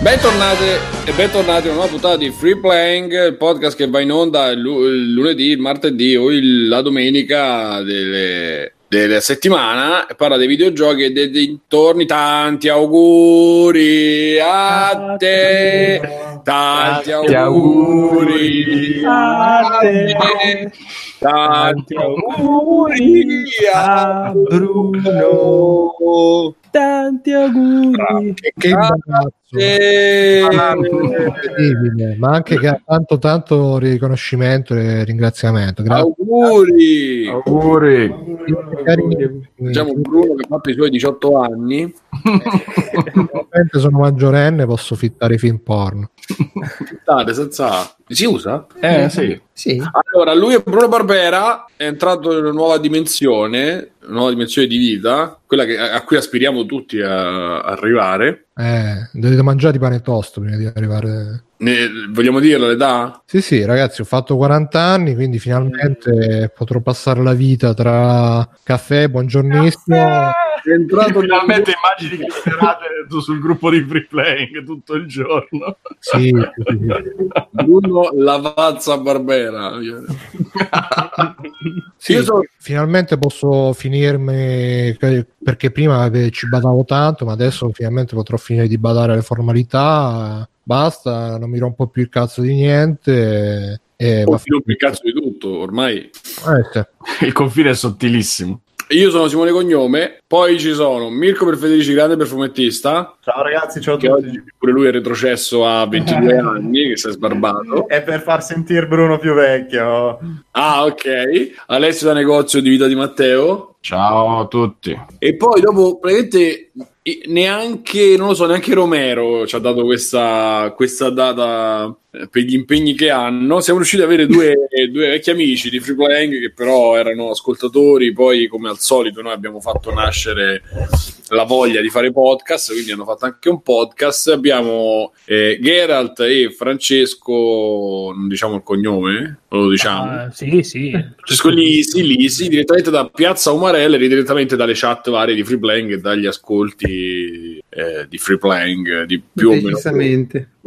Bentornate e bentornati a una nuova puntata di Free Playing, il podcast che va in onda il, lu- il lunedì, il martedì o il- la domenica delle, della settimana e parla dei videogiochi e dei dintorni. Tanti auguri a te, tanti auguri a te, tanti auguri a Bruno. Tanti auguri. Che imbarazzo. Incredibile, ma anche che tanto tanto riconoscimento e ringraziamento. Grazie. Auguri! Auguri. Cari- Diciamo Bruno che ha fatto i suoi 18 anni. Sono maggiorenne, posso fittare i film porno. State senza. Si usa? Eh sì. Sì. Allora, lui è Bruno Barbera, è entrato in una nuova dimensione, nuova dimensione di vita, quella che- a cui aspiriamo tutti a, a arrivare. Eh, dovete mangiare di pane e tosto prima di arrivare. Ne- vogliamo dirlo l'età? Sì, sì, ragazzi, ho fatto 40 anni, quindi finalmente potrò passare la vita tra caffè, buongiornissimo. È entrato Finalmente immagini chiacchierate tu sul gruppo di free playing tutto il giorno. Sì. Bruno Lavazza Barbera. Sì, Io sono- finalmente posso finirmi perché prima ci badavo tanto, ma adesso finalmente potrò finire di badare alle formalità. Basta, non mi rompo più il cazzo di niente. E non più cazzo di tutto, ormai. eh, sì. Il confine è sottilissimo. Io sono Simone Cognome, poi ci sono Mirko per Federici, grande perfumettista, Ciao ragazzi, ciao a che tutti. oggi pure lui è retrocesso a 22 anni, che si è sbarbato. È per far sentire Bruno più vecchio. Ah, ok. Alessio da negozio di vita di Matteo. Ciao a tutti. E poi dopo, praticamente, neanche, non lo so, neanche Romero ci ha dato questa, questa data per gli impegni che hanno. Siamo riusciti ad avere due, due vecchi amici di Free Playing che però erano ascoltatori. Poi, come al solito, noi abbiamo fatto nascere la voglia di fare podcast, quindi hanno fatto anche un podcast. Abbiamo eh, Geralt e Francesco, non diciamo il cognome, lo diciamo. Ah, sì, sì. Francesco Lisi, Lisi, direttamente da Piazza Umarella e direttamente dalle chat varie di Free Playing e dagli ascolti eh, di Free Playing di più o meno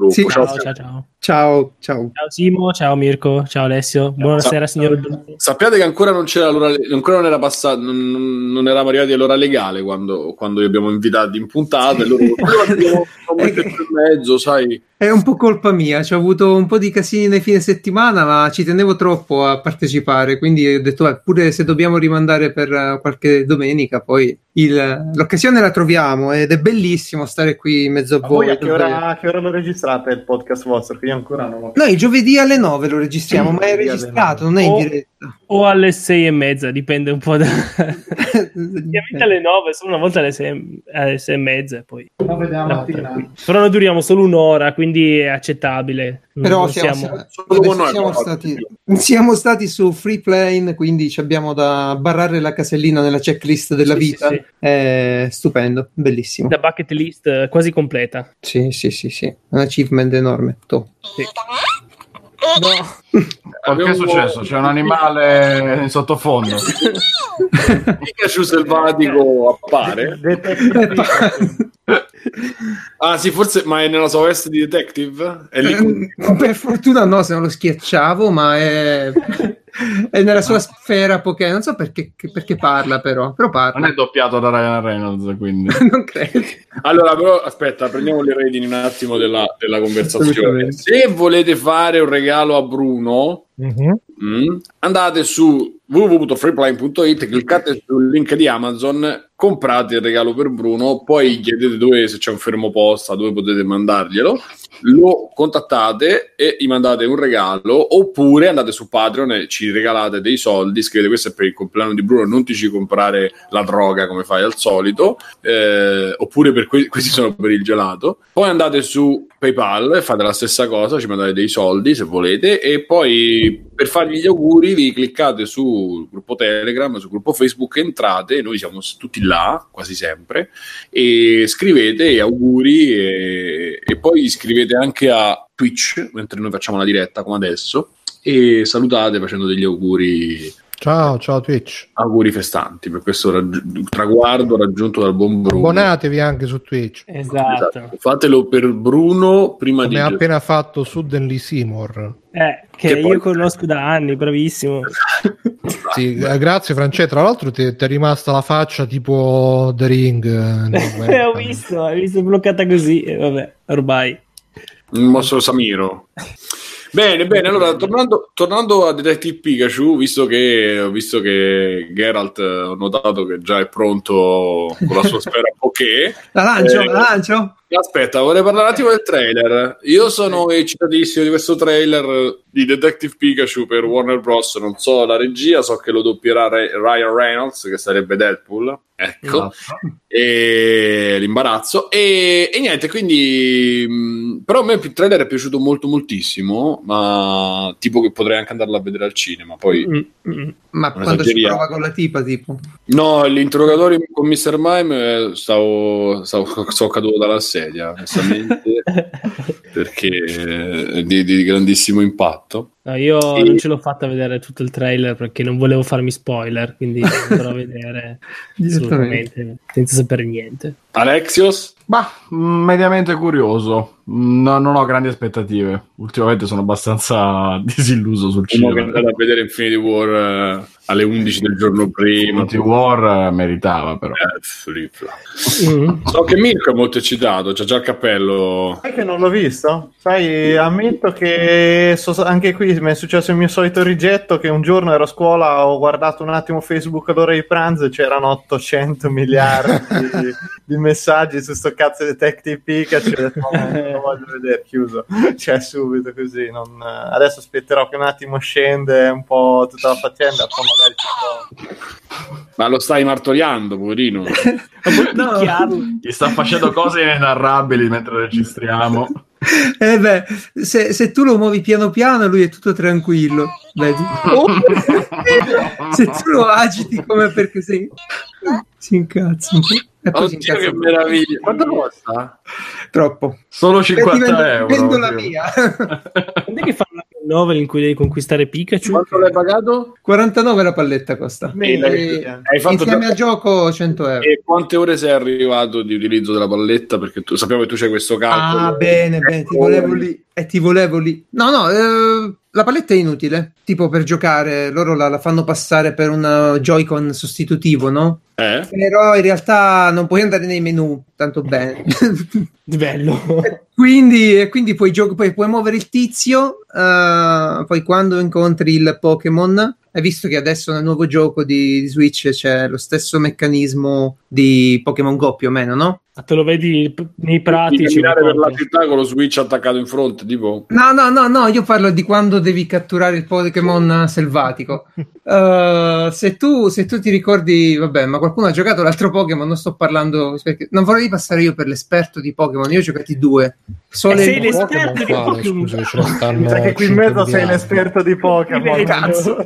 gruppo. Sì. Ciao. Ciao, ciao, ciao. Ciao, ciao. Ciao Simo, ciao Mirko, ciao Alessio. Buonasera signor Bruno. Sappiate che ancora non c'era l'ora, ancora non era passato, non, non eravamo arrivati all'ora legale quando, quando li abbiamo invitati in puntata e loro "Però abbiamo e mezzo, sai. È un po' colpa mia, ci ho avuto un po' di casini nei fine settimana, ma ci tenevo troppo a partecipare, quindi ho detto, eh, pure se dobbiamo rimandare per eh, qualche domenica, poi il- l'occasione la troviamo ed è bellissimo stare qui in mezzo a voi a che ora, a che ora lo registrate il podcast vostro? Io ancora non. Noi giovedì alle 9 lo registriamo, ma è registrato, 9. non è in diretta. O alle sei e mezza, dipende un po' da... Ovviamente alle nove, solo una volta alle sei, alle sei e mezza poi... Nove della No, mattina. Però noi duriamo solo un'ora, quindi è accettabile. Però Non siamo, siamo- siamo però. stati, siamo stati su Free Plane, quindi ci abbiamo da barrare la casellina nella checklist della Sì, vita. sì, sì. È stupendo, bellissimo. Da bucket list eh, quasi completa. Sì, sì, sì, sì. Un achievement enorme. To. No. Ma che è successo? C'è un animale in sottofondo. Pikachu selvatico appare. Ah sì, forse, ma è nella sua veste di detective? È lì. Eh, per fortuna no, se non lo schiacciavo, ma è, è nella sua sfera Pokémon. Non so perché, perché parla, però. Però Non parla. è doppiato da Ryan Reynolds, quindi. non credo. Allora, però, aspetta, prendiamo le redini un attimo della, della conversazione. Se volete fare un regalo a Bruno, Mhm. mm, andate su www.freepline.it, cliccate sul link di Amazon, comprate il regalo per Bruno, poi chiedete dove, se c'è un fermo posta, dove potete mandarglielo, lo contattate e gli mandate un regalo, oppure andate su Patreon e ci regalate dei soldi, scrivete questo è per il compleanno di Bruno, non ti ci comprare la droga come fai al solito, eh, oppure per que- questi sono per il gelato. Poi andate su PayPal e fate la stessa cosa, ci mandate dei soldi se volete, e poi per fargli gli auguri vi cliccate sul gruppo Telegram, sul gruppo Facebook, entrate, noi siamo tutti là, quasi sempre, e scrivete auguri e, e poi iscrivete anche a Twitch, mentre noi facciamo la diretta come adesso, e salutate facendo degli auguri Ciao, ciao Twitch. Auguri festanti per questo raggi- traguardo raggiunto dal buon Bruno. Abbonatevi anche su Twitch. Esatto. Esatto. Fatelo per Bruno prima Come di ha appena fatto Suddenly Seymour. Eh, che, Che poi- io conosco da anni, bravissimo. Sì, eh, grazie Francesco. Tra l'altro ti, ti è rimasta la faccia tipo The Ring. eh, ho visto, ho visto bloccata così. E vabbè, ormai. Un mostro Samiro. Bene, bene. Allora, tornando, tornando a Detective Pikachu, visto che visto che Geralt eh, ho notato che già è pronto con la sua sfera Poké. La lancio, Eh, la lancio. Aspetta, vorrei parlare un attimo del trailer. Io sono eccitatissimo di questo trailer di Detective Pikachu per Warner Bros. Non so la regia, so che lo doppierà Re- Ryan Reynolds, che sarebbe Deadpool. Ecco, e l'imbarazzo. E, e niente, quindi. mh, Però a me il trailer è piaciuto molto, moltissimo. Ma tipo che potrei anche andarlo a vedere al cinema. Poi, Mm, mm. Ma quando si prova con la tipa, tipo. no, l'interrogatorio con Mr. Mime eh, stavo, stavo, sono caduto dalla sedia, onestamente. perché è di, di grandissimo impatto. No, io Sì. non ce l'ho fatta vedere tutto il trailer perché non volevo farmi spoiler, quindi andrò a vedere assolutamente senza sapere niente. Alexios? Bah, mediamente curioso. No- non ho grandi aspettative. Ultimamente sono abbastanza disilluso sul cinema. andato a vedere Infinity War eh, alle 11 del giorno prima. Infinity War eh, meritava però. Eh, flipla. Mm. So che Mirko è molto eccitato, c'ha già il cappello. Sai che non l'ho visto? Sai, ammetto che so- anche qui mi è successo il mio solito rigetto che un giorno ero a scuola, ho guardato un attimo Facebook all'ora di pranzo e c'erano 800 miliardi di, di messaggi su sto cazzo di ho detto, "No, non lo voglio vedere, chiuso. Cioè, subito così. non- Adesso aspetterò che un attimo scende un po' tutta la faccenda, poi magari ci. Ma lo stai martoriando, poverino. No. Gli sta facendo cose inenarrabili mentre registriamo. Eh beh, se, se tu lo muovi piano piano, lui è tutto tranquillo. Vedi? se tu lo agiti come perché sei... Si incazza un po'. E poi si Oddio, incazza che meraviglia. Quanto costa? troppo. Solo Vedi, 50 vendo, euro. vendo la mia. Quando è che fanno novel in cui devi conquistare Pikachu? Quanto l'hai pagato? 49 la palletta costa. Sì, E- Hai fatto insieme già- al gioco 100 euro. E quante ore sei arrivato di utilizzo della palletta? Perché tu, sappiamo che tu c'hai questo calcolo. Ah, bene, bene, ti volevo lì. E ti volevo lì. No, no, eh, la paletta è inutile. Tipo per giocare, loro la, la fanno passare per un uh, Joy-Con sostitutivo, no? Eh? Però in realtà non puoi andare nei menu tanto bene. Bello. quindi, e quindi puoi, gio- puoi, puoi muovere il tizio. eh, poi quando incontri il Pokémon, hai visto che adesso nel nuovo gioco di, di Switch c'è lo stesso meccanismo di Pokémon Go più o meno, no? Ma te lo vedi p- nei pratici. camminare per la città con lo switch attaccato in fronte, tipo. No, no, no, no, io parlo di quando devi catturare il Pokémon selvatico. Eh, se, tu, se tu ti ricordi, vabbè, ma qualcuno ha giocato l'altro Pokémon, non sto parlando, perché non vorrei passare io per l'esperto di Pokémon, io ho giocati due. Solo Eh, sei l'esperto di? Pokémon. Che qui in mezzo sei l'esperto di Pokémon. Cazzo.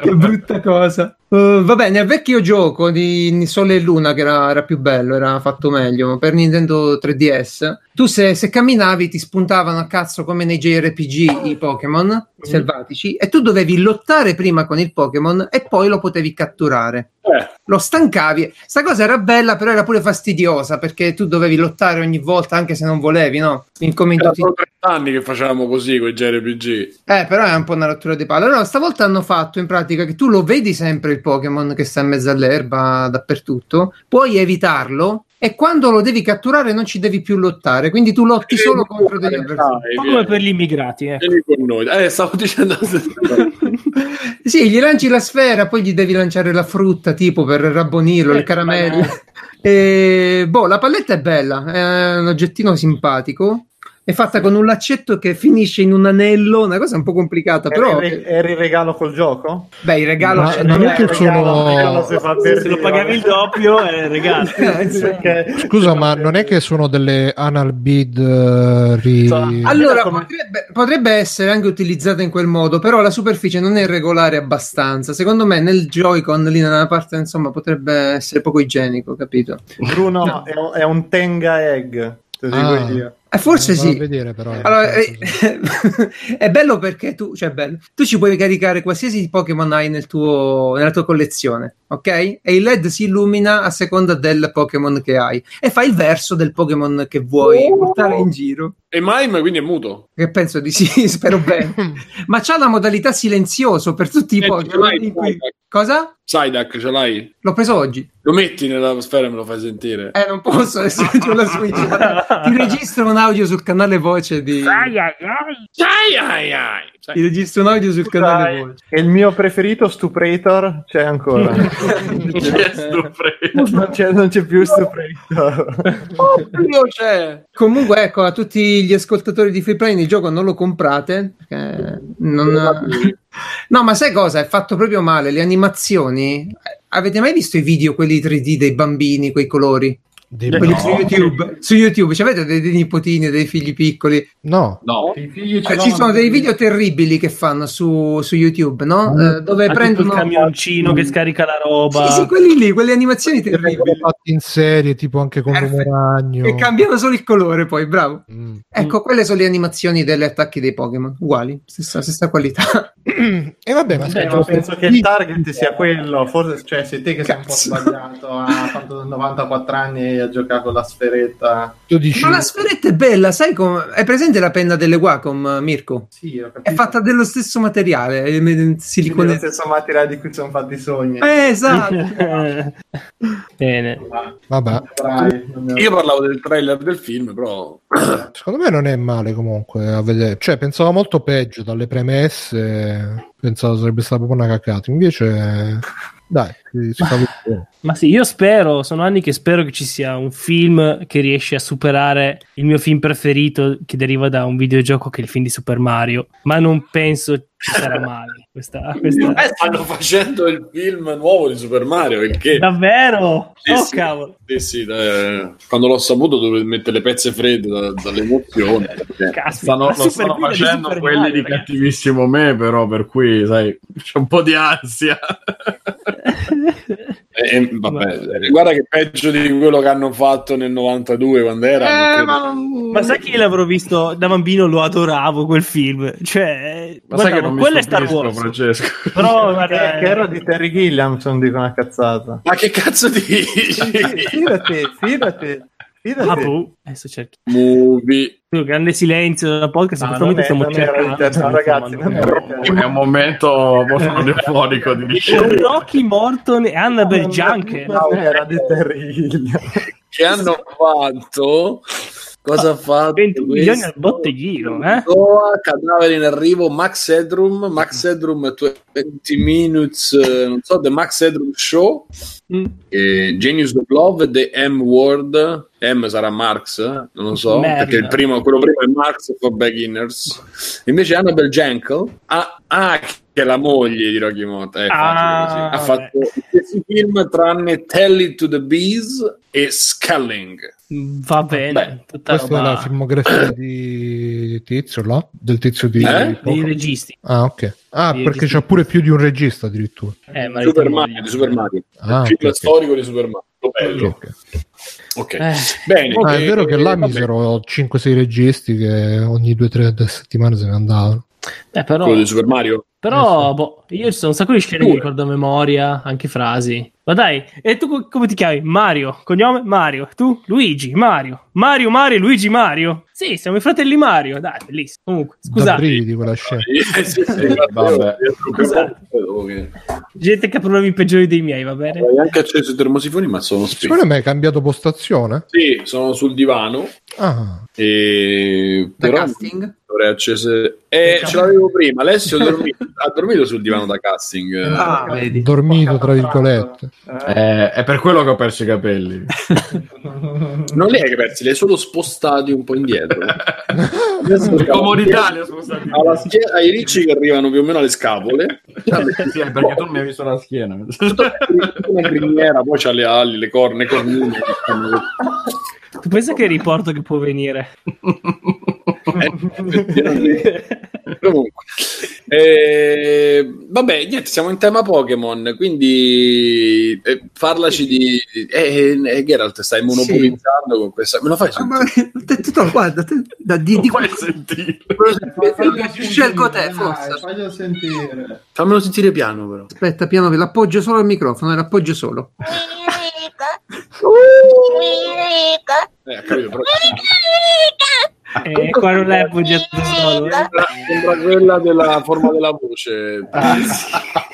che brutta cosa. Uh, vabbè, nel vecchio gioco di Sole e Luna, che era, era più bello, era fatto meglio, per Nintendo 3DS, tu se, se camminavi ti spuntavano a cazzo come nei JRPG i Pokémon selvatici e tu dovevi lottare prima con il Pokémon e poi lo potevi catturare. Eh, Lo stancavi. Sta cosa era bella, però era pure fastidiosa perché tu dovevi lottare ogni volta anche se non volevi, no? Come in era tutti- solo 30 anni che facevamo così con i JRPG. eh, però è un po' una rottura di palle. Allora, stavolta hanno fatto in pratica che tu lo vedi sempre il Pokémon che sta in mezzo all'erba dappertutto, puoi evitarlo e quando lo devi catturare non ci devi più lottare, quindi tu lotti solo contro degli avversari. Come per gli immigrati. noi. Eh, stavo dicendo. sì, gli lanci la sfera, poi gli devi lanciare la frutta tipo per rabbonirlo, le caramelle. E, boh, la palletta è bella, è un oggettino simpatico. È fatta con un laccetto che finisce in un anello, una cosa un po' complicata, però eri in regalo col gioco? beh, il regalo Ma non è che il regalo- sono- il regalo Se lo pagavi il doppio è regalo. Perché- Scusa, ma non è che sono delle anal bead eh, ri... Allora, Come- potrebbe, potrebbe essere anche utilizzata in quel modo, però la superficie non è regolare abbastanza. Secondo me nel Joy-Con lì nella parte, insomma, potrebbe essere poco igienico, capito? Bruno è, un- è un Tenga Egg, te dico Ah. io. Eh, forse sì. vedere, però. Allora, penso eh, è bello perché tu, cioè bello, tu ci puoi caricare qualsiasi Pokémon hai nel tuo, nella tua collezione, ok? E il LED si illumina a seconda del Pokémon che hai e fai il verso del Pokémon che vuoi portare in giro. E Mime quindi è muto. Che penso di sì, spero bene. Ma c'ha la modalità silenzioso per tutti i Eh, ce Pokémon. Cosa? Psyduck ce l'hai? L'ho preso oggi. Lo metti nella sfera e me lo fai sentire. Eh, non posso, adesso la Switch. Ti registro un audio sul canale voce di. Ai ai ai. Sai. Ti registro un audio sul canale voce. E il mio preferito, Stuprator, c'è ancora. non, c'è, non c'è più Stuprator. Oddio, c'è. Comunque, ecco, a tutti gli ascoltatori di Freeplane il gioco non lo comprate. perché non... No, ma sai cosa? È fatto proprio male. Le animazioni. Avete mai visto i video, quelli 3D dei bambini, quei colori? No. su YouTube. Su YouTube, avete dei, dei nipotini, dei figli piccoli. No, No. Figli Eh, Ci sono dei video terribili che fanno su, su YouTube, no? Mm. Eh, dove Ha tutto prendono. il camioncino che scarica la roba. Sì, sì, quelli lì, quelle animazioni terribili. fatti in serie, tipo anche con Perfetto. Uomo Ragno. E cambiano solo il colore, poi, bravo. Mm. Ecco, quelle sono le animazioni delle attacchi dei Pokémon, uguali, stessa, stessa qualità. E vabbè, ma Eh, ma penso che il target sia quello, forse cioè, sei te che sei un po' sbagliato. Ha fatto 94 anni e ha giocato con la sferetta. tu dici Ma la sferetta è bella, sai come? Hai presente la penna delle Wacom, Mirko? Sì, ho capito. È fatta dello stesso materiale, eh, silicone. lo stesso materiale di cui sono fatti i sogni. Eh, esatto. Bene. vabbè, Io parlavo del trailer del film, però. secondo me non è male comunque a vedere. Cioè, pensavo molto peggio dalle premesse, pensavo sarebbe stata proprio una cacata. Invece dai, si fa bene. Ma sì, io spero, sono anni che spero che ci sia un film che riesce a superare il mio film preferito che deriva da un videogioco che è il film di Super Mario, ma non penso ci sarà mai questa, questa... Eh, stanno facendo il film nuovo di Super Mario, il che... Davvero? Sì, oh sì. cavolo. Sì, sì, eh, quando l'ho saputo dovevo mettere le pezze fredde da- dall'emozione. perché- Caspita, lo stanno di facendo Super quelli Mario, di ragazzi. cattivissimo me, però, per cui, sai, c'è un po' di ansia. Eh, eh, vabbè, guarda che peggio di quello che hanno fatto nel 92 quando era. credo- non- Ma sai che l'avrò visto da bambino, lo adoravo quel film. Cioè, Ma sai che non mi quello è Star Wars. Francesco. Però, Che, guarda, che era di Terry Gilliam, non dico una cazzata. Ma che cazzo dici? Fidati, fidati. Ah, boh. Adesso cerchi. Movie. Tu, grande silenzio da podcast. No, in questo momento non è- stiamo cercando. no, ragazzi, non. È un momento molto radiofonico di Con Rocky Morton e Annabelle Junker. No, era di Terry Gilliam. Che hanno fatto? Cosa ha fatto? 21 milioni al botteghino, eh? Goa, cadavere in arrivo, Max Headroom, Max Headroom 20 Minutes, eh, non so, The Max Headroom Show, Mm. e Genius of Love, The M Word, M sarà Marx, eh? non lo so, Merda. perché il primo, quello prima è Marx for Beginners. Invece Annabelle Jankel, ah, ah, che è la moglie di Rocky è Ah, ha fatto stessi film tranne Tell It to the Bees e Sculling. Va bene. Beh, tutta Questa è roba la filmografia di tizio là? Del tizio di... Eh? dei registi. Ah, ok. Ah, Di perché registi. c'è pure più di un regista addirittura. Eh, marito Super Mario, di Super Mario. Ah, il film ok, ok. storico di Super Mario. Bello. Ok, ok. Eh, Bene. Ah, è vero che là misero 5-6 registi che ogni 2-3 settimane se ne andavano. eh, però, Quello di Super Mario. Però boh, io ci sono un sacco di scene che ricordo a memoria, anche frasi. Ma dai, e tu co- come ti chiami? Mario, cognome Mario. Tu? Luigi, Mario. Mario, Mario, Luigi, Mario. Sì, siamo i fratelli Mario. Dai, bellissimo. Comunque, Da scusate, brividi quella scena. Eh, sì, sì, Vabbè. Scusate. Hai gente che ha problemi peggiori dei miei, va bene? anche acceso i termosifoni, ma sono spenti. Secondo me hai cambiato postazione? Sì, sono sul divano. Ah, E Da però casting? Dovrei accese. Eh, ce l'avevo prima. Alessio ha dormito, ha dormito sul divano da casting. Ah, vedi. dormito tra virgolette. Eh, Eh, è per quello che ho perso i capelli. Non li hai persi, li hai solo spostati un po' indietro. Per comodità li ho spostati. Alla schie- ai ricci che arrivano più o meno alle scapole. Sì, è perché tu non mi hai visto la schiena. Una criniera, poi c'ha le ali, le corna, le cornine. Tu pensa che riporto che può venire? Eh, Comunque, eh, vabbè, niente, siamo in tema Pokémon, quindi eh, parlaci di... Eh, eh, Geralt, stai monopolizzando con questa... Me lo fai Ah, ma- sentire? te- te- guarda, te- da- di, di puoi sentire. Scelgo te, forse. Faglio sentire. Fammelo sentire piano, però. Aspetta, piano, ve l'appoggio solo al microfono, e l'appoggio solo. Eh, capito, però... E qua non l'hai appoggiato solo. eh. Sembra, quella della forma della voce.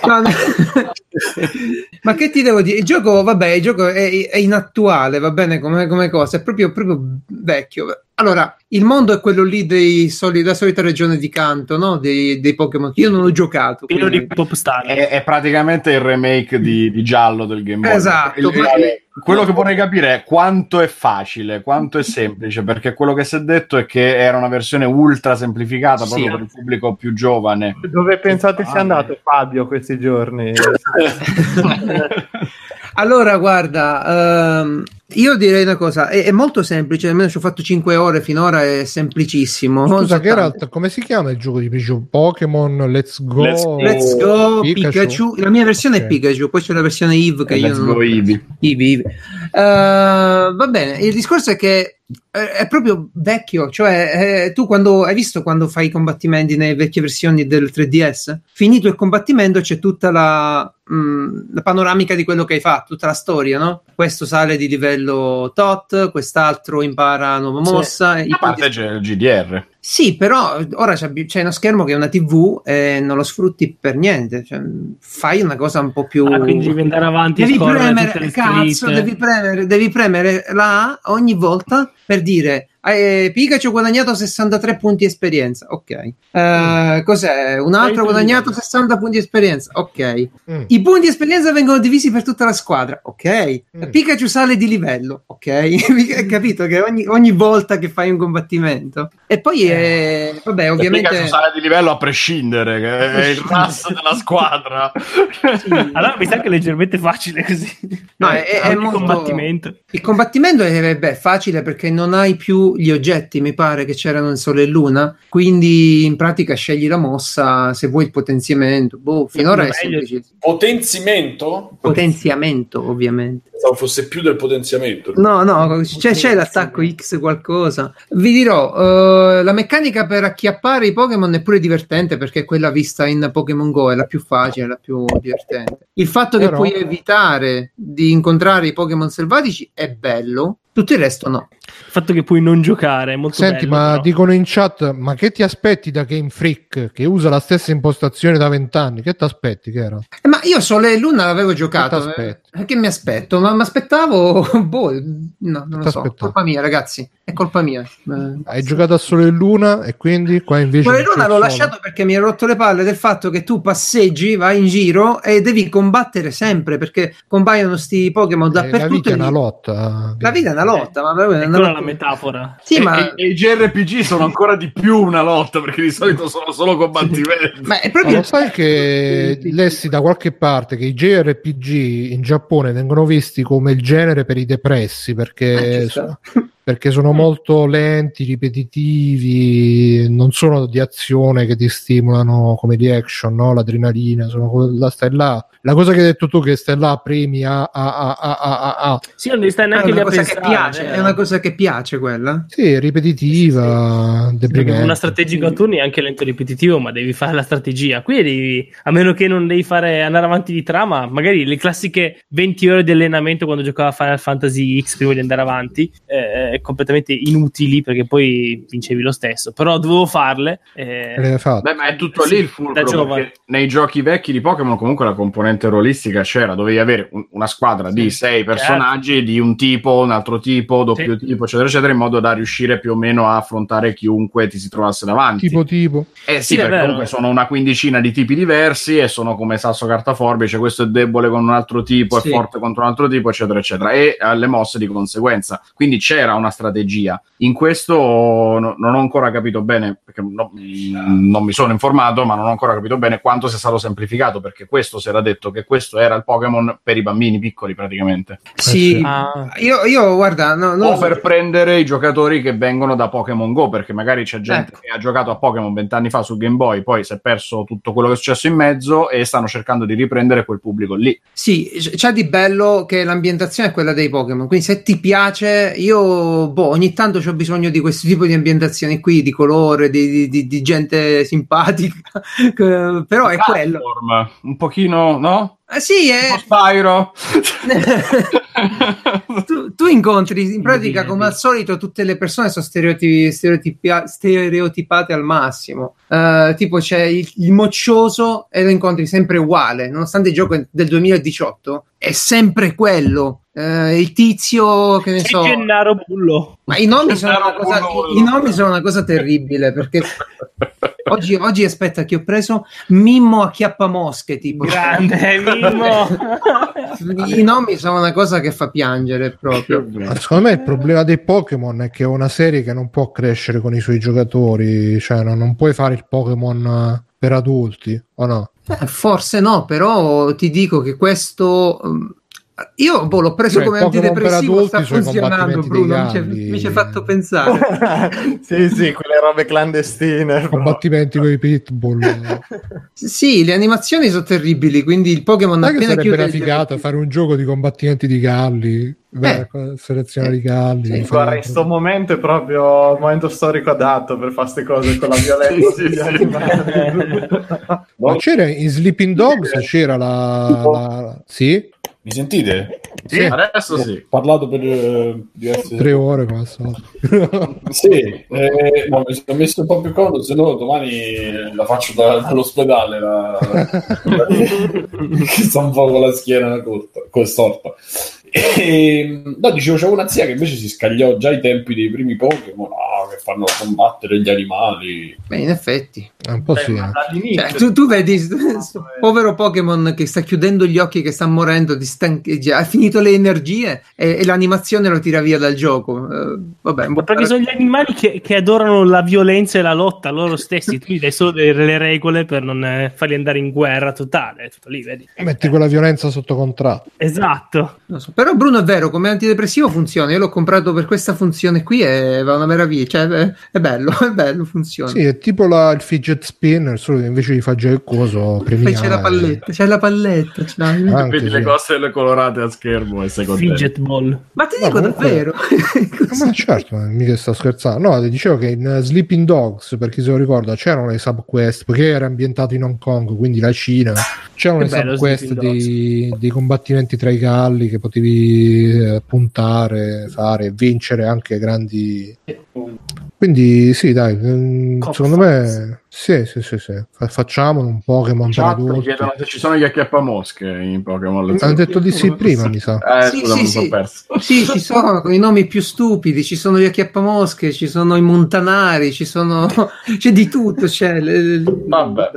No, no. Ma che ti devo dire? Il gioco, vabbè, il gioco è, è inattuale, va bene come, come cosa, è proprio, proprio vecchio. Allora, il mondo è quello lì dei soli, della solita regione di canto, no? Dei, dei Pokémon. Io non ho giocato. Pieno quindi- di popstar. È, è praticamente il remake di, di giallo del Game Boy. Esatto, Il- ma- il- quello che vorrei capire è quanto è facile, quanto è semplice, perché quello che si è detto è che era una versione ultra semplificata Sì. proprio per il pubblico più giovane. Dove pensate sia andato Fabio questi giorni? Allora, guarda, ehm, io direi una cosa, è, è molto semplice, almeno ci ho fatto 5 ore finora, è semplicissimo. Scusa, so Geralt, come si chiama il gioco di Pikachu? Pokémon Let's Go. Let's Go. Let's go Pikachu. Pikachu. La mia versione Ok. è Pikachu, poi c'è la versione Eve che io Let's non go Eevee. Eevee, Eevee. Eh, va bene, il discorso è che è proprio vecchio, cioè eh, tu quando hai visto quando fai i combattimenti nelle vecchie versioni del 3DS, finito il combattimento c'è tutta la, mh, la panoramica di quello che hai fatto, tutta la storia, no? Questo sale di livello tot, quest'altro impara nuova Sì. mossa. i A parte c'è il GDR. Sì, però ora c'è, c'è uno schermo che è una TV e non lo sfrutti per niente. Cioè, fai una cosa un po' più. Ah, quindi devi andare avanti Devi premere, cazzo, devi premere, devi premere la A ogni volta per dire eh, Pikachu ha guadagnato 63 punti esperienza. Ok. Eh, cos'è? Un altro ha guadagnato 60 punti esperienza. Ok. Mm. I punti esperienza vengono divisi per tutta la squadra. Ok. Mm. Pikachu sale di livello. Ok. Hai capito che ogni, ogni volta che fai un combattimento. E poi, eh, vabbè, Ovviamente... ovviamente. Pikachu sale di livello a prescindere, che è il tasso della squadra. Allora mi sa che è leggermente facile così. No, è- è il molto- combattimento. Il combattimento è beh, facile perché non hai più gli oggetti, mi pare che c'erano in Sole e Luna, quindi in pratica scegli la mossa se vuoi il potenziamento. Boh, finora è semplice. Potenziamento? Potenziamento, ovviamente. Pensavo fosse più del potenziamento. No, no, c'è, c'è l'attacco X qualcosa. Vi dirò, eh, la meccanica per acchiappare i Pokémon è pure divertente perché quella vista in Pokémon Go è la più facile, la più divertente. Il fatto che Però- puoi evitare di incontrare i Pokémon selvatici è bello, tutto il resto no. Il fatto che puoi non giocare è molto Senti, bello, ma però. dicono in chat, ma che ti aspetti da Game Freak che usa la stessa impostazione da vent'anni? Che ti aspetti, che era? Eh, ma io Sole e Luna l'avevo giocato. Che eh, Che mi aspetto? Ma mi aspettavo. Boh, no, non lo so. T'aspettavi? Colpa mia, ragazzi. È colpa mia. Eh, Hai giocato a Sole e Luna e quindi qua invece... Sole e Luna l'ho il lasciato perché mi ha rotto le palle del fatto che tu passeggi, vai in giro e devi combattere sempre perché compaiono sti Pokémon sole. Eh, dappertutto. la vita è una lotta. La vita è una lotta, ma proprio è una Eccola la metafora. Sì, E- ma, e, e i JRPG sono ancora di più una lotta perché di solito sono solo combattimenti. ma è Ma proprio lo sai che lessi da qualche parte che i JRPG in Giappone vengono visti come il genere per i depressi perché, sta. Perché sono molto lenti, ripetitivi, non sono di azione che ti stimolano come di action, no? l'adrenalina, sono quella stai là. La cosa che hai detto tu che stai là premi a a a a a a, a. Sì, non è neanche lì una a cosa che pensare. piace, vero? è una cosa che piace quella. Sì, ripetitiva, Perché deprimente. una strategica a turni è anche lento e ripetitivo, ma devi fare la strategia. Qui devi, a meno che non devi fare andare avanti di trama, magari le classiche 20 ore di allenamento quando giocava a Final Fantasy X prima di andare avanti, eh, completamente inutili perché poi vincevi lo stesso. Però dovevo farle. eh, Le hai fatte. Beh, ma è tutto Sì, lì il da fulcro nei giochi vecchi di Pokémon comunque la componente rolistica c'era, dovevi avere un- una squadra di Sì, sei personaggi di un tipo, un altro tipo, doppio Sì. tipo, eccetera, eccetera, in modo da riuscire più o meno a affrontare chiunque ti si trovasse davanti. Tipo tipo. Eh sì, Sì, perché vero. comunque sono una quindicina di tipi diversi e sono come sasso carta forbice, questo è debole con un altro tipo, Sì. è forte contro un altro tipo, eccetera, eccetera, e alle mosse di conseguenza. Quindi c'era una una strategia. In questo no- non ho ancora capito bene, perché no- non mi sono informato, ma non ho ancora capito bene quanto sia stato semplificato, perché questo si era detto che questo era il Pokémon per i bambini piccoli praticamente. Sì, Ah. io, io guarda, no, no, o per prendere i giocatori che vengono da Pokémon Go, perché magari c'è gente Ecco. che ha giocato a Pokémon vent'anni fa su Game Boy, poi si è perso tutto quello che è successo in mezzo e stanno cercando di riprendere quel pubblico lì. Sì, c'è di bello che l'ambientazione è quella dei Pokémon. Quindi, se ti piace, io boh, ogni tanto ho bisogno di questo tipo di ambientazioni qui, di colore, di, di- di- gente simpatica. Però è quello. Un pochino, no? Eh, sì, è. Spyro. tu, tu incontri in pratica come al solito tutte le persone sono stereotipi- stereotipia- stereotipate al massimo. Eh, tipo c'è il, il moccioso e lo incontri sempre uguale nonostante il gioco del 2018 è sempre quello. Eh, il tizio che ne C'è so. Gennaro Bullo. Ma i nomi, sono una cosa, i- i nomi sono una cosa terribile perché oggi, oggi aspetta che ho preso Mimmo acchiappamosche tipo Grande Mimmo. i nomi sono una cosa che fa piangere proprio Ma secondo me il problema dei Pokémon è che è una serie che non può crescere con i suoi giocatori, cioè non, non puoi fare il Pokémon eh, per adulti, o no? Eh, Forse no, però ti dico che questo. Io boh, l'ho preso Cioè, come antidepressivo, sta funzionando, combattimenti Bruno. Mi ci- galli. mi ci hai fatto pensare. sì, sì, quelle robe clandestine. Combattimenti con i pitbull. sì, le animazioni sono terribili, quindi il Pokémon è appena sarebbe chiude una il figata fare un gioco di combattimenti di galli, Beh, selezionare i galli. sì, Guarda, in sto momento è proprio il momento storico adatto per fare queste cose con la violenza Sì, sì. Ma c'era in Sleeping Dogs c'era la, la- sì, Mi sentite? Sì. Adesso sì. Ho parlato per eh, diverse tre ore solito. Sì, eh, no, mi sono messo un po' più comodo, se no domani la faccio da- dall'ospedale. La, la- sta un po' con la schiena corta, con storta. E, no, dicevo, c'è una zia che invece si scagliò già ai tempi dei primi Pokémon, ah, che fanno combattere gli animali. Beh, in effetti. È un po' Beh, sì. ma eh. Cioè, tu, tu vedi sto povero Pokémon che sta chiudendo gli occhi, che sta morendo, di stancheggia, ha finito le energie e, e l'animazione lo tira via dal gioco. Eh, vabbè, po' Perché sono gli animali che, che adorano la violenza e la lotta loro stessi. Tu gli dai solo delle regole per non eh, farli andare in guerra totale. Tutto lì, vedi? Metti quella violenza sotto contratto. Esatto. Non so. Però Bruno è vero, come antidepressivo funziona. Io l'ho comprato per questa funzione qui e va una meraviglia. Cioè, è, è bello, è bello, funziona. Sì, è tipo la- il fidget spinner, solo che invece di fare già il coso Poi premiale. c'è la palletta, c'è la palletta. Ah, Anche Vedi sì. le cose colorate a schermo e sei contento. Fidget ball. Ma ti No, dico comunque- davvero. Ma certo, ma mica sto scherzando. No, ti dicevo che in eh, Sleeping Dogs, per chi se lo ricorda, c'erano le subquest, perché era ambientato in Hong Kong, quindi la Cina. C'erano Che le subquest dei, dei combattimenti tra i galli che potevi eh, puntare, fare, vincere anche grandi. Quindi sì, dai, mm, Cop secondo fights. me sì, sì, sì, sì. Fa- facciamolo un Pokémon mi adulti. chiedono se ci sono gli acchiappamosche in Pokémon. Hanno detto di sì prima, mi sa. Eh, Sì, scusa, sì, sì. perso. Sì, ci sono con i nomi più stupidi, ci sono gli acchiappamosche, ci sono i montanari, ci sono... c'è di tutto. C'è le- Vabbè.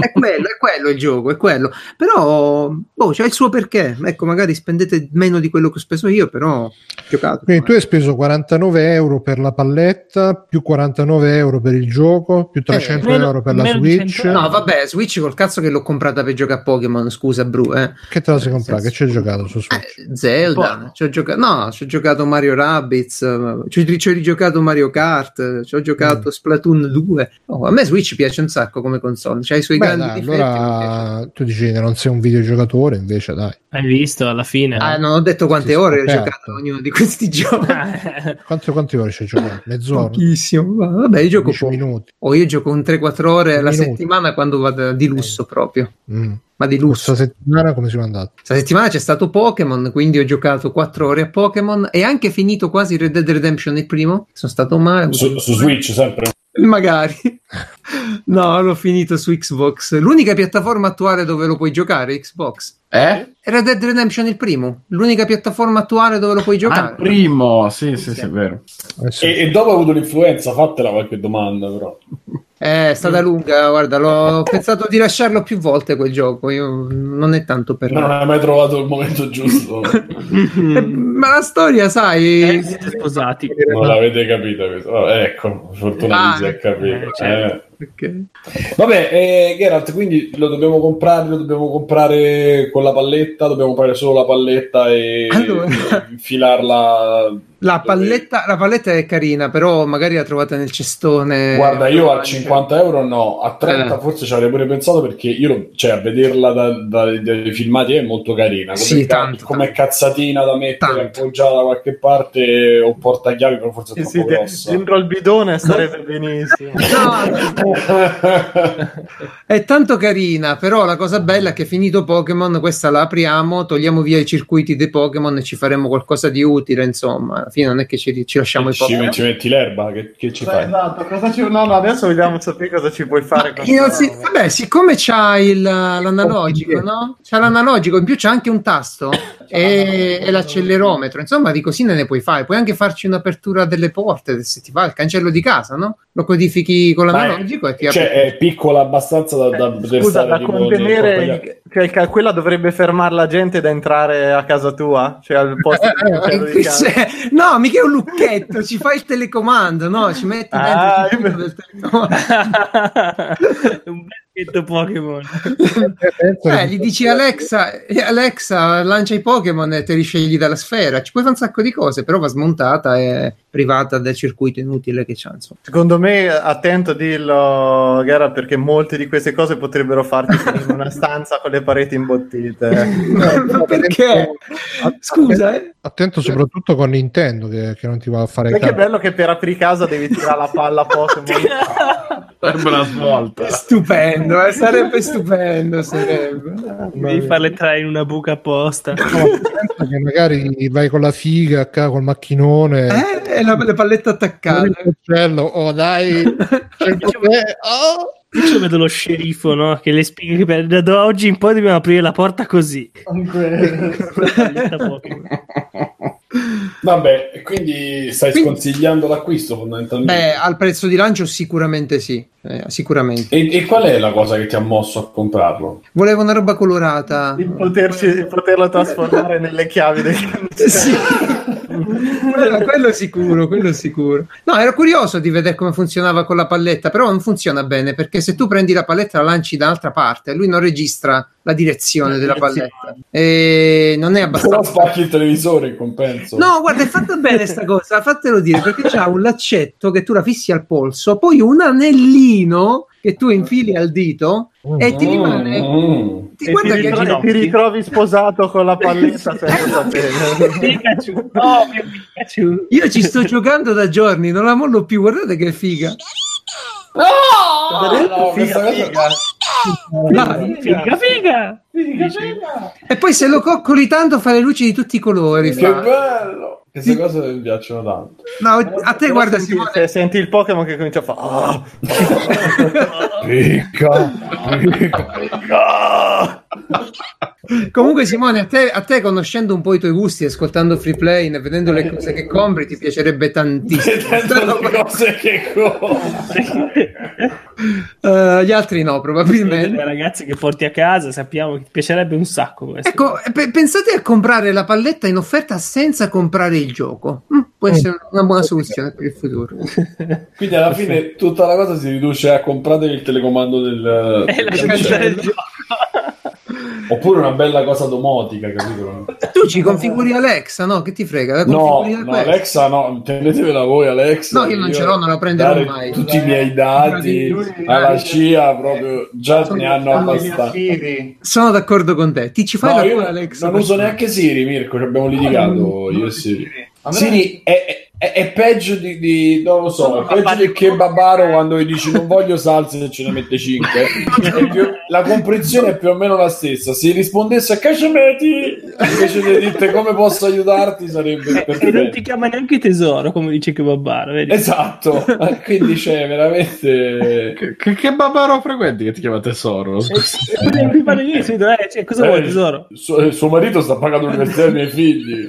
È quello, è quello il gioco, è quello. Però, boh, c'è il suo perché. Ecco, magari spendete meno di quello che ho speso io, però giocato. Quindi tu hai speso 49 euro per la palletta, più 49 euro per il gioco, più 300 meno- euro per la Switch. 100 No, vabbè, Switch col cazzo che l'ho comprata per giocare a Pokémon, scusa, Bru, eh. Che te la sei comprata? Che ci hai giocato su Switch? Eh, Zelda, ci ho giocato, no, ci ho giocato Mario Rabbids, eh, ci ho, rigiocato Mario Kart, eh, ci ho giocato Splatoon 2. Oh, a me Switch piace un sacco come console, c'ha i suoi Beh, grandi dai, difetti. allora tu dici che non sei un videogiocatore, invece dai. Hai visto alla fine? Ah, non ho detto quante ore ho giocato ognuno di questi giochi. Quante, quante ore ci hai giocato? Mezz'ora? Pochissimo, va- vabbè, io gioco 10 poco. minuti. O io gioco un 3-4 ore alla settimana quando vado di lusso proprio. Mm. Ma di lusso. Questa settimana come siamo andati? Questa settimana c'è stato Pokémon, quindi ho giocato 4 ore a Pokémon e anche finito quasi Red Dead Redemption il primo. Sono stato male. Su, su Switch sempre. Magari. No, l'ho finito su Xbox. L'unica piattaforma attuale dove lo puoi giocare, Xbox. Eh? Red Dead Redemption il primo. L'unica piattaforma attuale dove lo puoi Ah, giocare. il primo, sì, sì, sì, è vero. Eh sì. E, e dopo ho avuto l'influenza, fatela qualche domanda però. È stata lunga, guarda, l'ho pensato di lasciarlo più volte quel gioco. Io non è tanto per Non hai mai trovato il momento giusto. Eh, Ma la storia, sai, Eh, siete sposati. non l'avete capito. questo. Vabbè, ecco, fortuna Ah, si è capito. eh, certo. Eh. Ok. Vabbè, eh, Geralt, quindi lo dobbiamo comprare, lo dobbiamo comprare con la palletta, dobbiamo comprare solo la palletta e Allora. infilarla. La palletta, la palletta è carina, però magari la trovate nel cestone. Guarda, io a 50 euro no, a 30 Eh. forse ci avrei pure pensato perché io, cioè, a vederla da- da- dai filmati è molto carina. Come, Sì, ca- tanto, come tanto. cazzatina da mettere Tanto. appoggiata da qualche parte o portachiavi, però forse è troppo sì, grossa. dentro al bidone starebbe benissimo. No, è tanto carina, però la cosa bella è che finito Pokémon, questa la apriamo, togliamo via i circuiti dei Pokémon e ci faremo qualcosa di utile, insomma. Alla fine non è che ci, ci lasciamo i ci, Pokémon. ci metti l'erba, che, che ci fai? Esatto, cosa ci... no, no, adesso vogliamo sapere cosa ci puoi fare. questa roba. vabbè, siccome c'ha il, l'analogico, no? C'ha l'analogico, in più c'ha anche un tasto e, e l'accelerometro. Insomma, di cosine ne puoi fare. Puoi anche farci un'apertura delle porte se ti fa il cancello di casa, no? Lo codifichi con l'analogico e ti apre. Cioè, è piccola abbastanza da, da poter Scusa, da contenere, cioè, il- quella dovrebbe fermare la gente da entrare a casa tua? Cioè, al posto di casa? Cioè, no, mica è un lucchetto, ci fai il telecomando, no? Ci metti dentro Ah, il io- del telecomando. un becchetto Pokémon. Eh, gli dici Alexa, Alexa lancia i Pokémon e te li scegli dalla sfera. Ci puoi fare un sacco di cose, però va smontata e privata del circuito inutile che c'ha. Insomma. Secondo me, attento a dirlo, Gara, perché molte di queste cose potrebbero farti in una stanza con le pareti imbottite. Ma perché? Scusa, eh? Attento soprattutto con Nintendo che, che non ti va a fare Perché è bello che per aprire casa devi tirare la palla Pokémon. Sarebbe una svolta. Stupendo, eh, sarebbe stupendo. Sarebbe. Devi farle entrare in una buca apposta. Penso che magari vai con la figa col macchinone Eh, e la, le pallette attaccate. oh dai c'è il potere, oh! Io vedo lo sceriffo, no? Che le spiega che per- da oggi in poi dobbiamo aprire la porta così. Vabbè, e quindi stai Quindi- sconsigliando l'acquisto fondamentalmente. Beh, al prezzo di lancio sicuramente sì, eh, sicuramente. E, e qual è la cosa che ti ha mosso a comprarlo? Volevo una roba colorata. di, poterci, di poterlo trasformare nelle chiavi del Sì. Quello, quello sicuro, quello sicuro. No, ero curioso di vedere come funzionava con la palletta, però non funziona bene perché se tu prendi la palletta e la lanci da un'altra parte, lui non registra la direzione della palletta e non è Però abbastanza. spacchi il televisore in compenso. No, guarda, è fatta bene sta cosa, fatelo dire, perché c'ha un laccetto che tu la fissi al polso, poi un anellino che tu infili al dito e ti rimane... Mm. Ti, E ti, guarda che ritro- ti ritrovi sposato con la palletta senza. Pikachu, oh Pikachu. io ci sto giocando da giorni, non la mollo più, guardate che figa. No, figa, questa cosa- figa. Dai. Figa, figa. E poi se lo coccoli tanto fa le luci di tutti i colori. Che fa. bello! Queste cose mi piacciono tanto. No, a te Però guarda senti, Simone, se senti il Pokémon che comincia a fare "Ah". Picca, picca. Comunque Simone, a te, a te conoscendo un po' i tuoi gusti, ascoltando free play e vedendo le cose che compri, ti piacerebbe tantissimo. Vedendo le cose che compri. Eh, gli altri no, Le probabilmente. ragazze che porti a casa sappiamo che ti piacerebbe un sacco questo. Ecco, pe- pensate a comprare la palletta in offerta senza comprare il gioco. Mm, può essere una buona soluzione per il futuro. Quindi alla fine tutta la cosa si riduce a comprare il telecomando del... E del andare il cancello. gioco. Oppure una bella cosa domotica, capito? Tu ci configuri Alexa, no? Che ti frega? La No, no. Alexa no, tenetevela voi Alexa. No, io non ce l'ho, non la prenderò mai. Tutti i miei dati alla CIA proprio già ne hanno abbastanza. Sono d'accordo con te. Ti ci fai No, la io Alexa? non uso neanche Siri, Mirko, ci abbiamo litigato io e Siri. Siri è, è- è peggio di, di- non lo so, è peggio del kebabaro quando gli dici non voglio salse e ce ne mette 5. la comprensione è più o meno la stessa. Se rispondesse a Cacciameti invece di dirti come posso aiutarti sarebbe E non ti chiama neanche tesoro, come dice che Babbaro, vedi? Esatto, quindi c'è veramente... Che, che, che babaro frequenti che ti chiama tesoro? Che sì, eh, cioè, cosa vuoi tesoro? Suo, suo marito sta pagando l'università dei miei figli.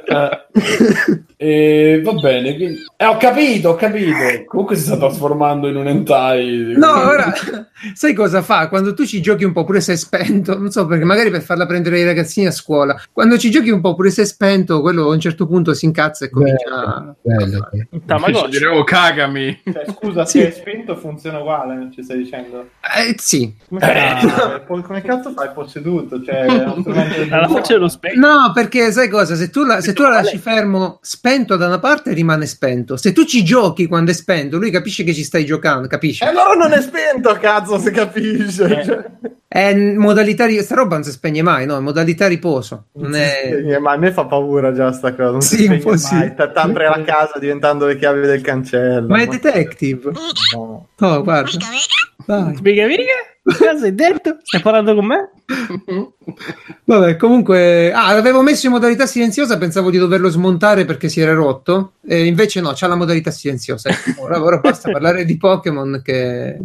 Eh, e va bene, quindi... eh, ho capito, ho capito. Comunque si sta trasformando in un hentai. No, ora sai cosa fa? Quando tu ci giochi un po', pure se è spento, non so perché, magari per farla prendere i ragazzini a scuola, quando ci giochi un po', pure se è spento, quello a un certo punto si incazza e comincia a. Bello. Tamagotchi. Diremo cagami. Cioè, scusa, se è spento funziona uguale, non ci stai dicendo? Eh, sì. Come, fa? Poi come cazzo fai posseduto? Cioè, Alla faccia dello specchio. No, perché sai cosa? Se tu, la, se tu la lasci fermo spento da una parte, rimane spento. Se tu ci giochi quando è spento, lui capisce che ci stai giocando, E capisce? allora non è spento, cazzo, se capisce. Cioè, È in modalità. ri- Sta roba non si spegne mai, no? È modalità riposo. Non è. Ma a me fa paura già sta cosa. Non Sì, si spegne sì. mai. T- T'apri la casa diventando le chiavi del cancello. Ma è detective. no. Oh, guarda. Vai. Spiega? Cosa hai detto? Stai parlando con me? Vabbè, comunque, ah, l'avevo messo in modalità silenziosa, pensavo di doverlo smontare perché si era rotto, e invece no, c'ha la modalità silenziosa. Ecco, Ora, ora basta parlare di Pokémon che...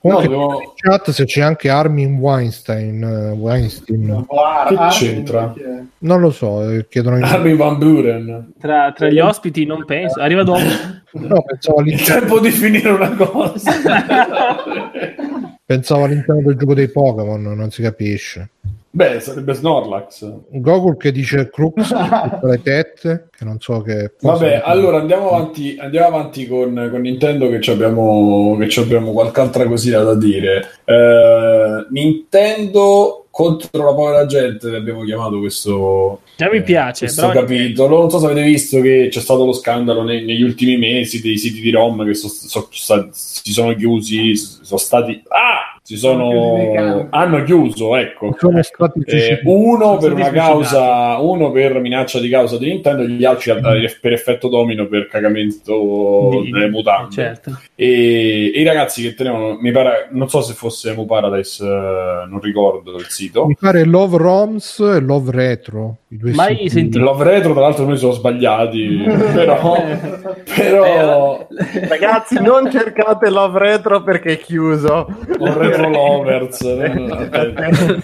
Comunque, devo- in chat se c'è anche Armin Weinstein, eh, Weinstein. Che c'entra? chi è? non lo so, eh, chiedono in Armin Van Buren. Tra, tra gli ospiti non penso. Arriva dopo. no, pensavo, Il tempo di finire una cosa. pensavo all'interno del gioco dei Pokémon, non si capisce. Beh, sarebbe Snorlax. Gogol che dice Crux con le tette, che non so che... Vabbè, allora andiamo avanti, andiamo avanti con, con Nintendo che ci abbiamo, che ci abbiamo qualche altra cosina da dire. Eh, Nintendo contro la povera gente, abbiamo chiamato questo, Già mi eh, piace. questo però- capitolo. Non so se avete visto che c'è stato lo scandalo ne- negli ultimi mesi dei siti di Rom che so- so- sta- si sono chiusi, sono stati... Ah! Si Sono. Hanno chiuso, ecco. sono stati Eh, uno per una causa, uno per minaccia di causa di Nintendo, gli altri eh, per effetto domino per cagamento Di- delle mutande. Certo. E, e i ragazzi che tenevano, mi pare, non so se fosse Emu Paradise, eh, non ricordo il sito. Mi pare Love Roms e Love Retro. I due Mai sentito. Love Retro, tra l'altro, noi sono sbagliati, però, però Ragazzi, non cercate Love Retro perché è chiuso. un Retro Lovers. eh,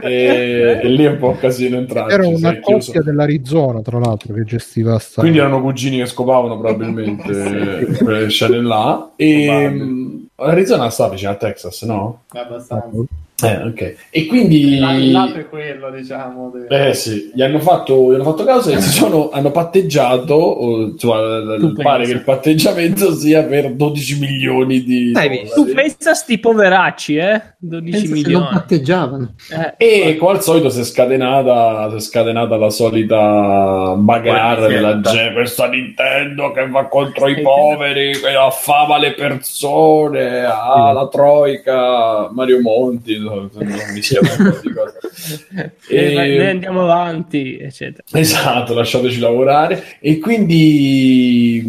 e, e lì è un po' casino entrare. Era una coppia dell'Arizona, tra l'altro, che gestiva sta. Quindi erano cugini che scopavano probabilmente quelle scene là. E Arizona sta vicino a Texas, no? Abbastanza. Eh, ok. E quindi... Il lato è quello, diciamo. de- Eh sì, gli hanno fatto, gli hanno fatto causa e si sono, hanno patteggiato, o, insomma, Tu pare pensi? che il patteggiamento sia per 12 milioni di visto? Tu pensa sti poveracci, eh? 12 Pensa se non milioni. patteggiavano. Eh, E come al solito si è scatenata, si è scatenata la solita bagarre della gente, questa Nintendo che va contro i poveri, che affama le persone, ah, la Troica, Mario Monti, non mi un po' di cose. e... Noi andiamo avanti, eccetera. Esatto, lasciateci lavorare. E quindi,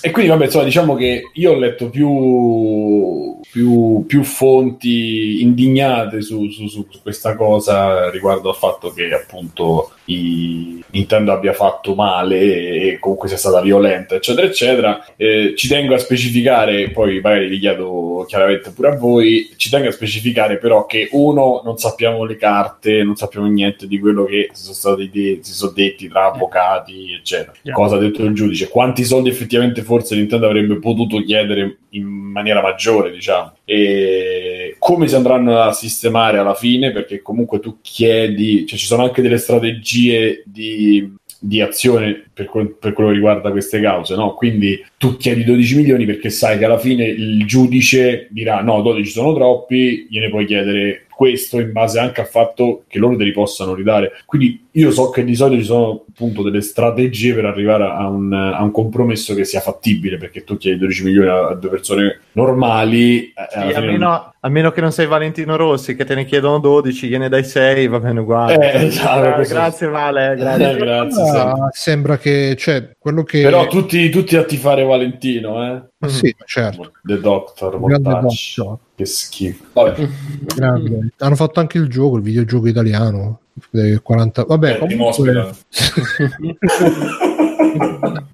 e quindi vabbè, insomma, diciamo che io ho letto più, più, più fonti indignate su, su- su questa cosa riguardo al fatto che appunto i- Nintendo abbia fatto male e comunque sia stata violenta, eccetera, eccetera. Eh, ci tengo a specificare, poi magari vi chiedo chiaramente pure a voi, ci tengo a specificare però che uno, non sappiamo le carte, non sappiamo niente di quello che si sono stati de- si sono detti tra avvocati, eccetera. Già. Cosa ha detto il giudice? Quanti soldi effettivamente forse Nintendo avrebbe potuto chiedere in maniera maggiore, diciamo. E come si andranno a sistemare alla fine? Perché comunque tu chiedi, cioè ci sono anche delle strategie di, di azione per, quel- per quello che riguarda queste cause, no? Quindi tu chiedi 12 milioni perché sai che alla fine il giudice dirà no, 12 sono troppi, gliene puoi chiedere questo in base anche al fatto che loro te li possano ridare. Quindi io so che di solito ci sono appunto delle strategie per arrivare a un, a un compromesso che sia fattibile, perché tu chiedi 12 milioni a, a due persone normali. eh, Sì, a, meno, a meno che non sei Valentino Rossi, che te ne chiedono 12, gliene dai 6, va bene uguale. Eh, esatto, grazie Vale, Eh, grazie. grazie. sì. Ah, sembra che, cioè, quello che... Però tutti, tutti a tifare Valentino, eh? Ma sì, certo. The Doctor, mortacci. Doctor. Che schifo. Vabbè, Grande. Hanno fatto anche il gioco, il videogioco italiano. eh, 40... Vabbè, eh, comunque... Timo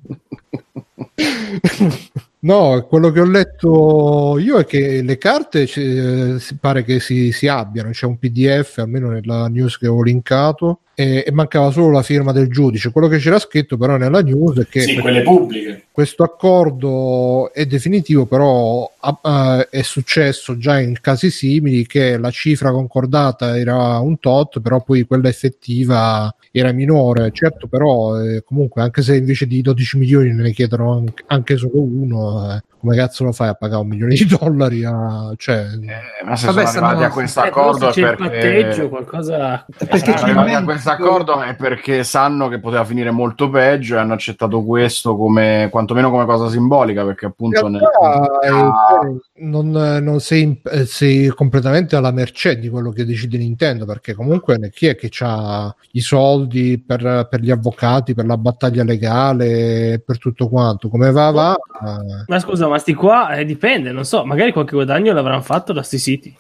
No, quello che ho letto io è che le carte eh, pare che si, si abbiano, c'è un PDF, almeno nella news che ho linkato, e, e mancava solo la firma del giudice. Quello che c'era scritto però nella news è che Sì, questo accordo è definitivo, però ah, ah, è successo già in casi simili che la cifra concordata era un tot, però poi quella effettiva era minore. Certo, però eh, comunque anche se invece di 12 milioni ne chiedono anche, anche solo uno, eh, come cazzo lo fai a pagare un milione di dollari? A, cioè, Eh, ma se Vabbè, sono arrivati stanno- a questo Eh, accordo c'è il perché... patteggio, qualcosa... Perché c'è arrivati a questo accordo è perché sanno che poteva finire molto peggio e hanno accettato questo come quantomeno come cosa simbolica perché appunto nel- eh, Ah, cioè, non, non sei, eh, sei completamente alla mercé di quello che decide Nintendo perché comunque chi è che ha i soldi per, per gli avvocati, per la battaglia legale, per tutto quanto? Come va va? eh, Ma scusa, ma sti qua eh, dipende, non so, magari qualche guadagno l'avranno fatto da sti siti.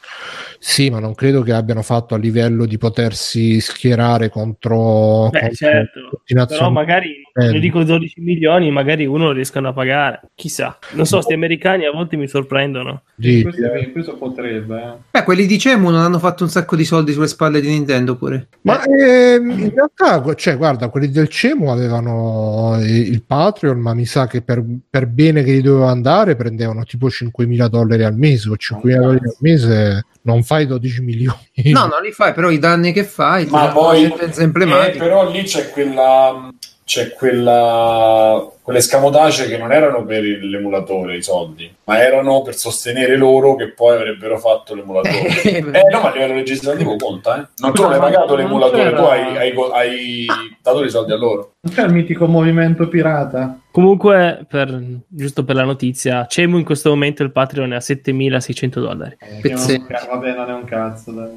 sì, ma non credo che abbiano fatto a livello di potersi schierare contro, Beh, contro certo. Però magari, Eh. io dico 12 milioni, magari uno lo riescono a pagare. Chissà. Non so, sti americani a volte mi sorprendono. Sì, questo, questo potrebbe. eh. Beh, quelli di Cemu non hanno fatto un sacco di soldi sulle spalle di Nintendo pure. Ma ehm, in realtà, cioè, guarda, quelli del CEMU avevano eh, il Patreon, ma mi sa che per, per bene che gli doveva andare prendevano tipo 5.000 dollari al mese o 5.000 dollari al mese, non fai 12 milioni. No, non li fai, però i danni che fai Ma poi, sentenza eh, però lì c'è quella, c'è quella, quelle scamotage che non erano per l'emulatore i soldi, ma erano per sostenere loro che poi avrebbero fatto l'emulatore. Eh, Eh no, ma a livello legislativo conta, eh. Non tu non hai pagato l'emulatore, tu hai, hai hai dato i soldi a loro. Non c'è il mitico movimento pirata? Comunque, per- giusto per la notizia, Cemu in questo momento il Patreon è a 7600 dollari. Eh, Pezzente. che non- Vabbè, non è un cazzo. Dai.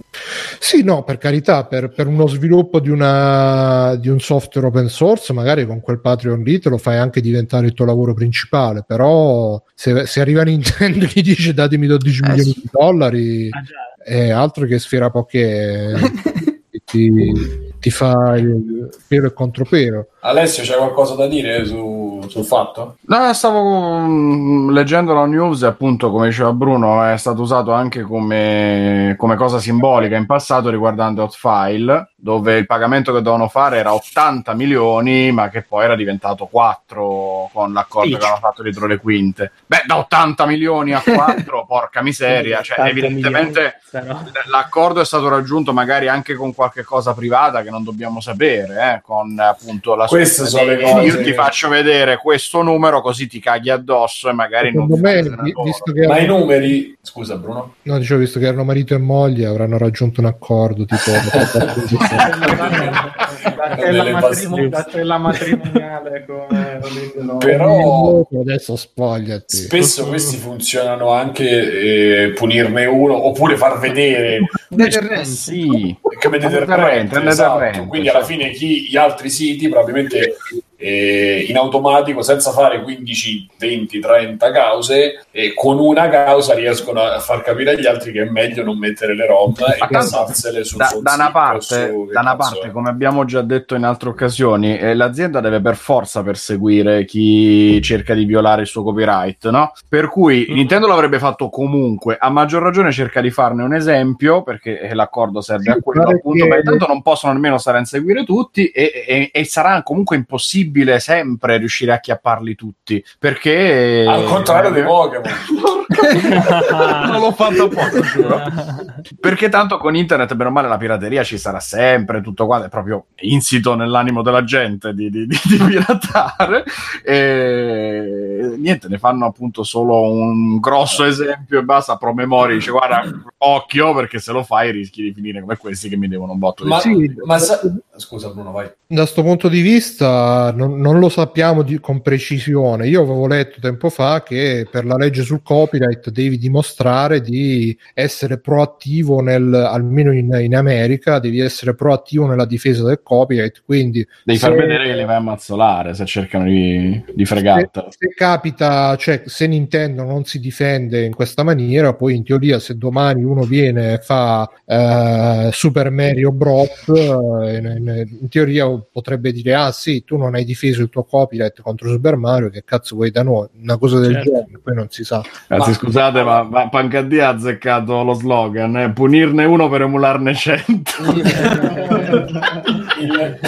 Sì, no, per carità, per, per uno sviluppo di, una, di un software open source, magari con quel Patreon lì te lo fai anche diventare il tuo lavoro principale, però se, se arriva Nintendo e gli dice datemi 12 Eh, milioni sì. di dollari, Ah, è altro che sfera poche... ti, ti fa il pero e contropero. Alessio, c'è qualcosa da dire su- sul fatto? No, stavo mm, leggendo la news e appunto, come diceva Bruno, è stato usato anche come, come cosa simbolica in passato riguardante Hotfile, dove il pagamento che dovevano fare era 80 milioni, ma che poi era diventato 4 con l'accordo Peach. che avevano fatto dietro le quinte. Beh, da 80 milioni a 4, porca miseria, cioè 80 evidentemente milioni, però. l'accordo è stato raggiunto magari anche con qualche cosa privata che non dobbiamo sapere, eh, con appunto la Queste sono le Io cose ti che- faccio vedere questo numero così ti caghi addosso e magari non Secondo ti me, visto che, Ma i erano, numeri... Scusa Bruno. no, dicevo, visto che erano marito e moglie, avranno raggiunto un accordo tipo... La cella, Delle matrimo- passioni. la cella matrimoniale come. Però- adesso spogliati. Spesso questi funzionano anche eh, punirne uno oppure far vedere Deterrente. Sì, come deterrente, deterrente, esatto. deterrente, quindi alla certo. fine chi, gli altri siti probabilmente eh, in automatico senza fare 15, 20, 30 cause e con una causa riescono a far capire agli altri che è meglio non mettere le ROM e passarsele sul da, suo da una sito, parte, su- da una parte come abbiamo già detto in altre occasioni, eh, l'azienda deve per forza perseguire chi cerca di violare il suo copyright, no? Per cui Mm. Nintendo l'avrebbe fatto comunque, a maggior ragione cerca di farne un esempio, perché eh, l'accordo serve Sì, a quello, appunto, che- ma intanto non possono nemmeno stare a inseguire tutti e, e- e sarà comunque impossibile sempre riuscire a chiapparli tutti, perché... al contrario dei Pokémon non l'ho fatto apposta, giuro. Perché tanto con internet, bene o male, la pirateria ci sarà sempre, tutto quanto, è proprio insito nell'animo della gente di, di- di- di piratare. E niente, ne fanno appunto solo un grosso esempio e basta, promemoria, dice guarda, occhio perché se lo fai rischi di finire come questi che mi devono un botto di ma, soldi. ma sa- scusa Bruno vai Da questo punto di vista non, non lo sappiamo di- con precisione. Io avevo letto tempo fa che per la legge sul copyright devi dimostrare di essere proattivo nel, almeno in, in America, devi essere proattivo nella difesa del copyright. Quindi Devi far se- vedere che li vai a mazzolare se cercano di, di fregartelo. se, se capita, cioè se Nintendo non si difende in questa maniera, poi in teoria se domani uno viene e fa eh, Super Mario Bros, eh, in, in teoria potrebbe dire ah sì, tu non hai difeso il tuo copyright contro Super Mario, che cazzo vuoi da noi? Una cosa del Certo. genere, poi non si sa. Anzi, Ma- Scusate, ma, ma Pancadì ha azzeccato lo slogan: eh? punirne uno per emularne cento. il,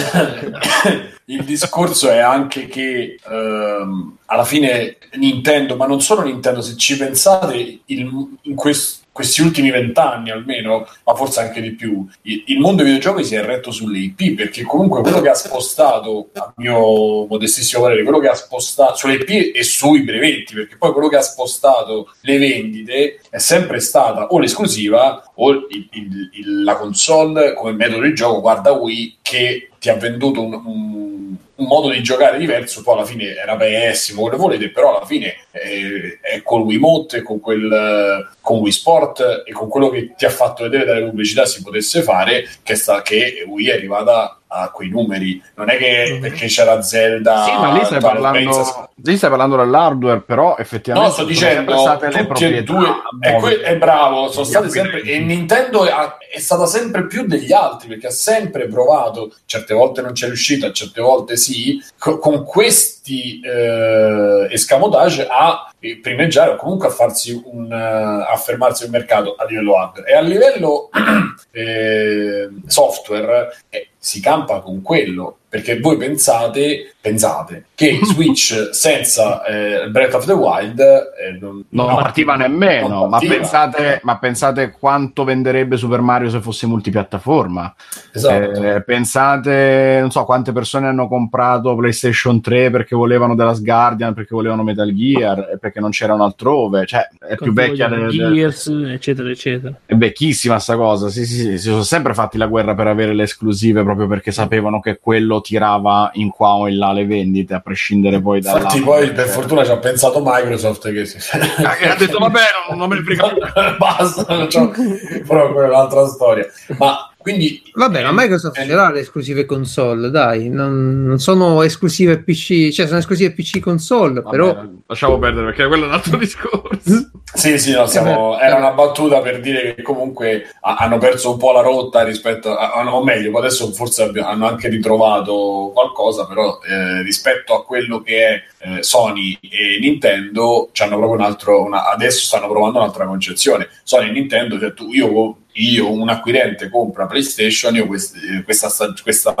il discorso è anche che ehm, alla fine Nintendo, ma non solo Nintendo, se ci pensate, il, in questo questi ultimi vent'anni almeno, ma forse anche di più, il, il, mondo dei videogiochi si è retto sulle IP perché comunque quello che ha spostato, a mio modestissimo parere, quello che ha spostato sulle IP e sui brevetti, perché poi quello che ha spostato le vendite è sempre stata o l'esclusiva o il, il, la console come metodo di gioco, guarda Wii, che ti ha venduto un, un, un, modo di giocare diverso, poi alla fine era pessimo, quello che volete, però alla fine è, è col Wiimote, con, quel, con Wii Sport e con quello che ti ha fatto vedere dalle pubblicità si potesse fare, che, sta, che Wii è arrivata a quei numeri. Non è che mm-hmm. perché c'era Zelda. Sì, ma lì stai, parlando, lì stai parlando dell'hardware, però effettivamente. No, sto dicendo le proprietà. Due, è, que- è, bravo, sono state sempre. E Nintendo è, stata sempre più degli altri perché ha sempre provato. Certe volte non c'è riuscita, certe volte sì. Co- con questi eh, escamotage a primeggiare o comunque a farsi un uh, affermarsi nel mercato a livello hardware e a livello eh, software eh, si campa con quello perché voi pensate, pensate che Switch senza eh, Breath of the Wild eh, non, non no, partiva nemmeno, non partiva. Ma, pensate, ma, pensate, quanto venderebbe Super Mario se fosse multipiattaforma. Esatto. Eh, pensate, non so, quante persone hanno comprato PlayStation 3 perché volevano The Last Guardian, perché volevano Metal Gear, perché non c'erano altrove. Cioè, è Con più vecchia. Del, Gears, eccetera, eccetera. È vecchissima sta cosa. Sì, sì, sì, si sono sempre fatti la guerra per avere le esclusive proprio perché sapevano che quello tirava in qua o in là le vendite, a prescindere poi da. Infatti, poi per fortuna ci ha pensato Microsoft che, si... ah, ha detto: Vabbè, non, non me ne frega basta, però quella è un'altra storia. Ma quindi, Vabbè, ma eh, Microsoft eh, ce l'ha le esclusive console, dai, non, non, sono esclusive PC, cioè sono esclusive PC console, Vabbè, però... Lasciamo perdere perché quello è un altro discorso. Sì, sì, no, siamo, era una battuta per dire che comunque hanno perso un po' la rotta rispetto a, o meglio, adesso forse hanno anche ritrovato qualcosa, però eh, rispetto a quello che è eh, Sony e Nintendo, hanno proprio un altro, una, adesso stanno provando un'altra concezione. Sony e Nintendo, cioè tu, io io un acquirente compra PlayStation, io quest- questa, questa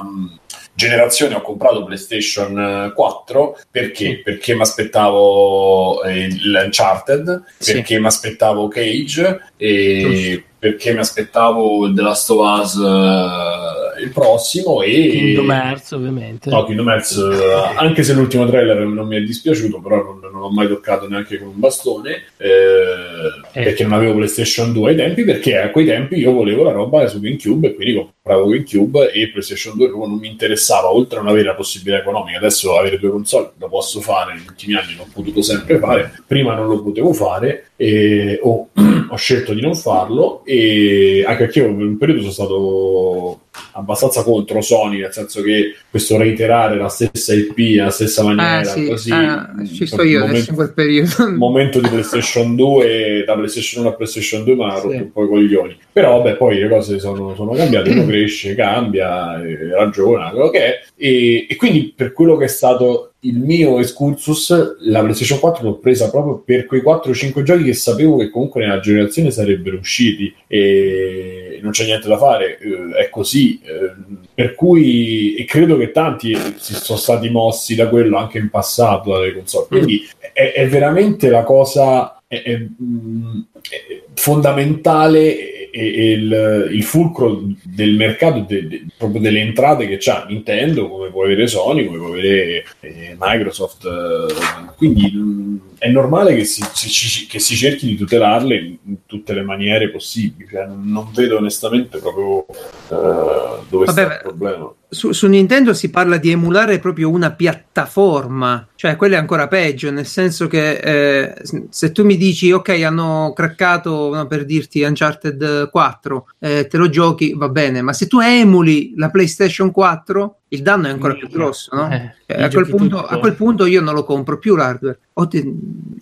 um, generazione ho comprato PlayStation 4 perché? Perché mi aspettavo eh, l'Uncharted, perché sì. mi aspettavo Cage e perché mi aspettavo The Last of Us uh, il prossimo e Kingdom Hearts ovviamente no Kingdom Hearts uh, anche se l'ultimo trailer non mi è dispiaciuto però non, non l'ho mai toccato neanche con un bastone eh, eh. perché non avevo PlayStation 2 ai tempi perché a quei tempi io volevo la roba su GameCube e quindi compravo GameCube e PlayStation 2 proprio non mi interessava oltre a non avere la possibilità economica adesso avere due console lo posso fare negli ultimi anni l'ho potuto sempre fare prima non lo potevo fare e oh, ho scelto di non farlo e anche perché io per un periodo sono stato abbastanza contro Sony, nel senso che questo reiterare la stessa IP la stessa maniera, ah, sì. così. Ah, ci sto io momento, adesso in quel periodo. momento di PlayStation 2, da PlayStation 1 a PlayStation 2 mi ha rotto un po' i coglioni. Però vabbè, poi le cose sono, sono cambiate, uno cresce, cambia, ragiona, quello che è. E, e quindi per quello che è stato il mio excursus, la PlayStation 4 l'ho presa proprio per quei 4-5 giochi che sapevo che comunque nella generazione sarebbero usciti e non c'è niente da fare, eh, è così. Eh, per cui, e credo che tanti si sono stati mossi da quello anche in passato dalle console. Quindi è, è veramente la cosa è, è, mm, fondamentale e, il, il, fulcro del mercato, de, de, proprio delle entrate che c'ha Nintendo, come può avere Sony, come può avere eh, Microsoft. Eh, quindi mm, è normale che si, si, che si, cerchi di tutelarle in, tutte le maniere possibili. Cioè, non, vedo onestamente proprio uh, dove Vabbè, sta il problema. Su, su, Nintendo si parla di emulare proprio una piattaforma, cioè quello è ancora peggio, nel senso che eh, se tu mi dici ok hanno craccato no, per dirti Uncharted 4, eh, te lo giochi, va bene, ma se tu emuli la PlayStation 4 il danno è ancora più grosso, no? Eh, a, quel punto, a, quel punto, io non lo compro più l'hardware. O ti,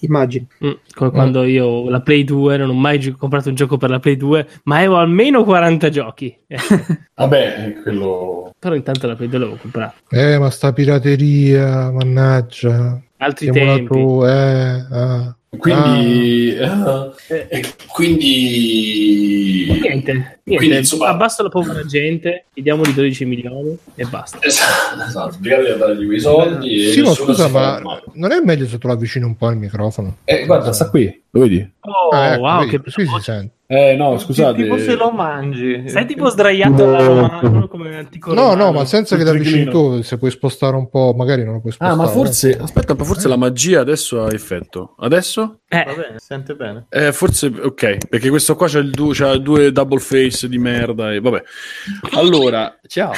immagini. Mm, come quando io la Play 2 non ho mai gi- comprato un gioco per la Play 2, ma avevo almeno 40 giochi. Vabbè, quello... Però intanto la Play 2 l'avevo comprato. Eh, ma sta pirateria, mannaggia. Altri tempi. Eh, ah. Quindi, eh, e quindi, Niente, niente. Quindi, insomma- abbasso la povera gente, gli diamogli 12 milioni e basta. esatto, esatto, obbligati a dargli quei soldi. e Sì, ma scusa, ma non è meglio se tu l'avvicini un po' al microfono? Eh, guarda, sta qui, lo vedi? Oh, Ah, ecco, wow, vedi, che così si sente. Eh, no, scusate. Tipo se lo mangi. Stai tipo sdraiato alla romana come antico No, romano. no, ma senza che ti avvicini tu, se puoi spostare un po', magari non lo puoi spostare. Ah, ma eh. forse, aspetta, ma forse la magia adesso ha effetto. Adesso? Eh, Va bene, sente bene. Eh, forse, ok, perché questo qua c'ha, il du- c'ha due double face di merda e vabbè. Allora, ciao.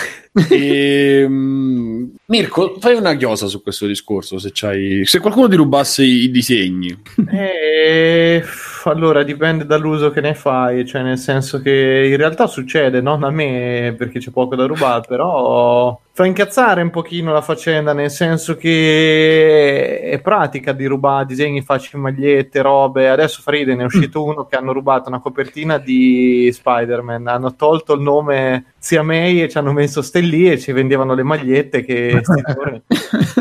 Ehm, Mirko, fai una chiosa su questo discorso, se. Se qualcuno ti rubasse i, i disegni. Eh, allora dipende dall'uso che ne fai, cioè nel senso che in realtà succede, non a me perché c'è poco da rubare, però fa incazzare un pochino la faccenda, nel senso che è pratica di rubare disegni, facci magliette, robe. Adesso Fride ne è uscito uno che hanno rubato una copertina di Spider-Man, hanno tolto il nome Zia May e ci hanno messo Stellì e ci vendevano le magliette che sti giorni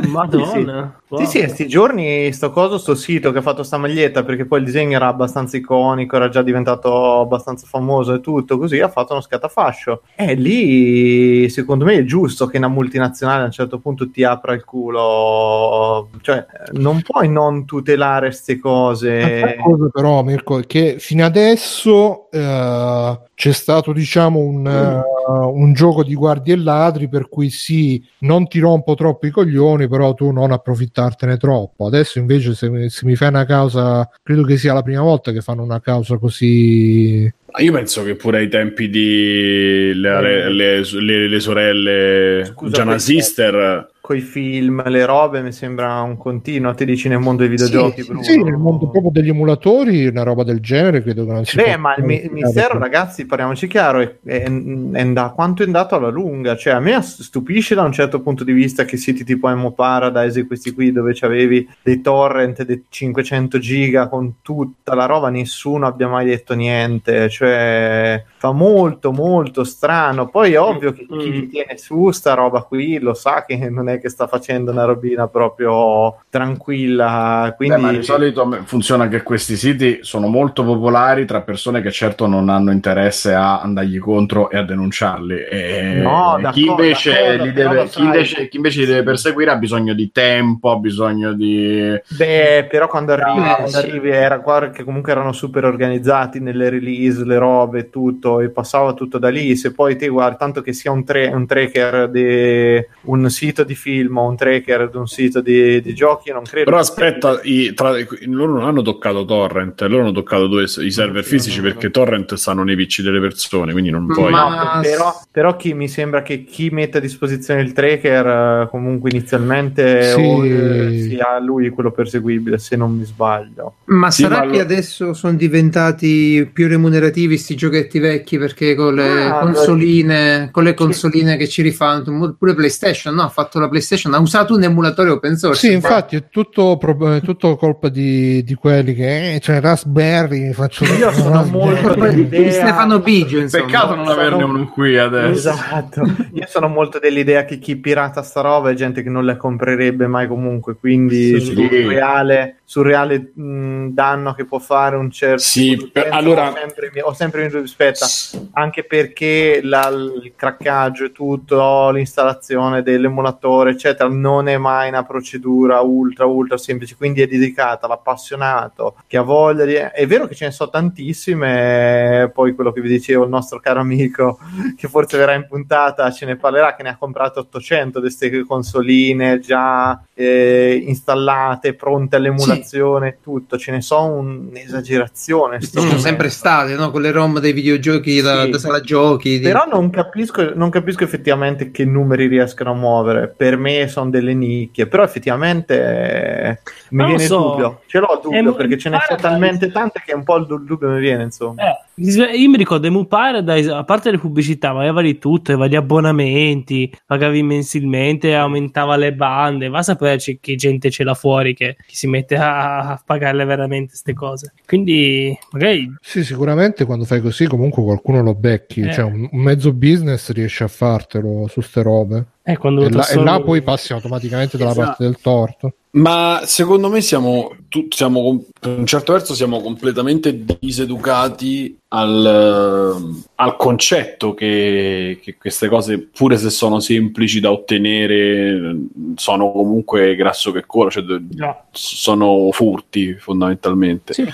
Madonna. sì, sì, a sti giorni sto coso, sto sito che ha fatto sta maglietta perché poi il disegno era abbastanza iconico, era già diventato abbastanza famoso e tutto, così ha fatto uno scatafascio. E lì secondo me è giusto che una multinazionale a un certo punto ti apra il culo, cioè non puoi non tutelare queste cose. Cosa però, Mirko, che fino adesso eh, c'è stato, diciamo, un, eh, un gioco di guardie e ladri per cui sì, non ti rompo troppo i coglioni, però tu non approfittartene troppo. Adesso invece se, mi- se mi fai una causa, credo che sia la prima volta che fanno una causa così... Ah, Io penso che pure ai tempi di le, le- le- le- le sorelle Scusa, Gianna Sister, Coi film, le robe, mi sembra un continuo. Ti dici nel mondo dei videogiochi, sì, Bruno? sì, nel mondo proprio degli emulatori, una roba del genere, credo che non si Beh, ma il mi- mistero, ragazzi, parliamoci chiaro, è, è, è da quanto è andato alla lunga. Cioè, a me stupisce da un certo punto di vista che siti tipo Emo Paradise e questi qui dove c'avevi dei torrent di 500 giga con tutta la roba, nessuno abbia mai detto niente. Cioè, fa molto, molto strano. Poi è ovvio che chi li tiene su sta roba qui lo sa che non è che sta facendo una robina proprio tranquilla. Quindi... Beh, ma di solito funziona che questi siti sono molto popolari tra persone che certo non hanno interesse a andargli contro e a denunciarli. E No, chi, invece li deve, chi, invece, chi invece li deve perseguire ha bisogno di tempo, ha bisogno di... Beh, però quando arrivi, Eh, arrivi era guarda che comunque erano super organizzati nelle release, le robe, e tutto, e passava tutto da lì. Se poi ti guardi, tanto che sia un, tre- un tracker di un sito di film o un tracker di un sito di, di giochi, io non credo. però aspetta, i- tra- loro non hanno toccato torrent, loro hanno toccato due, i server Sì, fisici no, perché no. torrent stanno nei PC delle persone, quindi non puoi... No, Ma- però, però chi mi sembra che chi mette a disposizione il tracker eh, comunque inizialmente Sì. o, eh, sia lui quello perseguibile, se non mi sbaglio. Ma Sì, sarà ma che lo- adesso sono diventati più remunerativi sti giochetti vecchi perché con le Ah, consoline, con le consoline che ci rifanno, pure PlayStation, no? Ha fatto la PlayStation, ha usato un emulatore open source. Sì, infatti è tutto, è tutto colpa di, di quelli che eh, cioè Raspberry faccio Io sono Raspberry. molto dell'idea Stefano Biggio, insomma. Peccato non sono- averne uno qui adesso. Esatto, io sono molto dell'idea che chi pirata sta roba è gente che non la comprerebbe mai comunque, quindi Sì. sul reale, sul reale mh, danno che può fare un certo Sì, di per- allora- ho sempre, ho sempre dubbio, aspetta, anche perché la- il craccaggio e tutto, l'installazione dell'emulatore, eccetera, non è mai una procedura ultra, ultra semplice, quindi è dedicata all'appassionato che ha voglia di... È vero che ce ne so tantissime, poi quello che vi dicevo, il nostro caro amico, che forse verrà in puntata, ce ne parlerà, che ne ha comprato 800 di queste consoline già eh, installate, pronte all'emulazione, tutto, ce ne so un'esagerazione. Ci sono sempre state, no? Con le ROM dei videogiochi da, Sì. da sala giochi. di- Però non capisco, non capisco effettivamente che numeri riescano a muovere. Per me sono delle nicchie, però effettivamente eh, mi Non viene il so. dubbio. Ce l'ho il dubbio Emu- perché ce ne sono talmente tante che un po' il du- dubbio mi viene, insomma. Eh, io mi ricordo Emu Paradise, a parte le pubblicità, ma aveva di tutto, aveva gli abbonamenti, pagavi mensilmente, aumentava le bande, va a saperci che gente c'è là fuori che, che si mette a, a pagarle veramente queste cose. Quindi magari Sì, sicuramente quando fai così comunque qualcuno lo becchi, Eh. cioè un, un mezzo business riesce a fartelo su ste robe. Eh, quando E là, e solo- là poi passi automaticamente dalla Esatto. parte del torto. Ma secondo me siamo, tu- siamo per un certo verso siamo completamente diseducati al, al concetto che, che queste cose, pure se sono semplici da ottenere, sono comunque grasso che cola, cioè Già. sono furti fondamentalmente. Sì.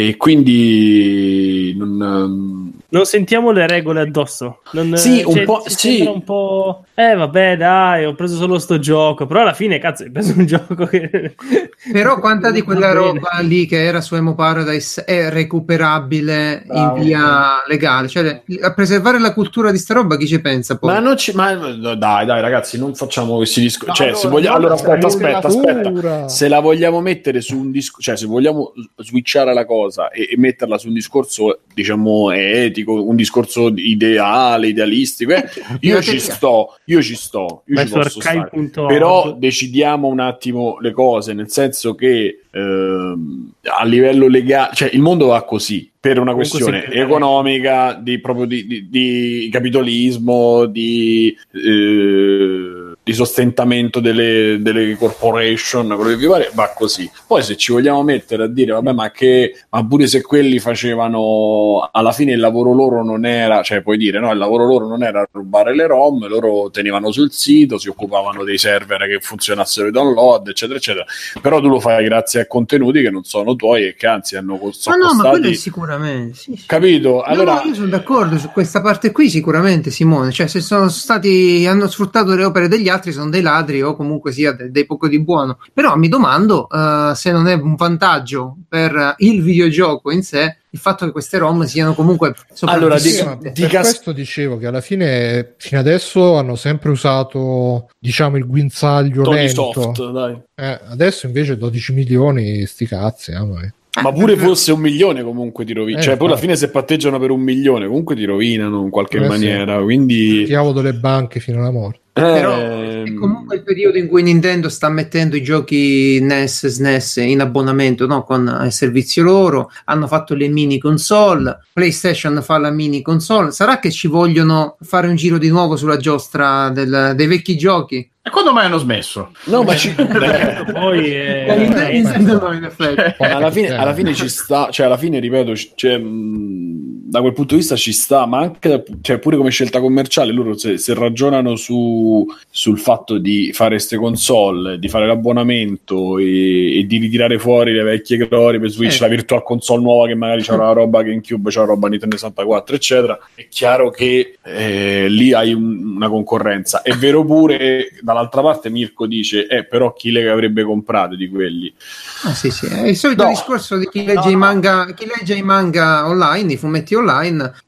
E quindi non, Non sentiamo le regole addosso. Non, Sì, un cioè, po', sì. un po'. Eh, vabbè, dai, ho preso solo sto gioco. Però alla fine, cazzo, hai preso un gioco che. Però quanta di quella roba lì che era su Emo Paradise è recuperabile Bravo. in via legale? Cioè, a preservare la cultura di sta roba chi ci pensa poi? Ma non ci, ma dai, dai, ragazzi, non facciamo questi discorsi. No, cioè, allora, se vogliamo, allora, aspetta, aspetta, aspetta. Se la vogliamo mettere su un discorso, cioè, se vogliamo switchare la cosa e, e metterla su un discorso, diciamo, etico, un discorso ideale, idealistico, eh, io ci sto, io ci sto, io ci posso stare. Però decidiamo un attimo le cose, nel senso che ehm, a livello legale, cioè il mondo va così per una questione economica, di, proprio di, di- di capitalismo, di, eh, di sostentamento delle, delle corporation, quello che vi pare, va così. Poi se ci vogliamo mettere a dire, vabbè, ma che, ma pure se quelli facevano, alla fine il lavoro loro non era, cioè puoi dire, no, il lavoro loro non era rubare le ROM, loro tenevano sul sito, si occupavano dei server che funzionassero i download, eccetera, eccetera. Però tu lo fai grazie a contenuti che non sono tuoi e che anzi hanno Ma sono no, ma costati- quello è sicuramente. Sì, sì. Capito? Allora, No, no, io sono d'accordo su questa parte qui, sicuramente, Simone. Cioè, se sono stati, hanno sfruttato le opere degli altri, sono dei ladri o comunque sia de- dei poco di buono. Però mi domando eh, se non è un vantaggio per il videogioco in sé il fatto che queste ROM siano comunque Allora, Sì, ma sopravvissute. per dica- questo dicevo che alla fine fino adesso hanno sempre usato diciamo il guinzaglio Tony lento Soft, dai. Eh, adesso invece 12 milioni sti cazzi ah, ma- pure fosse un milione comunque ti rovina. Eh, cioè, poi alla infatti. fine se patteggiano per un milione comunque ti rovinano in qualche Eh, sì. maniera. Quindi... diavolo delle banche fino alla morte Però Ehm, è comunque il periodo in cui Nintendo sta mettendo i giochi NES, SNES in abbonamento no? con il servizio loro, hanno fatto le mini console, PlayStation fa la mini console. Sarà che ci vogliono fare un giro di nuovo sulla giostra del- dei vecchi giochi? E quando mai hanno smesso? No, ma ci... Poi è- Eh, Nintendo- Nintendo no, in effetti. Alla fine, Eh. alla fine ci sta, cioè alla fine ripeto, c- cioè, mh, da quel punto di vista ci sta, ma anche da- cioè, pure come scelta commerciale, loro se, se ragionano su, sul fatto di fare queste console, di fare l'abbonamento e, e di ritirare fuori le vecchie glorie per Switch, Eh. la virtual console nuova che magari c'ha la roba GameCube, c'ha la roba Nintendo 64, eccetera, è chiaro che eh, lì hai un- una concorrenza. È vero pure, dall'altra parte Mirko dice, eh, però chi le avrebbe comprate di quelli? Ah, sì, sì. È il solito No. discorso di chi legge, No, i no. manga, chi legge i manga online, i fumetti online,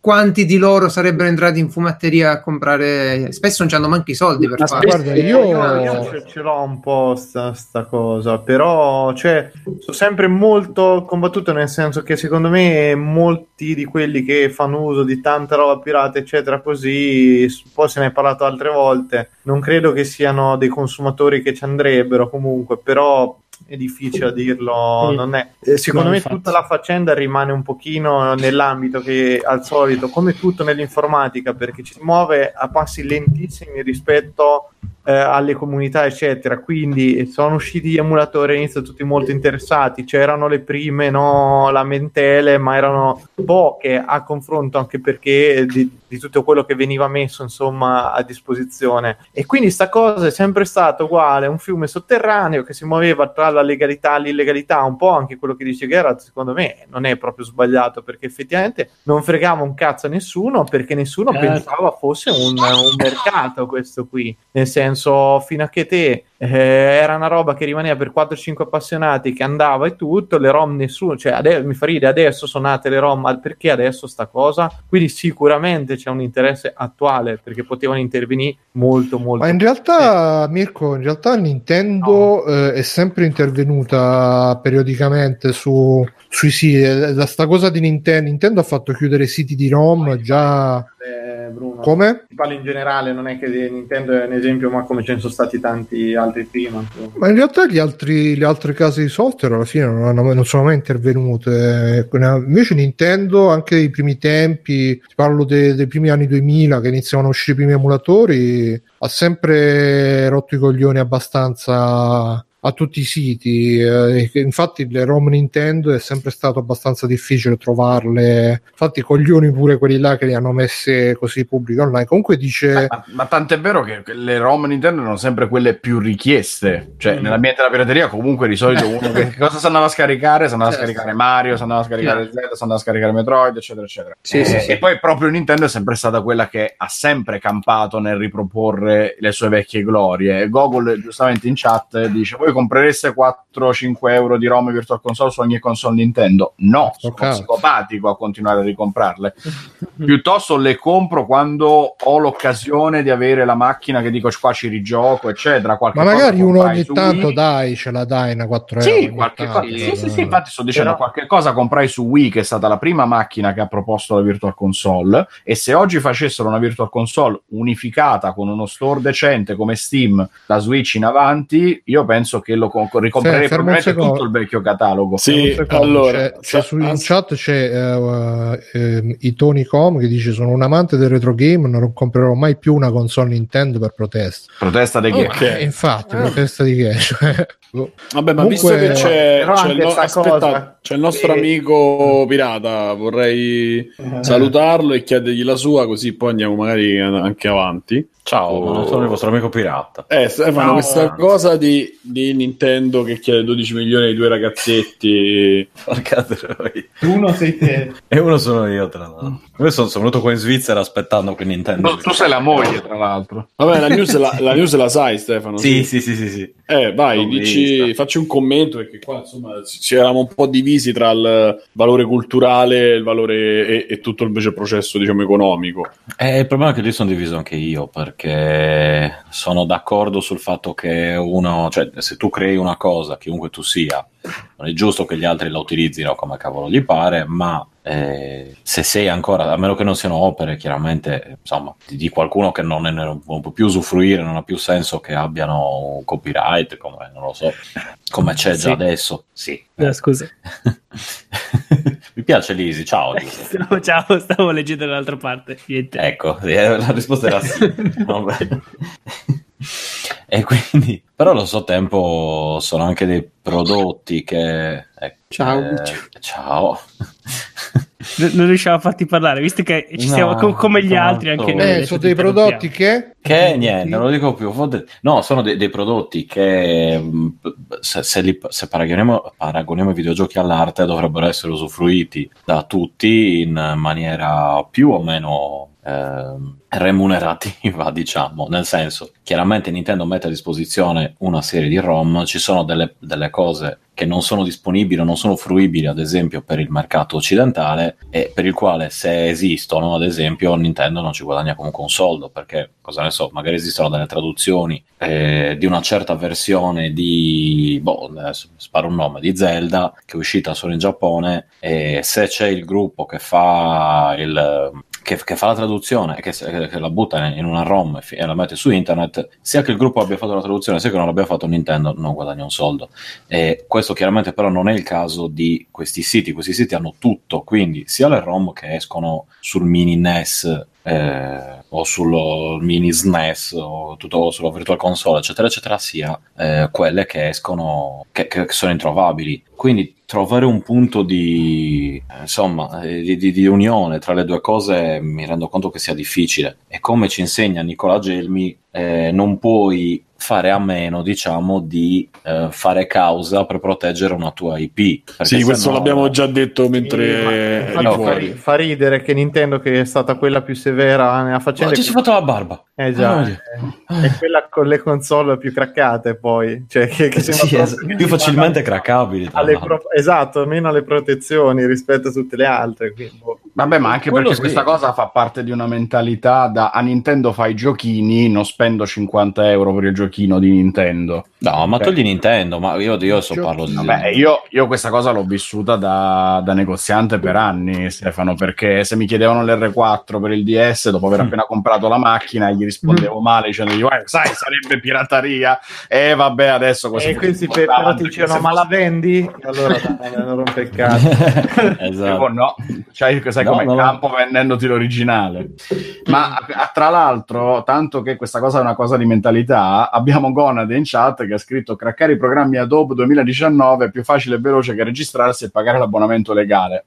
quanti di loro sarebbero entrati in fumetteria a comprare? Spesso non hanno manco i soldi per farlo. guarda io, io ce, ce l'ho un po' sta, sta cosa, però cioè, sono sempre molto combattuto nel senso che secondo me molti di quelli che fanno uso di tanta roba pirata eccetera così, poi se ne è parlato altre volte, non credo che siano dei consumatori che ci andrebbero comunque, però è difficile dirlo, Mm. non è. eh, secondo No, me infatti. tutta la faccenda rimane un pochino nell'ambito che al solito, come tutto nell'informatica, perché ci si muove a passi lentissimi rispetto eh, alle comunità, eccetera. Quindi sono usciti gli emulatori all'inizio tutti molto interessati, c'erano le prime no, lamentele, ma erano poche a confronto anche perché di, di tutto quello che veniva messo insomma a disposizione. E quindi sta cosa è sempre stata uguale, un fiume sotterraneo che si muoveva tra la legalità e l'illegalità, un po' anche quello che dice Gerard, secondo me non è proprio sbagliato perché effettivamente non fregava un cazzo a nessuno perché nessuno Certo. pensava fosse un, un mercato questo qui, nel senso fino a che te eh, era una roba che rimaneva per 4-5 appassionati che andava e tutto, le ROM nessuno, cioè ade- mi fa ridere, adesso sono nate le ROM, ma perché adesso sta cosa? Quindi sicuramente c'è un interesse attuale perché potevano intervenire molto molto. Ma in realtà Mirko in realtà Nintendo eh, è sempre intervenuta periodicamente su, sui siti Eh, da sta cosa di Nintendo Nintendo ha fatto chiudere siti di ROM già Eh, Bruno. Come? Ti parlo in generale, non è che Nintendo è un esempio, ma come ce ne sono stati tanti altri prima. Ma in realtà gli altri, le altre case di software alla fine non, hanno- non sono mai intervenute. Eh, Invece Nintendo, anche nei primi tempi, ti parlo de- dei primi anni 2000 che iniziavano a uscire i primi emulatori, ha sempre rotto i coglioni abbastanza a tutti i siti. eh, infatti le ROM Nintendo è sempre stato abbastanza difficile trovarle. Infatti coglioni pure quelli là che li hanno messe così pubbliche online. Comunque dice... Ma, ma tant'è vero che le ROM Nintendo erano sempre quelle più richieste. Cioè, Mm. nell'ambiente della pirateria, comunque di solito uno che, cosa si andava a scaricare? Si andava a Certo. scaricare Mario, si andava a scaricare Zelda, si andava a scaricare Metroid, eccetera, eccetera. Sì, Eh, sì, sì. E poi proprio Nintendo è sempre stata quella che ha sempre campato nel riproporre le sue vecchie glorie. Gogol, giustamente in chat, dice: Voi comprereste 4-5 euro di ROM Virtual Console su ogni console Nintendo? No, sono cazzo. psicopatico a continuare a ricomprarle. Piuttosto le compro quando ho l'occasione di avere la macchina che dico qua ci rigioco, eccetera. Qualche Ma magari uno ogni tanto Wii. dai, ce la dai una 4 euro. Sì, qualche tanto, cosa, sì, eh. sì, sì, infatti sto dicendo Però- qualche cosa comprai su Wii che è stata la prima macchina che ha proposto la Virtual Console e se oggi facessero una Virtual Console unificata con uno store decente come Steam da Switch in avanti, io penso che lo co- ricomprerei probabilmente secondo. tutto il vecchio catalogo. Sì, allora, c'è, c'è sa- su, in as- chat c'è eh, ehm, i Tony Com che dice sono un amante del retro game non comprerò mai più una console Nintendo per protesta Protesta dei che? Ok. Eh, infatti protesta di che Cioè, boh. Vabbè, ma Comunque- visto che c'è, c'è il, no- aspetta, c'è il nostro Eh. amico pirata, vorrei Eh. salutarlo e chiedergli la sua, così poi andiamo magari anche avanti. Ciao, Oh. non sono il vostro amico pirata. Eh, Stefano, No. questa cosa di, di Nintendo che chiede 12 milioni ai due ragazzetti. Porca troia. Uno sei te. E uno sono io, tra l'altro. Io sono, sono venuto qua in Svizzera aspettando che Nintendo. No, tu sei la moglie, tra l'altro. Vabbè, la news, la, la news la sai, Stefano. Sì, sì, sì, sì, sì. Eh, vai, dici, facci un commento perché qua insomma ci eravamo un po' divisi tra il valore culturale il valore e, e tutto invece il processo diciamo economico. Eh, il problema è che lì sono diviso anche io perché sono d'accordo sul fatto che uno, cioè se tu crei una cosa, chiunque tu sia, non è giusto che gli altri la utilizzino come cavolo gli pare, ma eh, se sei ancora, a meno che non siano opere, chiaramente, insomma, di, di qualcuno che non, è, non può più usufruire, non ha più senso che abbiano un copyright, come non lo so, come c'è Sì. già adesso. Sì. Eh, scusa. Mi piace Lisi, ciao. No, ciao, stavo leggendo dall'altra parte. Niente. Ecco, eh, la risposta era sì. E quindi, però allo stesso tempo sono anche dei prodotti che... ecco, Ciao. eh, ciao. Non riusciamo a farti parlare, visto che ci No, siamo co- come gli altri anche noi. eh, sono dei prodotti che Che niente, non lo dico più. No, sono dei, dei prodotti che se, se li- se paragoniamo, paragoniamo i videogiochi all'arte dovrebbero essere usufruiti da tutti in maniera più o meno ehm, remunerativa, diciamo. Nel senso, chiaramente Nintendo mette a disposizione una serie di ROM, ci sono delle, delle cose che non sono disponibili o non sono fruibili, ad esempio, per il mercato occidentale e per il quale se esistono, ad esempio, Nintendo non ci guadagna comunque un soldo, perché cosa ne so, magari esistono delle traduzioni eh, di una certa versione di, boh, sparo un nome, di Zelda, che è uscita solo in Giappone, e se c'è il gruppo che fa il che, che fa la traduzione che, che la butta in una ROM e la mette su internet, sia che il gruppo abbia fatto la traduzione sia che non l'abbia fatto Nintendo, non guadagna un soldo. E questo chiaramente però non è il caso di questi siti, questi siti hanno tutto, quindi sia le ROM che escono sul mini NES eh, o sul mini SNES o tutto sulla Virtual Console, eccetera, eccetera, sia eh, quelle che escono, che, che sono introvabili. Quindi trovare un punto di, eh, insomma, eh, di, di- di unione tra le due cose mi rendo conto che sia difficile. E come ci insegna Nicola Gelmi, eh, non puoi fare a meno, diciamo, di eh, fare causa per proteggere una tua IP. Sì, questo sennò- l'abbiamo già detto Sì, mentre ma- eri infatti no, fa, ri- fa ridere che Nintendo, che è stata quella più severa nella faccenda, Oggi si è fatto la barba. eh già, Ah, è, è quella con le console più craccate poi, cioè che, che Sì, es- più facilmente craccabili. pro- esatto, meno alle protezioni rispetto a tutte le altre. quindi, boh. Vabbè, ma anche Quello perché sì. questa cosa fa parte di una mentalità da a Nintendo fai giochini, non spendo 50 euro per il giochino di Nintendo. No, ma Ok. togli Nintendo, ma io, io so parlo di... Vabbè, io, io questa cosa l'ho vissuta da, da negoziante per anni, Stefano, perché se mi chiedevano l'R4 per il DS, dopo aver appena comprato la macchina, gli rispondevo male dicendo, "Eh, sai, sarebbe pirateria. E vabbè, adesso questo E questi per- però ti dicevano ma la vendi? Allora non rompe il cazzo. esatto. Oh, no, cioè, sai No, come no, no. campo vendendoti l'originale. Ma a- a- tra l'altro, tanto che questa cosa è una cosa di mentalità, abbiamo Gonade in chat che ha scritto craccare i programmi Adobe 2019 è più facile e veloce che registrarsi e pagare l'abbonamento legale.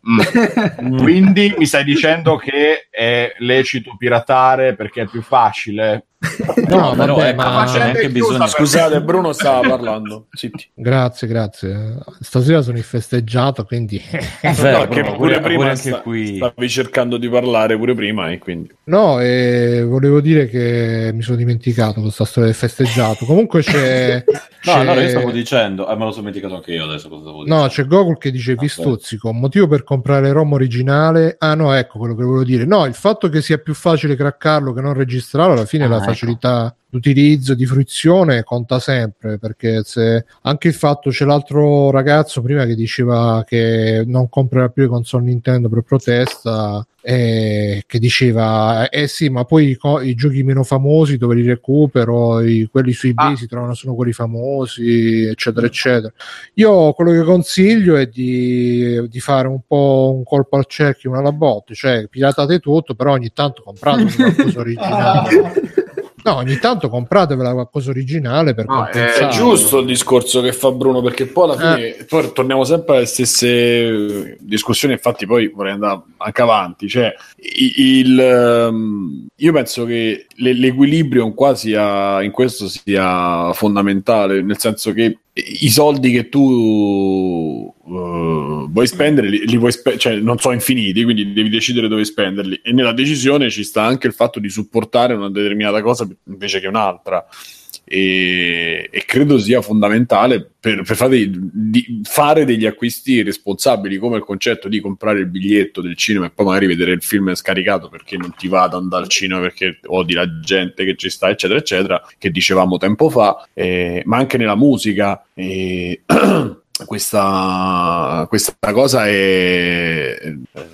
Mm. Quindi mi stai dicendo che è lecito piratare perché è più facile? No, però vabbè, ecco, ma- neanche bisogno... Scusate, Bruno stava parlando. Zitti. Grazie, grazie. Stasera sono in festeggiato, quindi... È vero, No, che Bruno, pure pure- prima pure anche sta- qui... stavi cercando di parlare pure prima e quindi No, eh, volevo dire che mi sono dimenticato questa storia del festeggiato. Comunque c'è... No, c'è- allora io stavo dicendo, eh, me lo sono dimenticato anche io adesso cosa stavo dicendo. No, c'è Gogol che dice vi Aspetta. stuzzico, un motivo per comprare ROM originale. Ah no, ecco quello che volevo dire. No, il fatto che sia più facile craccarlo che non registrarlo, alla fine Ah, la ecco. Facilità d'utilizzo, di fruizione conta sempre, perché se anche il fatto c'è l'altro ragazzo prima che diceva che non comprerà più le console Nintendo per protesta eh, che diceva eh sì ma poi i, co- i giochi meno famosi dove li recupero i- quelli su eBay Ah. si trovano solo quelli famosi eccetera eccetera io quello che consiglio è di, di fare un po' un colpo al cerchio, una alla botte, cioè piratate tutto, però ogni tanto comprate qualcosa originale. No, ogni tanto compratevela qualcosa originale per No. È giusto il discorso che fa Bruno perché poi alla fine poi torniamo sempre alle stesse discussioni infatti poi vorrei andare anche avanti cioè il, ehm, io penso che le- l'equilibrio qua sia in questo sia fondamentale nel senso che i soldi che tu eh, vuoi spendere li, li vuoi spe- cioè non sono infiniti quindi devi decidere dove spenderli. E nella decisione ci sta anche il fatto di supportare una determinata cosa invece che un'altra e, e credo sia fondamentale per, per fare, di fare degli acquisti responsabili come il concetto di comprare il biglietto del cinema e poi magari vedere il film scaricato perché non ti va ad andare al cinema perché odi la gente che ci sta eccetera eccetera che dicevamo tempo fa eh, ma anche nella musica eh, questa, questa cosa è,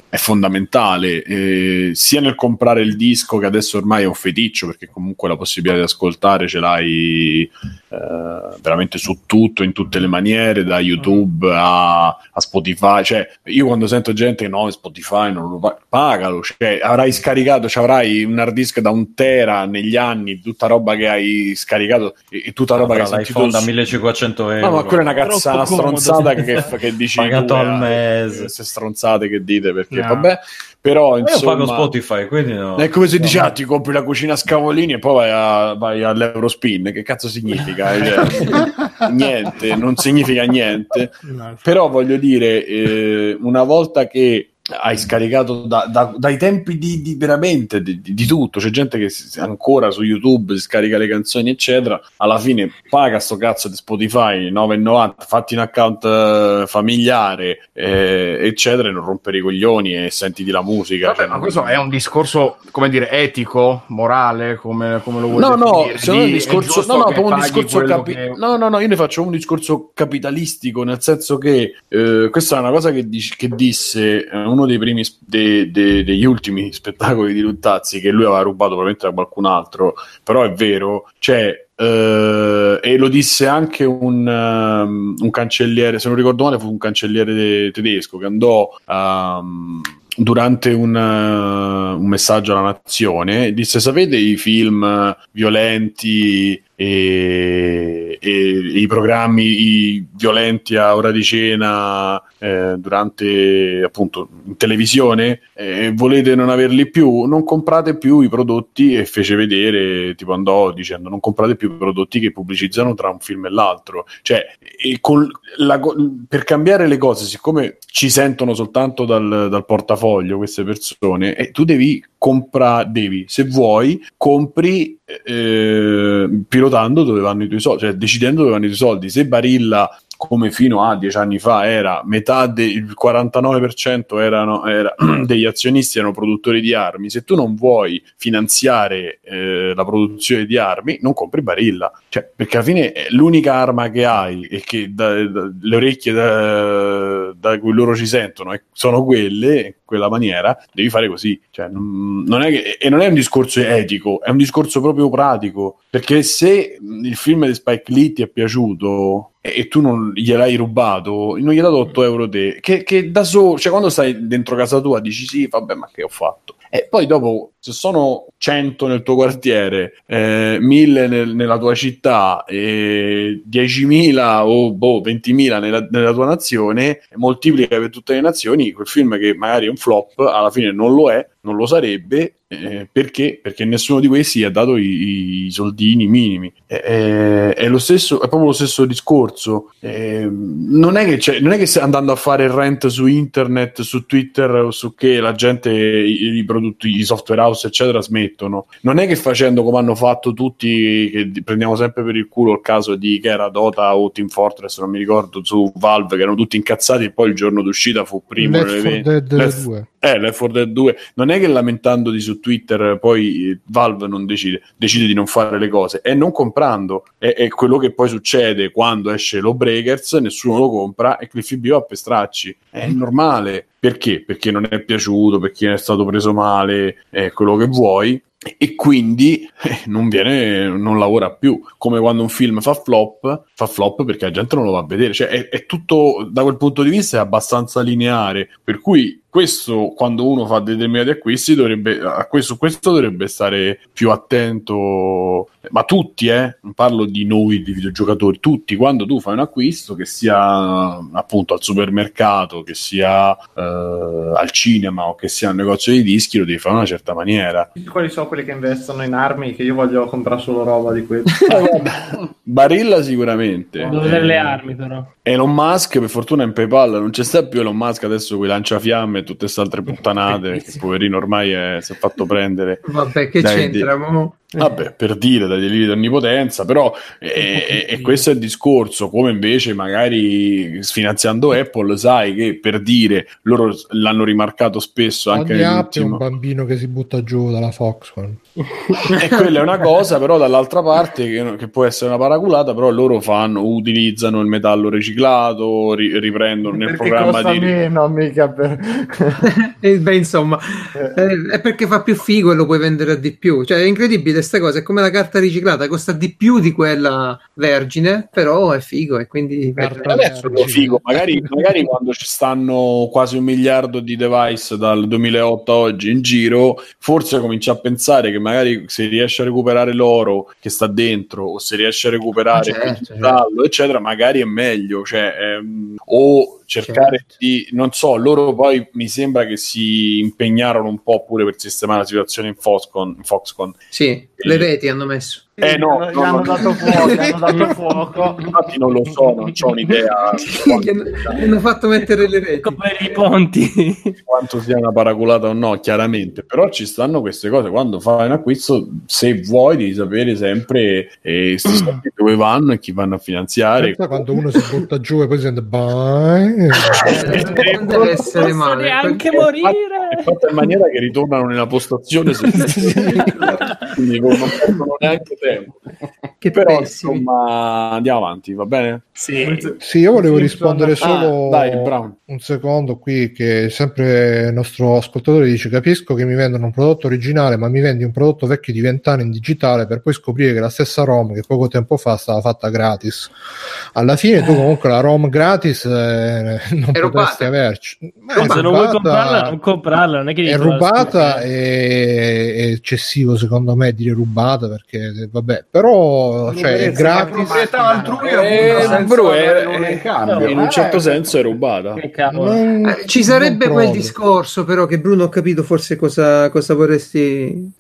è fondamentale eh, sia nel comprare il disco che adesso ormai è un feticcio perché comunque la possibilità di ascoltare ce l'hai eh, veramente su tutto in tutte le maniere da YouTube a, a Spotify cioè io quando sento gente che no Spotify non lo pa- pagalo cioè avrai scaricato cioè avrai un hard disk da un tera negli anni tutta roba che hai scaricato e, e tutta roba che hai sentito da su- 1500 euro. No, ma quella è una cazzata Troppo comodo. stronzata che, che dici Pagato al eh, mese. queste stronzate che dite perché No. vabbè però Ma io pago insomma Spotify, quindi no. è come se No. dici ah, ti compri la cucina a scavolini e poi vai, a- vai all'Eurospin che cazzo significa Cioè, niente non significa niente No, però voglio dire, eh, una volta che hai scaricato da- da- dai tempi di, di veramente di, di- tutto, c'è gente che si- ancora su YouTube si scarica le canzoni, eccetera. Alla fine paga sto cazzo di Spotify 9,90, fatti un account eh, familiare, eh, eccetera, e non rompere i coglioni e sentiti la musica. Vabbè, cioè, ma questo è un discorso, come dire, etico, morale, come, come lo vuoi No, no, definire? me Di- un discorso, no, no, un discorso capi- che- no, no, no, io ne faccio un discorso capitalistico, nel senso che eh, questa è una cosa che, dic- che disse eh, uno dei primi de- de- degli ultimi spettacoli di Luttazzi che lui aveva rubato probabilmente da qualcun altro, però è vero, cioè eh, e lo disse anche un, um, un cancelliere, se non ricordo male fu un cancelliere de- tedesco che andò um, durante un, uh, un messaggio alla nazione disse sapete i film violenti e, e i programmi i violenti a ora di cena eh, durante appunto in televisione eh, volete non averli più? Non comprate più i prodotti e fece vedere tipo andò dicendo non comprate più i prodotti che pubblicizzano tra un film e l'altro cioè e col- la per cambiare le cose siccome ci sentono soltanto dal, dal portafoglio queste persone e tu devi compra, devi, se vuoi, compri eh, pilotando dove vanno i tuoi soldi, cioè decidendo dove vanno i tuoi soldi. Se Barilla come fino a dieci anni fa era metà del 49% erano, era, degli azionisti erano produttori di armi, se tu non vuoi finanziare eh, la produzione di armi, non compri Barilla, cioè, perché alla fine è l'unica arma che hai e che da, da, le orecchie da, da cui loro ci sentono eh, sono quelle, in quella maniera, devi fare così. Cioè, non, che, e non è un discorso etico, è un discorso proprio pratico, perché se il film di Spike Lee ti è piaciuto e tu non gliel'hai rubato, non gli hai dato 8 euro te, che, che da solo, cioè quando stai dentro casa tua dici sì, vabbè, ma che ho fatto? E poi dopo, se sono 100 nel tuo quartiere, eh, 1000 nel, nella tua città, eh, 10.000 o boh, 20.000 nella, nella tua nazione, moltiplica per tutte le nazioni, quel film che magari è un flop, alla fine non lo è, non lo sarebbe, eh, perché? Perché nessuno di questi ha dato i, i soldini minimi. È, è, stesso, è proprio lo stesso discorso. Non, è che non è che andando a fare rent su internet, su Twitter o su che la gente, i, i prodotti, i software house, eccetera, smettono. Non è che facendo come hanno fatto tutti, che prendiamo sempre per il culo il caso di che era Dota o Team Fortress, non mi ricordo, su Valve, che erano tutti incazzati e poi il giorno d'uscita fu primo. Left 4 Dead 2. Eh, Left 4 Dead 2. Non è che lamentandoti su Twitter poi Valve non decide, decide di non fare le cose, è non comprando. È, è quello che poi succede quando esce lo Breakers, nessuno lo compra e Cliffy B va per stracci. È normale. Perché? Perché non è piaciuto, perché è stato preso male, è quello che vuoi e quindi eh, non viene, non lavora più. Come quando un film fa flop, fa flop perché la gente non lo va a vedere. Cioè, è, è tutto da quel punto di vista è abbastanza lineare. Per cui questo quando uno fa determinati acquisti dovrebbe a questo, questo dovrebbe stare più attento ma tutti eh? Non parlo di noi di videogiocatori tutti. Quando tu fai un acquisto che sia appunto al supermercato che sia eh, al cinema o che sia un negozio di dischi lo devi fare in una certa maniera. Quali sono quelli che investono in armi che io voglio comprare solo roba di questo Barilla sicuramente. Devo vedere le armi però. Elon Musk per fortuna in Paypal non c'è sta più. Elon Musk adesso qui lancia fiamme e tutte queste altre puttanate che poverino ormai è, si è fatto prendere. Vabbè che c'entra di... Vabbè, per dire dai deliri di onnipotenza, però e, e questo è il discorso, come invece magari sfinanziando Apple, sai che per dire loro l'hanno rimarcato spesso anche Ogni app è un bambino che si butta giù dalla Foxconn. e quella è una cosa, però dall'altra parte che, che, può essere una paraculata, però loro fanno, utilizzano il metallo riciclato, ri, riprendono nel perché programma di meno mica per... Eh, beh, insomma, eh, è perché fa più figo e lo puoi vendere di più. Cioè, è incredibile questa cosa, è come la carta riciclata, costa di più di quella vergine, però è figo e quindi... Adesso è figo, magari, magari quando ci stanno quasi un miliardo di device dal 2008 a oggi in giro, forse comincia a pensare che magari se riesce a recuperare l'oro che sta dentro o se riesce a recuperare Ah, certo, il metallo, eccetera, magari è meglio, cioè, ehm, o cercare Certo. di, non so, loro poi mi sembra che si impegnarono un po' pure per sistemare la situazione in Foxconn, in Foxconn. Sì, le reti hanno messo. Eh, no, gli no, hanno no. dato fuoco, gli hanno dato fuoco. Infatti non lo so, non ho un'idea Gli hanno, fatto mettere le reti. come i ponti quanto sia una paraculata o no, chiaramente, però ci stanno queste cose. Quando fai un acquisto, se vuoi, devi sapere sempre eh, dove vanno e chi vanno a finanziare. Pensa quando uno si butta giù e poi sente bye. Eh, non deve essere posso male. neanche È morire fatta in maniera che ritornano nella postazione quindi non perdono neanche tempo. Che Però pessimi. insomma andiamo avanti, va bene? sì Sì, io volevo Sì, rispondere insomma. solo Ah, dai, Brown. un secondo qui che sempre il nostro ascoltatore dice capisco che mi vendono un prodotto originale ma mi vendi un prodotto vecchio di vent'anni in digitale per poi scoprire che la stessa ROM che poco tempo fa stava fatta gratis alla fine tu comunque la ROM gratis eh, non È potresti rubata. averci ma Rubata. se non vuoi comprarla non comprarla non è che è dici, "Oh, rubata scusa". e è eccessivo secondo me dire rubata perché vabbè però cioè, è gratis. proprietà altrui Eh, appunto, senza bro, è- è- cambio. in un Eh, certo senso è rubata. Non- Eh, Ci sarebbe quel discorso, però, che Bruno ho capito forse cosa, cosa vorresti.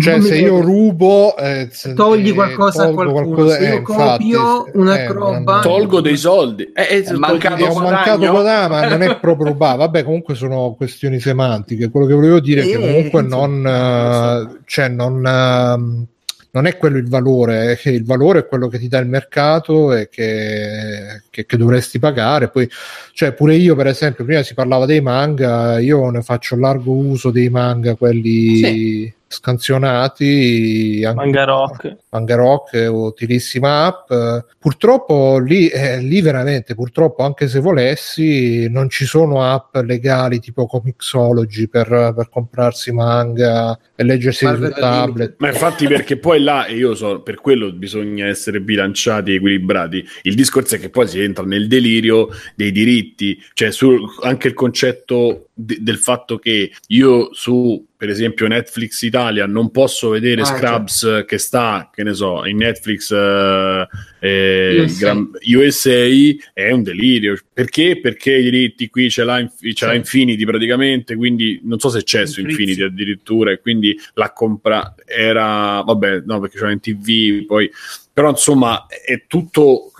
Cioè, se io rubo, eh, se- togli eh, qualcosa a qualcuno. qualcosa- Se io eh, infatti, copio una eh, roba- Tolgo dei soldi. Eh, eh, È mancato è guadagno. mancato guadagno, ma non è proprio rubato. Vabbè, comunque sono questioni semantiche. Quello che volevo dire è che comunque non, eh, cioè non, ehm, non è quello il valore, è che il valore è quello che ti dà il mercato e che, che- che dovresti pagare. Poi, cioè, pure io, per esempio, prima si parlava dei manga, io ne faccio largo uso dei manga, quelli scansionati. Manga rock. Manga Rock è utilissima app. Purtroppo lì, eh, lì veramente, purtroppo anche se volessi, non ci sono app legali tipo Comixology per, per comprarsi manga e leggersi Marvel sul tablet. Ma infatti perché poi là, e io so, per quello bisogna essere bilanciati e equilibrati, il discorso è che poi si entra nel delirio dei diritti, cioè su, anche il concetto de- del fatto che io su per esempio Netflix Italia non posso vedere Ah, Scrubs che sta, che ne so, in Netflix eh, eh, USA. Gran- USA è un delirio. Perché? Perché i diritti qui ce l'ha, ce l'ha. Infinity praticamente, quindi non so se c'è su In Infinity addirittura e quindi l'ha comprata, era, vabbè, no perché c'era in TV, poi però insomma è tutto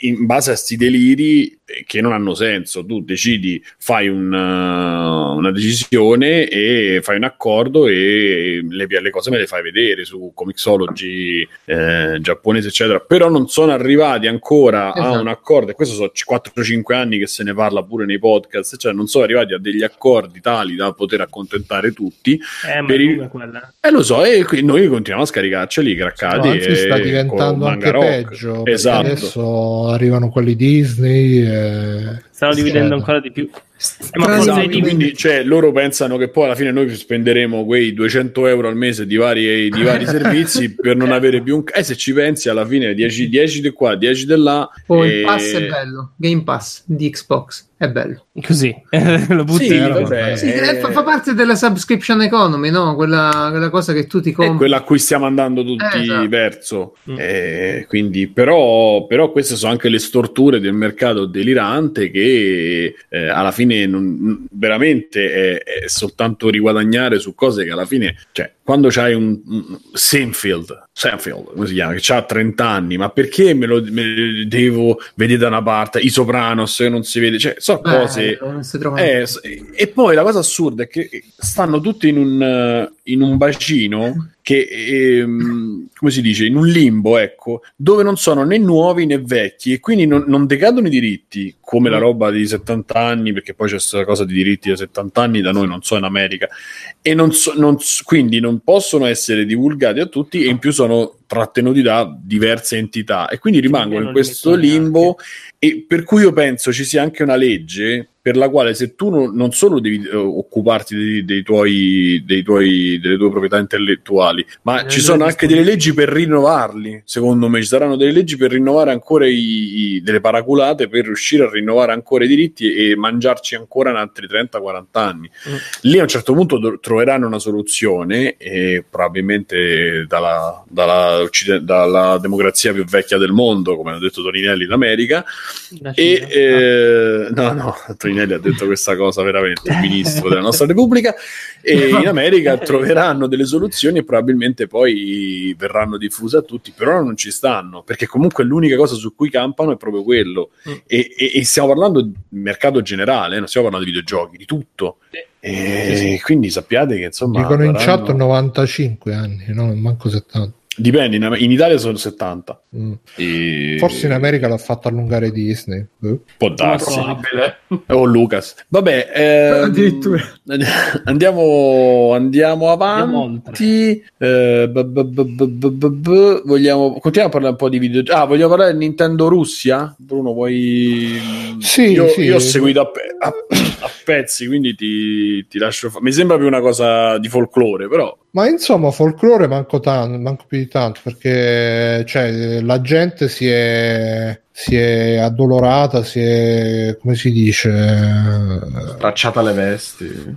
in base a sti deliri che non hanno senso tu decidi fai un, uh, una decisione e fai un accordo e le, le cose me le fai vedere su Comixology eh, giapponese eccetera però non sono arrivati ancora a Esatto. un accordo e questo sono 4-5 anni che se ne parla pure nei podcast cioè non sono arrivati a degli accordi tali da poter accontentare tutti Eh, ma Per è il- lunga quella. e lo so, e noi continuiamo a scaricarceli craccati. Anzi, e sta diventando anche Rock. peggio. Esatto. Adesso arrivano quelli Disney. eh, Stanno dividendo cioè, ancora di più. Eh, ma cosa quindi cioè, loro pensano che poi alla fine noi spenderemo quei 200 euro al mese di vari, di vari servizi per non avere più un... Eh, se ci pensi alla fine 10, 10 di qua, 10 di là... Oh, e- il pass è bello. Game Pass di Xbox è bello. Così, lo butti Sì, vabbè, Sì, eh, fa, fa parte della subscription economy, no? Quella, quella cosa che tu ti è compri. quella a cui stiamo andando tutti Eh, esatto. verso. Mm. Eh, quindi, però, però queste sono anche le storture del mercato delirante che eh, alla fine non, veramente è, è soltanto riguadagnare su cose che alla fine, cioè, quando c'hai un, un Seinfeld, Seinfeld, come si chiama, che ha 30 anni, ma perché me lo me devo vedere da una parte? I Sopranos che non si vede, cioè, sono Bello, cose non si trovano. eh, s- e poi la cosa assurda è che stanno tutti in un, eh, in un bacino che, ehm, come si dice, in un limbo, ecco, dove non sono né nuovi né vecchi e quindi non, non decadono i diritti come la roba di 70 anni, perché poi c'è questa cosa di diritti da 70 anni, da noi non so in America, e non so- non s- quindi non possono essere divulgati a tutti e in più sono trattenuti da diverse entità e quindi rimangono in non questo limbo e per cui io penso ci sia anche una legge per la quale se tu non, non solo devi eh, occuparti dei, dei tuoi, dei tuoi, delle tue proprietà intellettuali, ma Delle ci tue sono anche delle leggi per rinnovarli. Secondo me ci saranno delle leggi per rinnovare ancora i, i- delle paraculate per riuscire a rinnovare ancora i diritti e mangiarci ancora in altri 30-40 anni. Mm. Lì a un certo punto troveranno una soluzione e probabilmente dalla, dalla, occiden- dalla democrazia più vecchia del mondo, come hanno detto Toninelli in America, e eh, no, no, Toninelli ha detto questa cosa veramente, il ministro della nostra Repubblica. E in America troveranno delle soluzioni e probabilmente poi verranno diffuse a tutti, però non ci stanno, perché comunque l'unica cosa su cui campano è proprio quello. Mm. E, e- e stiamo parlando di mercato generale, eh, non stiamo parlando di videogiochi, di tutto. E quindi sappiate che insomma. Dicono in chat 95 anni, no? manco 70. Dipende, in, in Italia sono 70. Mm. E- Forse in America l'ha fatto allungare Disney. Eh. Può darsi. Probabile. O Lucas. Vabbè, ehm, Addirittura. andiamo, andiamo Andiamo avanti. Eh, b- b- vogliamo, continuiamo a parlare un po' di video. Ah, vogliamo parlare di Nintendo Russia? Bruno, vuoi. Sì, io, sì. io ho seguito a, pe- a- a pezzi, quindi ti, ti lascio. fa- Mi sembra più una cosa di folklore, però. Ma insomma, folklore manco, tanto, manco più di tanto perché cioè, la gente si è si è addolorata, si è, come si dice, Stracciata le vesti.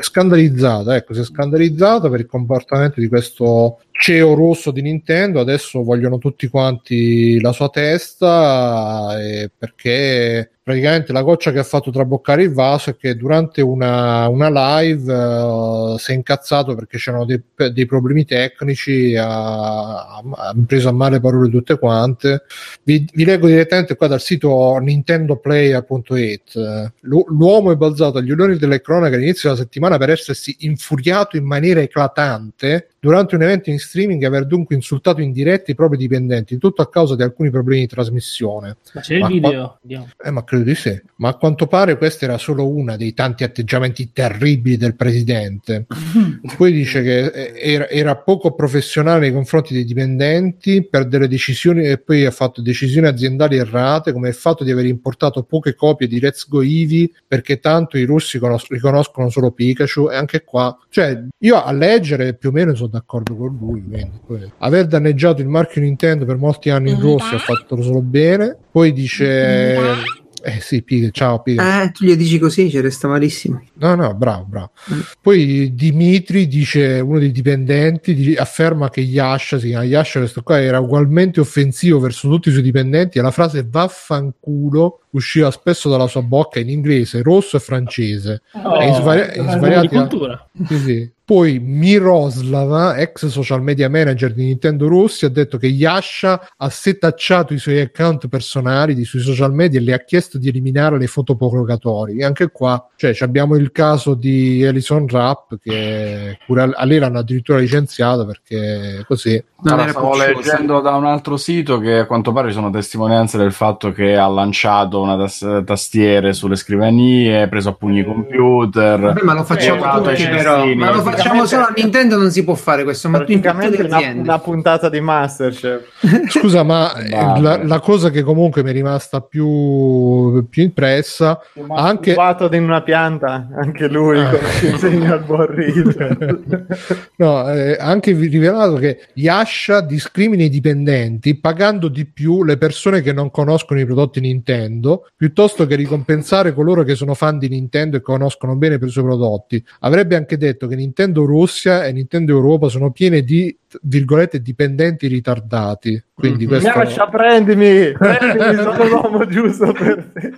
scandalizzata, ecco, si è scandalizzata per il comportamento di questo CEO rosso di Nintendo, adesso vogliono tutti quanti la sua testa perché praticamente la goccia che ha fatto traboccare il vaso è che durante una, una live eh, si è incazzato perché c'erano dei, dei problemi tecnici, ha, ha preso a male parole tutte quante. Vi, vi leggo direttamente qua dal sito nintendoplayer.it. L'u- l'uomo è balzato agli onori delle cronache all'inizio della settimana per essersi infuriato in maniera eclatante durante un evento in streaming e aver dunque insultato in diretta i propri dipendenti, tutto a causa di alcuni problemi di trasmissione. Ma c'è il Ma video? Andiamo. Eh, ma credo di sì. Ma a quanto pare questa era solo una dei tanti atteggiamenti terribili del presidente. Poi dice che eh, era, era poco professionale nei confronti dei dipendenti per delle decisioni e poi ha fatto decisioni aziendali errate come il fatto di aver importato poche copie di Let's Go Eevee perché tanto i russi conos- riconoscono solo Pikachu e anche qua cioè io a leggere più o meno sono d'accordo con lui quindi, aver danneggiato il marchio Nintendo per molti anni in Russia ha fatto solo bene poi dice eh sì, Piga, ciao Piga. Eh, tu gli dici così, ci resta malissimo. No, no, bravo, bravo. Mm. Poi Dimitri dice, uno dei dipendenti, di- afferma che Yasha, si chiama Yasha, questo qua era ugualmente offensivo verso tutti i suoi dipendenti e la frase vaffanculo usciva spesso dalla sua bocca in inglese, rosso e francese. Oh, E in svari- in svariati- cultura. Sì, sì. Poi Miroslava, ex social media manager di Nintendo Russia, ha detto che Yasha ha setacciato i suoi account personali di- sui social media e le ha chiesto di eliminare le foto provocatori. E anche qua, cioè, ci abbiamo il caso di Alison Rapp che pure a, lei l'hanno addirittura licenziato perché così. Non Allora, stavo leggendo da un altro sito che a quanto pare ci sono testimonianze del fatto che ha lanciato una tas- tastiere sulle scrivanie, preso a pugni i computer. Vabbè, ma lo facciamo tutti, però. Ma lo facciamo solo a Nintendo, non si può fare questo. Ma in tutte Praticamente le una, una puntata di Masterchef. Scusa, ma eh, la, la cosa che comunque mi è rimasta più, più impressa anche Masturbato in una pianta, anche lui Ah. con il segno al buon. No, eh, anche rivelato che Yasha discrimina i dipendenti pagando di più le persone che non conoscono i prodotti Nintendo piuttosto che ricompensare coloro che sono fan di Nintendo e conoscono bene i suoi prodotti. Avrebbe anche detto che Nintendo Russia e Nintendo Europa sono piene di virgolette dipendenti ritardati. Quindi questo... Yasha, prendimi, prendimi, sono l'uomo giusto per te.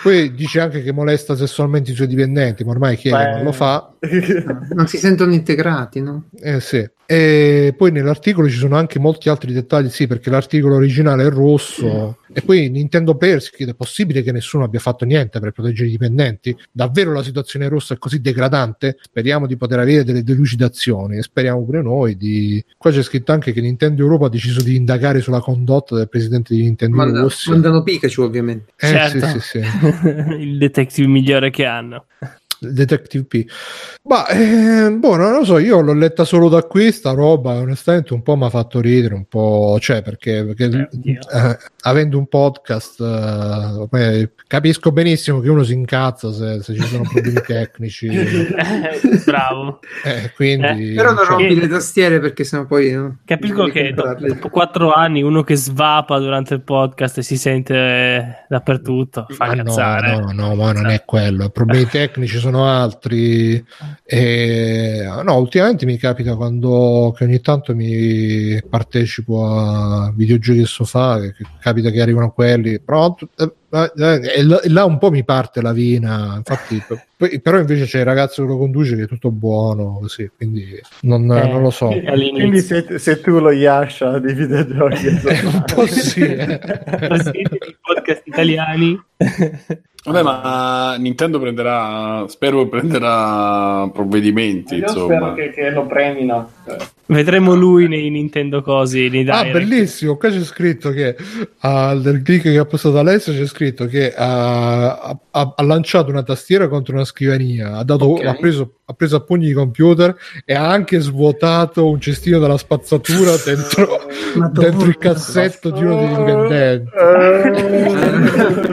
Poi dice anche che molesta sessualmente i suoi dipendenti, ma ormai chi è che non lo fa? Non si sentono integrati, no? Eh sì. E poi nell'articolo ci sono anche molti altri dettagli, sì, perché l'articolo originale è rosso. E poi Nintendo Player si chiede: è possibile che nessuno abbia fatto niente per proteggere i dipendenti? Davvero la situazione rossa è così degradante? Speriamo di poter avere delle delucidazioni e speriamo pure noi di. Qua c'è scritto anche che Nintendo Europa ha deciso di indagare sulla condotta del presidente di Nintendo Manda- mandano Pikachu, ovviamente. Eh, Certo. sì, sì, sì. il detective migliore che hanno. Detective P. Ma eh, boh, non lo so, io l'ho letta solo da qui sta roba, onestamente un po' mi ha fatto ridere, un po', cioè perché, perché Eh, eh, avendo un podcast eh, capisco benissimo che uno si incazza se, se ci sono problemi tecnici, Eh, Bravo. eh, quindi Però non cioè, rompi le tastiere perché sennò poi. no? Capisco che comprarle. dopo quattro anni uno che svapa durante il podcast e si sente dappertutto fa ma no, incazzare. no, no, ma non è quello. I problemi tecnici sono altri. E, no, ultimamente mi capita quando che ogni tanto mi partecipo a videogiochi del sofà, che, che capita che arrivano quelli, pronto. eh, e là, un po' mi parte la vina. Infatti, però invece c'è il ragazzo che lo conduce che è tutto buono, così, quindi non, Eh, non lo so. all'inizio. Quindi sei, sei tu lo Yasha dei videogiochi. un po' sì, eh. Podcast italiani. Vabbè, ma Nintendo prenderà, spero prenderà provvedimenti, Io insomma. spero che, che lo premino. Vedremo lui nei Nintendo cosi. Nei Ah, bellissimo! Qua c'è scritto che ah, nel click che ha postato Alessio c'è scritto che ah, ha, ha- ha lanciato una tastiera contro una scrivania, ha, dato, Ok. ha, preso, ha preso a pugni i computer e ha anche svuotato un cestino della spazzatura dentro, dentro il cassetto di uno dei dipendenti.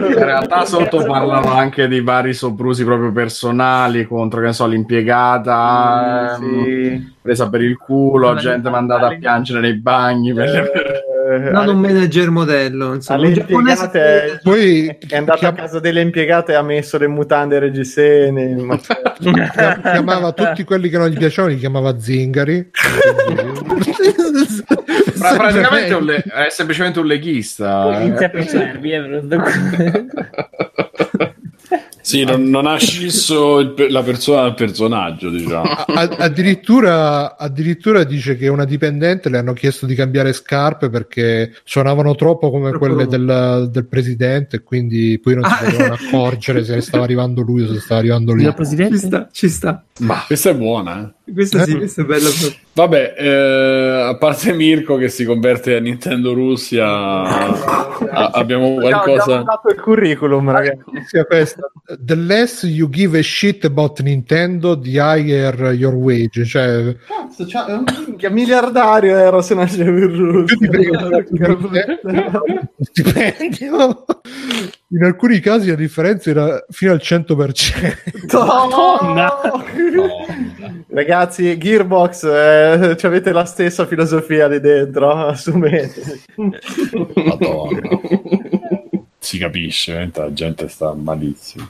In realtà sotto parlava anche di vari soprusi proprio personali contro, che ne so, l'impiegata ehm, Sì. presa per il culo, gente mandata a piangere nei bagni per le- eh, non alle- un manager modello. Insomma, alle un giapponese impiegate Poi è andato chiam- a casa delle impiegate e ha messo le mutande reggisene ma- chiam- chiamava tutti quelli che non gli piacevano, li chiamava zingari. Pra- praticamente le- è semplicemente un leghista. Inizia eh. Sì, non, non ha scisso la persona dal personaggio, diciamo. A- addirittura, addirittura dice che una dipendente le hanno chiesto di cambiare scarpe perché suonavano troppo come Troppo quelle del, del presidente, e quindi poi non si Ah. potevano accorgere se stava arrivando lui o se stava arrivando lui. Signor Ci Presidente? sta, ci sta. Ma questa è buona, eh. Questo sì, questo è bello. proprio. Vabbè, eh, a parte Mirko che si converte a Nintendo Russia, a- abbiamo Abbiamo qualcosa. dato il curriculum ragazzi Sia questa. The less you give a shit about Nintendo, the higher your wage. Cioè, Cazzo, c'ha- è un minchia miliardario ero se nascevo in Russia ti prego. stipendio. In alcuni casi la differenza era fino al 100%. Madonna. Ragazzi, Gearbox, eh, ci avete la stessa filosofia lì dentro, assumete. Madonna. Si capisce, la gente sta malissimo.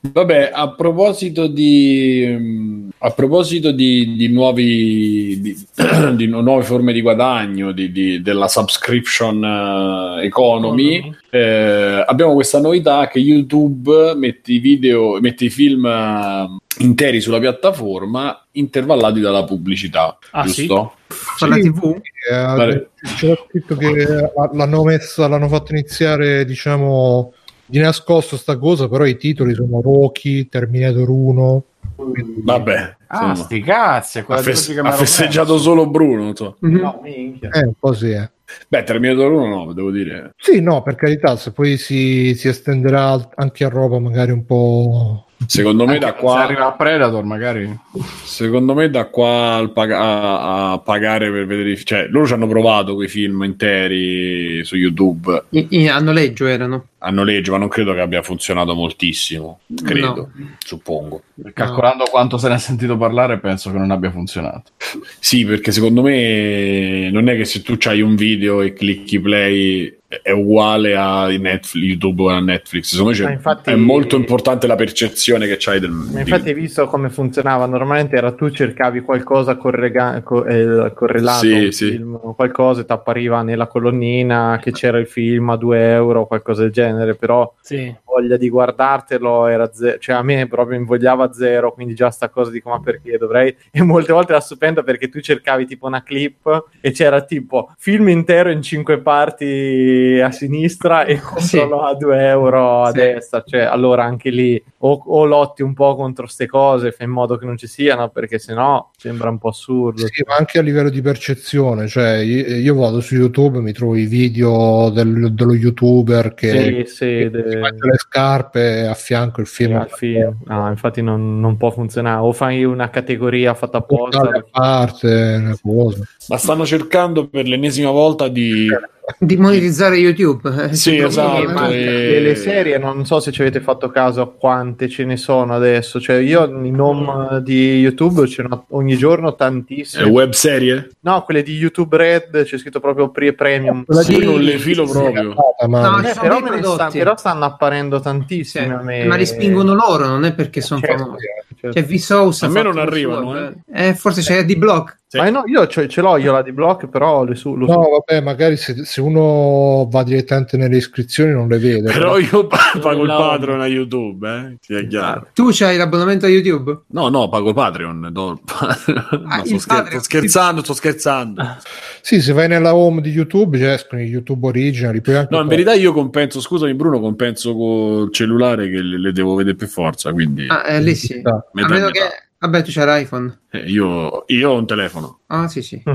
Vabbè, a proposito di a proposito di, di nuovi di, di nuove forme di guadagno, di, di- della subscription eh, economy, eh, abbiamo questa novità che YouTube mette i video, mette i film eh, interi sulla piattaforma intervallati dalla pubblicità, Ah, giusto? Fa la Sì. TV? Eh, c'era scritto che l'hanno messa, l'hanno fatto iniziare, diciamo, di nascosto sta cosa, però i titoli sono Rocky, Terminator 1. quindi- Vabbè, Ah, sti cazzi, ha, fes- ha festeggiato perso. solo Bruno. so. Mhm. No, minchia. Eh, un po' sì, eh. Beh, Terminator 1 no, devo dire. Sì, no, per carità, se poi si, si estenderà anche a roba magari un po'... Secondo me da Anche Se qua, arriva a Predator, magari. secondo me da qua al pag- a, a pagare per vedere, cioè loro ci hanno provato quei film interi su YouTube I- i- a noleggio erano. a noleggio, ma non credo che abbia funzionato moltissimo. Credo, No. suppongo. Calcolando quanto se ne è sentito parlare, penso che non abbia funzionato. Sì, perché secondo me non è che se tu hai un video e clicchi play è uguale a Netflix, YouTube o a Netflix. Secondo me infatti- è molto importante la percezione che c'hai del Ma infatti hai visto come funzionava? Normalmente era tu cercavi qualcosa correga- co- eh, correlato Sì, sì. film o qualcosa e ti appariva nella colonnina che c'era il film a 2 euro o qualcosa del genere, però Sì. voglia di guardartelo era zero, cioè a me proprio invogliava zero, quindi già sta cosa dico ma perché dovrei e molte volte era stupendo perché tu cercavi tipo una clip e c'era tipo film intero in cinque parti a sinistra e controllo a 2 euro a Sì. destra, cioè allora anche lì o, o lotti un po' contro queste cose, fai in modo che non ci siano perché sennò sembra un po' assurdo. Sì, ma anche a livello di percezione, cioè io, io vado su YouTube, mi trovo i video del- dello youtuber che Sì, sì, che de- si mette le scarpe e a fianco il film. al film. No, infatti non, non può funzionare. O fai una categoria fatta apposta. A parte una cosa. Ma stanno cercando per l'ennesima volta di... Di monetizzare YouTube. eh, Sì, esatto, e- delle serie non so se ci avete fatto caso a quante ce ne sono adesso cioè io in home di youtube ce n'ho ogni giorno tantissime web serie? no quelle di youtube red c'è scritto proprio pre premium Quella Sì, non le filo proprio. Ma No, Eh, però, dei me ne sta- prodotti. però stanno apparendo Sì, tantissime me. ma li spingono loro, non è perché sono Certo, famosi. certo. Cioè, Vsauce A me non arrivano, eh. Eh, forse c'è di block. Sì. Ma no, io ce, ce l'ho io la di block però le su, lo No, vabbè, magari se, se uno va direttamente nelle iscrizioni non le vede. Però io pa- pago il No. Patreon a YouTube, eh? Chiaro. Tu c'hai l'abbonamento a YouTube? No, no, pago il Patreon. do il il sto, scher- Patreon. sto scherzando, sto scherzando. Sì, se vai nella home di YouTube ci escono i YouTube originali. No, in verità io compenso, scusami Bruno, compenso col cellulare che le, le devo vedere per forza, quindi Ah, eh, lì sì. A metà e meno metà. che... Vabbè, tu c'hai l'iPhone. Io, io ho un telefono. Ah, sì, sì.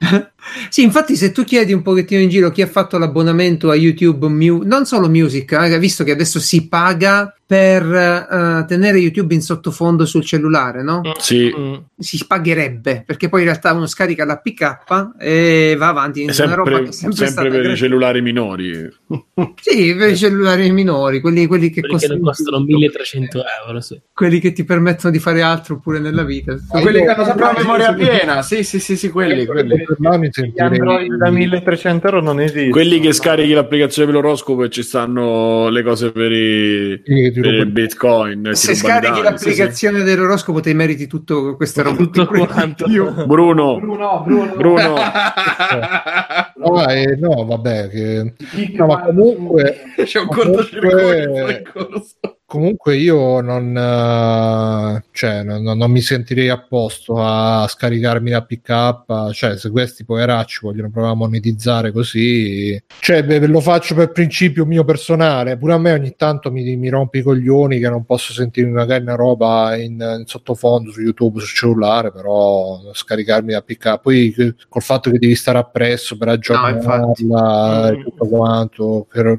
Sì, infatti, se tu chiedi un pochettino in giro chi ha fatto l'abbonamento a YouTube, Mu- non solo Music, eh, visto che adesso si paga per eh, tenere YouTube in sottofondo sul cellulare, no? Sì, Mm. Si pagherebbe perché poi in realtà uno scarica l'APK e va avanti. è roba sempre, che è sempre, sempre per i gratuita. cellulari minori. Sì, per i cellulari minori, quelli, quelli che Quelli che costano, non costano 1300 euro. Sì. quelli che ti permettono di fare altro pure nella vita. Quelli che hanno la sempre memoria piena, sì, sì, sì, sì, quelli, quelli. Per là mi Gli Android da 1300 euro non esistono. Quelli che scarichi l'applicazione per l'oroscopo e ci stanno le cose per i, per il bitcoin. Se scarichi l'applicazione dell'oroscopo ti meriti tutto questa roba. Tutto quanto. Bruno, Bruno, Bruno. Bruno, No, eh, no, vabbè, che... no, ma comunque, C'è un Comunque- cortocircuito in corso. Comunque io non, eh, cioè, non, non- non mi sentirei a posto a scaricarmi la PK, cioè se questi poveracci vogliono provare a monetizzare così, cioè beh, lo faccio per principio mio personale, pure a me ogni tanto mi, mi rompi i coglioni che non posso sentirmi magari una roba in, in sottofondo su YouTube, sul cellulare, però scaricarmi la PK, poi col fatto che devi stare appresso per aggiornarla e Mm. tutto quanto, per-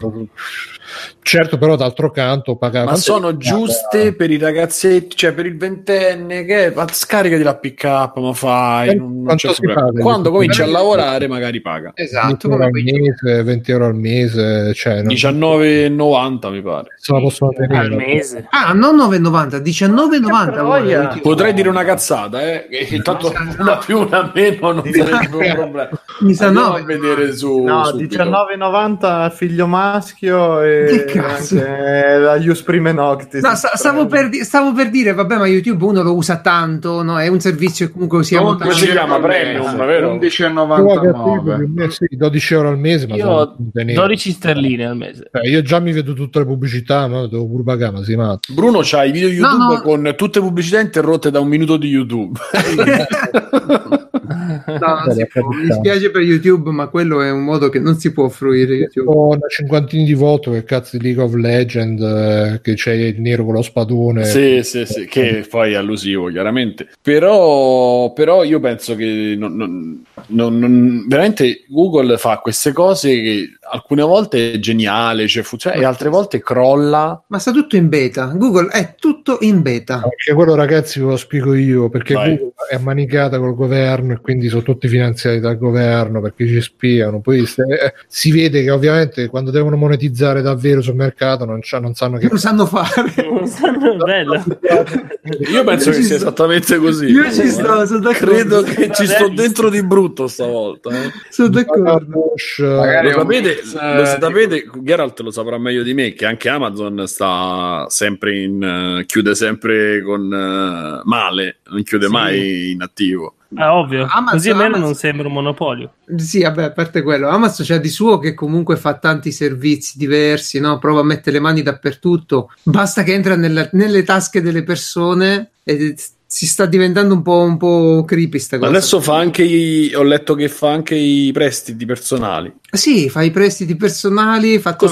certo però d'altro canto paga ma quanto sono giuste per i ragazzetti, cioè per il ventenne che ma scaricati la pick up, ma fai. Eh, non- non? Quando cominci a Eh, lavorare, magari paga. 20 Esatto, euro come al mese, 20 euro al mese, cioè non 19,90 mi pare. se la possono tenere. al mese. Ah, non 9,90, 19,90. troia. guarda. Potrei dire una cazzata, eh? che intanto una più, una meno non sarebbe un problema. Mi sa no. a vedere su No, subito. 19,90 figlio maschio e Che cazzo? anche la Ius Prime Noctis. No, sta- stavo, per, di- stavo per dire, vabbè, ma YouTube uno lo usa tanto, no? È un servizio che comunque usiamo Come tanto. si chiama? Premium, vero? 11,99. Eh, sì, 12 euro al mese, ma Io sono ho tenere. 12 sterline al mese. Cioè, io già mi vedo tutte le pubblicità, ma devo pure pagare, ma si matto. Bruno c'ha i video YouTube No, no. con tutte pubblicità interrotte da un minuto di YouTube. No, non si può. Mi dispiace per YouTube, ma quello è un modo che non si può fruire YouTube. Ho una cinquantina di voto che cazzo di League of Legends eh, che c'è il nero con lo spadone sì, sì, sì, che poi è allusivo chiaramente. Però, però io penso che non- non- non- non- veramente Google fa queste cose che alcune volte è geniale, cioè funziona, e altre volte crolla. Ma sta tutto in beta. Google è tutto in beta. Perché quello ragazzi ve lo spiego io, perché Vai. Google è ammanicata col governo e quindi sono tutti finanziati dal governo perché ci spiano. Poi se- eh, si vede che ovviamente quando devono monetizzare davvero sul mercato non, c'ha- non sanno che lo sanno fare. Non sanno- Bello. Io penso Io che sia sto- esattamente così. Io ci sto, sono d'accordo. Credo che ci sto dentro di brutto stavolta. eh. Sono d'accordo. Bush, Magari Lo un sapete, lo eh, sapete, Geralt lo saprà meglio di me che anche Amazon sta sempre in eh, chiude sempre con eh, male, non chiude Sì. mai in attivo. Ah, ovvio. Amazon- Così almeno Amazon- non sembra un monopolio. Sì, vabbè, a parte quello, Amazon c'ha di suo che comunque fa tanti servizi diversi, no? Prova a mettere le mani dappertutto. Basta che entra nella- nelle tasche delle persone e si sta diventando un po', un po' creepy sta cosa. adesso fa anche i, ho letto che fa anche i prestiti personali. Sì, fa i prestiti personali, ha fatto,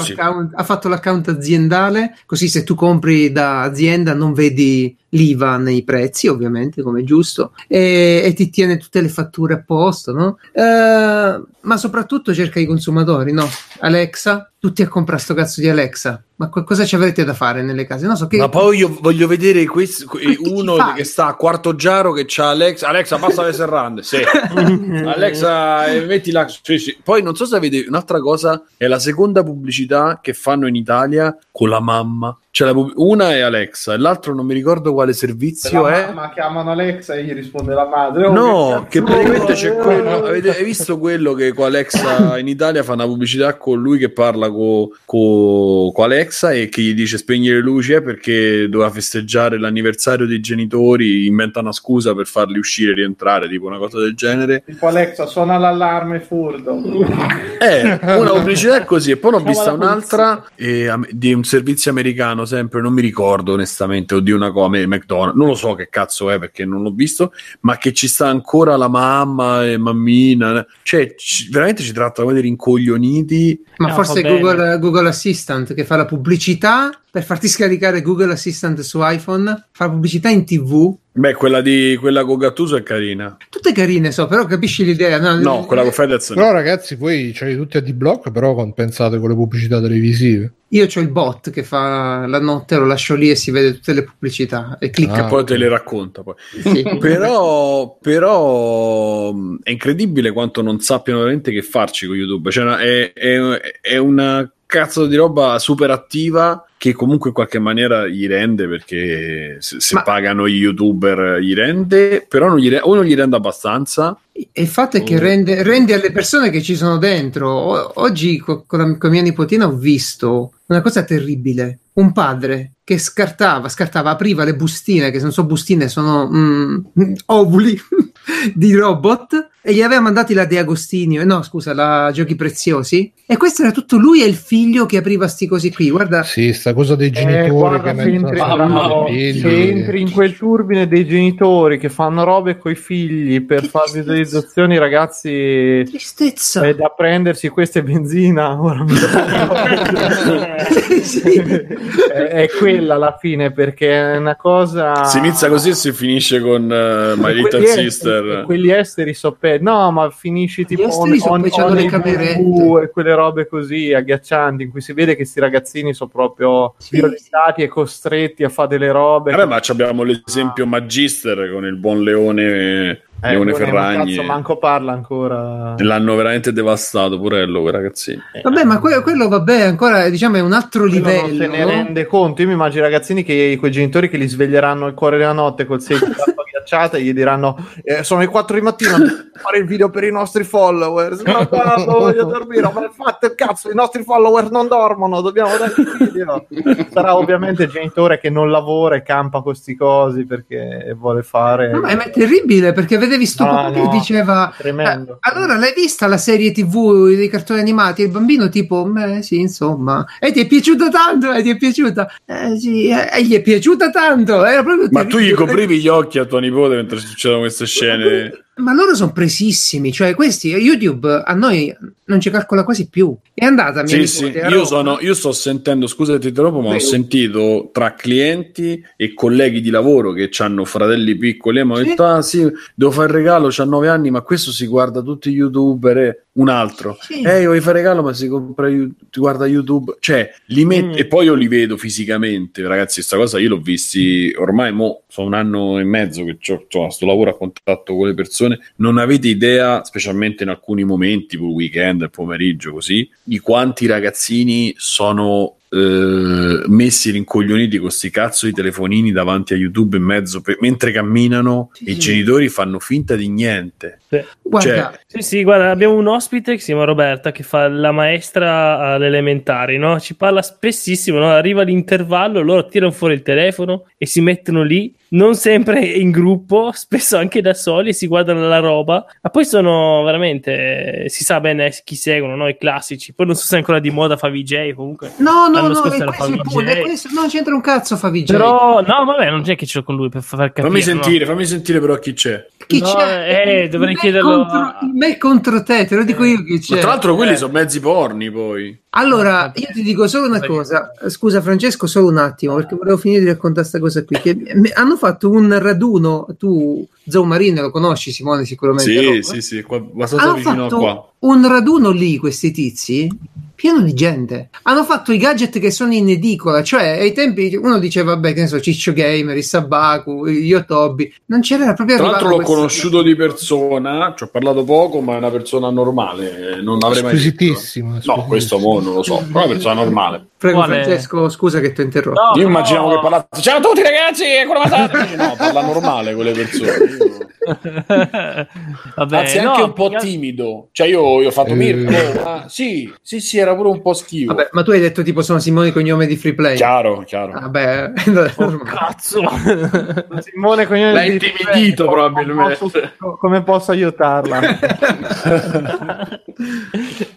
ha fatto l'account aziendale, così se tu compri da azienda non vedi l'IVA nei prezzi, ovviamente, come è giusto, e, e ti tiene tutte le fatture a posto, no? Eh, ma soprattutto cerca i consumatori, no? Alexa, tutti a comprare sto cazzo di Alexa. Ma co- cosa ci avrete da fare nelle case? Non so che... Ma poi io voglio vedere questo, che uno che sta a quarto giaro che c'ha Alexa. Alexa, passa le serrande. Sì. Alexa, eh, metti la. sì, sì. Poi non so se avete un'altra cosa, è la seconda pubblicità che fanno in Italia con la mamma. Cioè, pub- una è Alexa, e l'altro non mi ricordo quale servizio la è. mamma chiamano Alexa e gli risponde la madre. Oh, No, che cazzo praticamente c'è quello. Avete hai visto quello che con Alexa in Italia fa una pubblicità con lui che parla con, con, con Alexa e che gli dice spegni le luci eh, perché doveva festeggiare l'anniversario dei genitori. Inventa una scusa per farli uscire e rientrare, tipo una cosa del genere. Tipo Alexa suona l'allarme furto. Eh, una pubblicità è così, e poi ne ho vista un'altra eh, di un servizio americano, sempre non mi ricordo onestamente, o di una come McDonald's, non lo so che cazzo è perché non l'ho visto, ma che ci sta ancora la mamma e mammina, cioè ci- veramente ci tratta come dei rincoglioniti. Ma No, forse. Google, Google Assistant che fa la pubblicità per farti scaricare Google Assistant su iPhone, fa pubblicità in TV. Beh, quella di quella con Gattuso è carina. Tutte carine, so, però capisci l'idea? No, No, quella con Fedez no. Però ragazzi, voi ce li tutti a D-Block, però compensate con le pubblicità televisive. Io ho il bot che fa la notte, lo lascio lì e si vede tutte le pubblicità e clicca. Ah. Poi te le racconta poi. Sì. però, però è incredibile quanto non sappiano veramente che farci con YouTube. Cioè, è, è- è una cazzo di roba super attiva che comunque in qualche maniera gli rende perché se, se Ma- pagano gli youtuber gli rende, però non gli, re- o non gli rende abbastanza E il fatto è che Oh. rende, rende alle persone che ci sono dentro. O- oggi co- con, la, con mia nipotina ho visto una cosa terribile. Un padre che scartava, scartava, apriva le bustine, che non so bustine, sono mm, ovuli di robot, e gli aveva mandati la De Agostini, eh, no scusa, la Giochi Preziosi. E questo era tutto lui e il figlio che apriva sti cosi qui. Guarda, Sì, sta cosa dei Eh, genitori guarda, che se entri, figli. se entri in quel turbine dei genitori che fanno robe coi figli per Che fare tristezza. visualizzazioni, ragazzi, tristezza. è da prendersi questa è benzina. Ora mi Sì. È, quella alla fine perché è una cosa. si inizia così e si finisce con eh, My Little quelli esteri- Sister e quelli esteri so pe- no ma finisci tipo so pe- c'hanno le camerette. e quelle robe così agghiaccianti in cui si vede che questi ragazzini sono proprio Sì. violentati e costretti a fare delle robe Vabbè, ma ci abbiamo l'esempio Magister con il buon Leone, eh, Leone ecco, Ferragni. Cazzo, manco parla ancora. L'hanno veramente devastato pure loro, ragazzini. Vabbè, ma quello, quello vabbè, ancora diciamo è un altro livello. Non se ne rende conto. Io mi immagino i ragazzini che quei genitori che li sveglieranno il cuore della notte col 6 minacciata e gli diranno eh, sono le 4 di mattina fare il video per i nostri followers. Ma quando voglio dormire ma fate il cazzo i nostri follower non dormono dobbiamo dare il video. Sarà ovviamente il genitore che non lavora e campa questi cosi perché vuole fare no, ma è terribile perché vedevi sto no, no, che diceva eh, tremendo. allora l'hai vista la serie tv dei cartoni animati? Il bambino tipo beh sì insomma. E ti è piaciuta tanto? E ti è piaciuta? Eh, sì, eh, e gli è piaciuta tanto era proprio ma tu gli coprivi gli occhi a tuo nipote mentre succedono queste scene? ma loro sono presissimi cioè questi YouTube a noi non ci calcola quasi più è andata mia Sì, nipote sì, io, sono, io sto sentendo, scusate, ti interrompo, ma ho Prego. sentito tra clienti e colleghi di lavoro che hanno fratelli piccoli e mi hanno Sì. detto, ah sì, devo fare il regalo, c'ha nove anni, ma questo si guarda tutti gli youtuber e un altro. Sì. Eh, vuoi fare regalo, ma si compra, ti guarda YouTube. Cioè, li met- Mm. e poi io li vedo fisicamente, ragazzi, sta cosa io l'ho visti ormai, mo, sono un anno e mezzo che c'ho, insomma, sto lavoro a contatto con le persone, non avete idea, specialmente in alcuni momenti, tipo il weekend, il pomeriggio, così, di quanti ragazzini sono eh, messi rincoglioniti con sti cazzo di telefonini davanti a YouTube in mezzo per- mentre camminano Sì, e i sì. genitori fanno finta di niente. guarda cioè, Sì, sì, guarda, abbiamo un ospite che si chiama Roberta che fa la maestra alle elementari, no? Ci parla spessissimo, no? Arriva l'intervallo, loro tirano fuori il telefono e si mettono lì, non sempre in gruppo, spesso anche da soli e si guardano la roba, ma poi sono veramente, si sa bene chi seguono, no? I classici, poi non so se è ancora di moda fa VJ comunque. no no no era questo Favij. non c'entra un cazzo Favij Però, no, vabbè, non c'è che ce l'ho con lui per far capire. fammi no? sentire, fammi sentire però chi c'è. chi No, c'è eh, dovrei me chiederlo contro, me contro te te lo dico io chi c'è Ma tra l'altro quelli Eh. sono mezzi porni poi. Allora, io ti dico solo una cosa. Scusa, Francesco, solo un attimo, perché volevo finire di raccontare questa cosa qui. Che hanno fatto un raduno. Tu, Zaumarino, lo conosci, Simone, sicuramente. Sì, Roma? sì, sì, qua, abbastanza Hanno vicino qua. un raduno lì, questi tizi, pieno di gente. Hanno fatto i gadget che sono in edicola, cioè ai tempi uno diceva, vabbè, che ne so, Ciccio Gamer, il Sabaku, Yotobi. Non c'era proprio Tra l'altro l'ho conosciuto di persona, ci ho parlato poco, ma è una persona normale, non avrei mai detto. Squisitissimo. No, questo mo non lo so, però è una persona normale. Prego, Quale- Francesco, scusa che ti ho interrotto. No, Io immaginavo che parlasse, ciao a tutti ragazzi, è quello Massaro. No, parla normale con le persone. Vabbè, Anzi, è no, anche un po' più che- timido. Cioè, io, io ho fatto Eh. Mirko, ma sì, sì, sì, era pure un po' schivo. Vabbè, ma tu hai detto tipo sono Simone cognome di free play. Chiaro, chiaro. Vabbè, Oh, cazzo. Simone Cognome L'ha di- intimidito, come probabilmente. posso- come posso aiutarla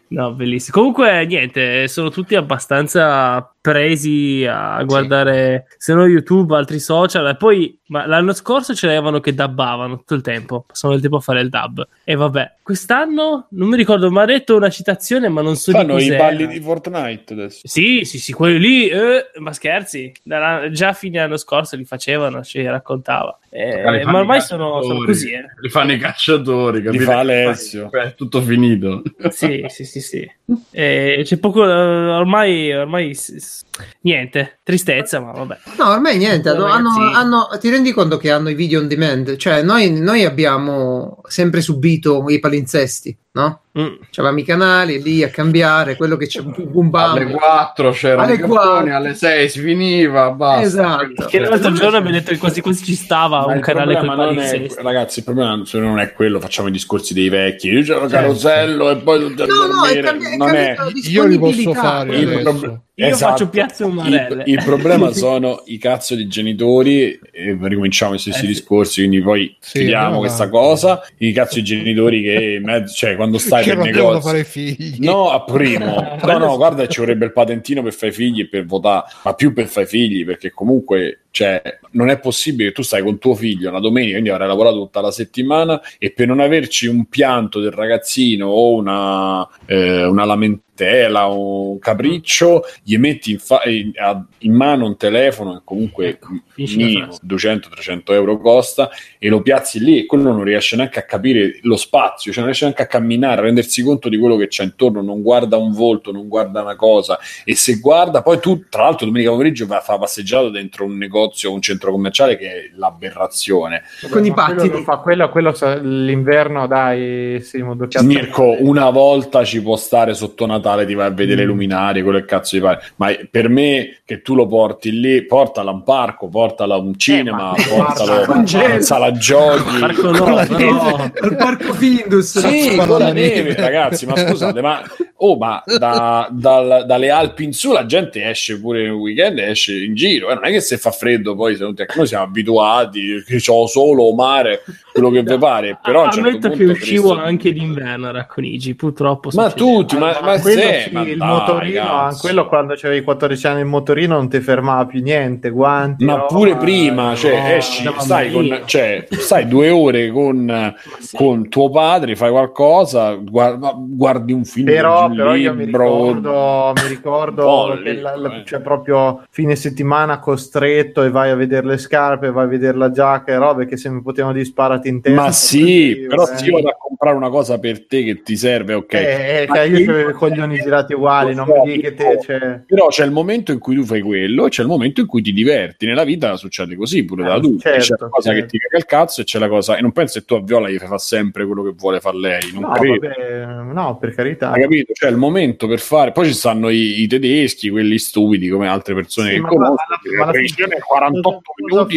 no, bellissimo. Comunque, niente, sono tutti abbastanza presi a guardare se no YouTube, altri social. E poi, ma l'anno scorso ce l'avevano che dubbavano tutto il tempo. Passavano il tempo a fare il dub. E vabbè, quest'anno non mi ricordo, mi ha detto una citazione, ma non so Fanno di i cos'era. balli di Fortnite adesso. Sì, sì, sì, quelli lì, eh, ma scherzi, Dalla- già a fine anno scorso li facevano, ci raccontava. Eh, ma ormai i sono, sono così, eh. Li fanno i cacciatori, Li capito? fa Alessio. È tutto finito. Sì, sì, sì, sì. Eh, c'è poco, eh, ormai, ormai Yes. Niente, tristezza, ma vabbè. No, ormai niente. hanno- hanno- ti rendi conto che hanno i video on demand? Cioè, noi, noi abbiamo sempre subito i palinsesti, no? Mm. C'avevamo i canali lì a cambiare, quello che c'è un Alle 4 c'erano Alle i cartoni, 4. alle 6 si finiva, basta. Esatto. Che l'altro giorno abbiamo detto che quasi quasi ci stava Ma un canale con problema i non è, palinsesti. ragazzi, il problema non è quello, facciamo i discorsi dei vecchi. Io c'ero carosello e poi No, no, è, cambi- è non è, Io li posso disponibilità, fare il Io Esatto. faccio piazze umarelle. Il, il problema sono i cazzo di genitori, e ricominciamo i stessi Eh discorsi, quindi poi Sì, chiudiamo questa cosa. I cazzo di genitori che in mezzo, cioè quando stai che per negozio. fare figli. No, a primo. No, no, guarda, ci vorrebbe il patentino per fare i figli e per votare, ma più per fare i figli, perché comunque, cioè, non è possibile che tu stai con tuo figlio una domenica, quindi avrai lavorato tutta la settimana e per non averci un pianto del ragazzino o una, eh, una lamentela o un capriccio, gli metti in, fa- in- a- in mano un telefono che comunque Ecco, minimo frase. 200-300 euro costa e lo piazzi lì e quello non riesce neanche a capire lo spazio, cioè non riesce neanche a camminare, a rendersi conto di quello che c'è intorno, non guarda un volto, non guarda una cosa e se guarda poi tu tra l'altro domenica pomeriggio va a fare passeggiata dentro un negozio o un centro commerciale che è l'aberrazione. con i Ma quello fa quello, quello l'inverno dai Simo Mirko, una volta ci può stare sotto Natale, ti vai a vedere Mm. i luminari, quello che cazzo ti pare. Ma per me, che tu lo porti lì, portala a un parco, portala a un cinema, ma- portalo a una sala giochi. Marco no, però- Al parco Findus. Sì, ragazzi, ma scusate, ma, oh, ma da- dal- dalle Alpi in su la gente esce pure nel weekend, esce in giro, eh, non è che se fa freddo poi se non ti- noi siamo abituati, che c'ho solo mare, quello che vi pare, però a un certo ammetto che uscivo Cristo- anche d'inverno a Racconigi, purtroppo. Ma succede. tutti, ma, ma quello se, sì, ma il dai, motorino, quello quando c'avevi 14 anni il motorino non ti fermava più niente, guanti. Ma roba, pure prima, cioè, no, esci, stai, con, cioè, stai due ore con, sì. con tuo padre, fai qualcosa, guarda- guardi un film, Però, però io mi ricordo, mi ricordo Folli, che la- la- eh. cioè proprio fine settimana costretto e vai a vedere le scarpe, vai a vedere la giacca e robe che se mi potevano disparati in testa. Ma sì, facevo, però eh. se io vado a comprare una cosa per te che ti serve, ok. Eh, eh, che io io- avevo i coglioni girati uguali, non so, mi dici che te... io- Cioè... Però c'è il momento in cui tu fai quello e c'è il momento in cui ti diverti. Nella vita succede così pure da Eh, adulti. c'è certo, la cosa certo. che ti caga il cazzo e c'è la cosa. E non penso che tu a Viola gli fai fa sempre quello che vuole fare lei. Non No, vabbè, no, per carità. Hai capito? Cioè, il momento per fare. Poi ci stanno i, i tedeschi, quelli stupidi come altre persone Sì, che conosco. la fine- previsione è 48 cosa minuti.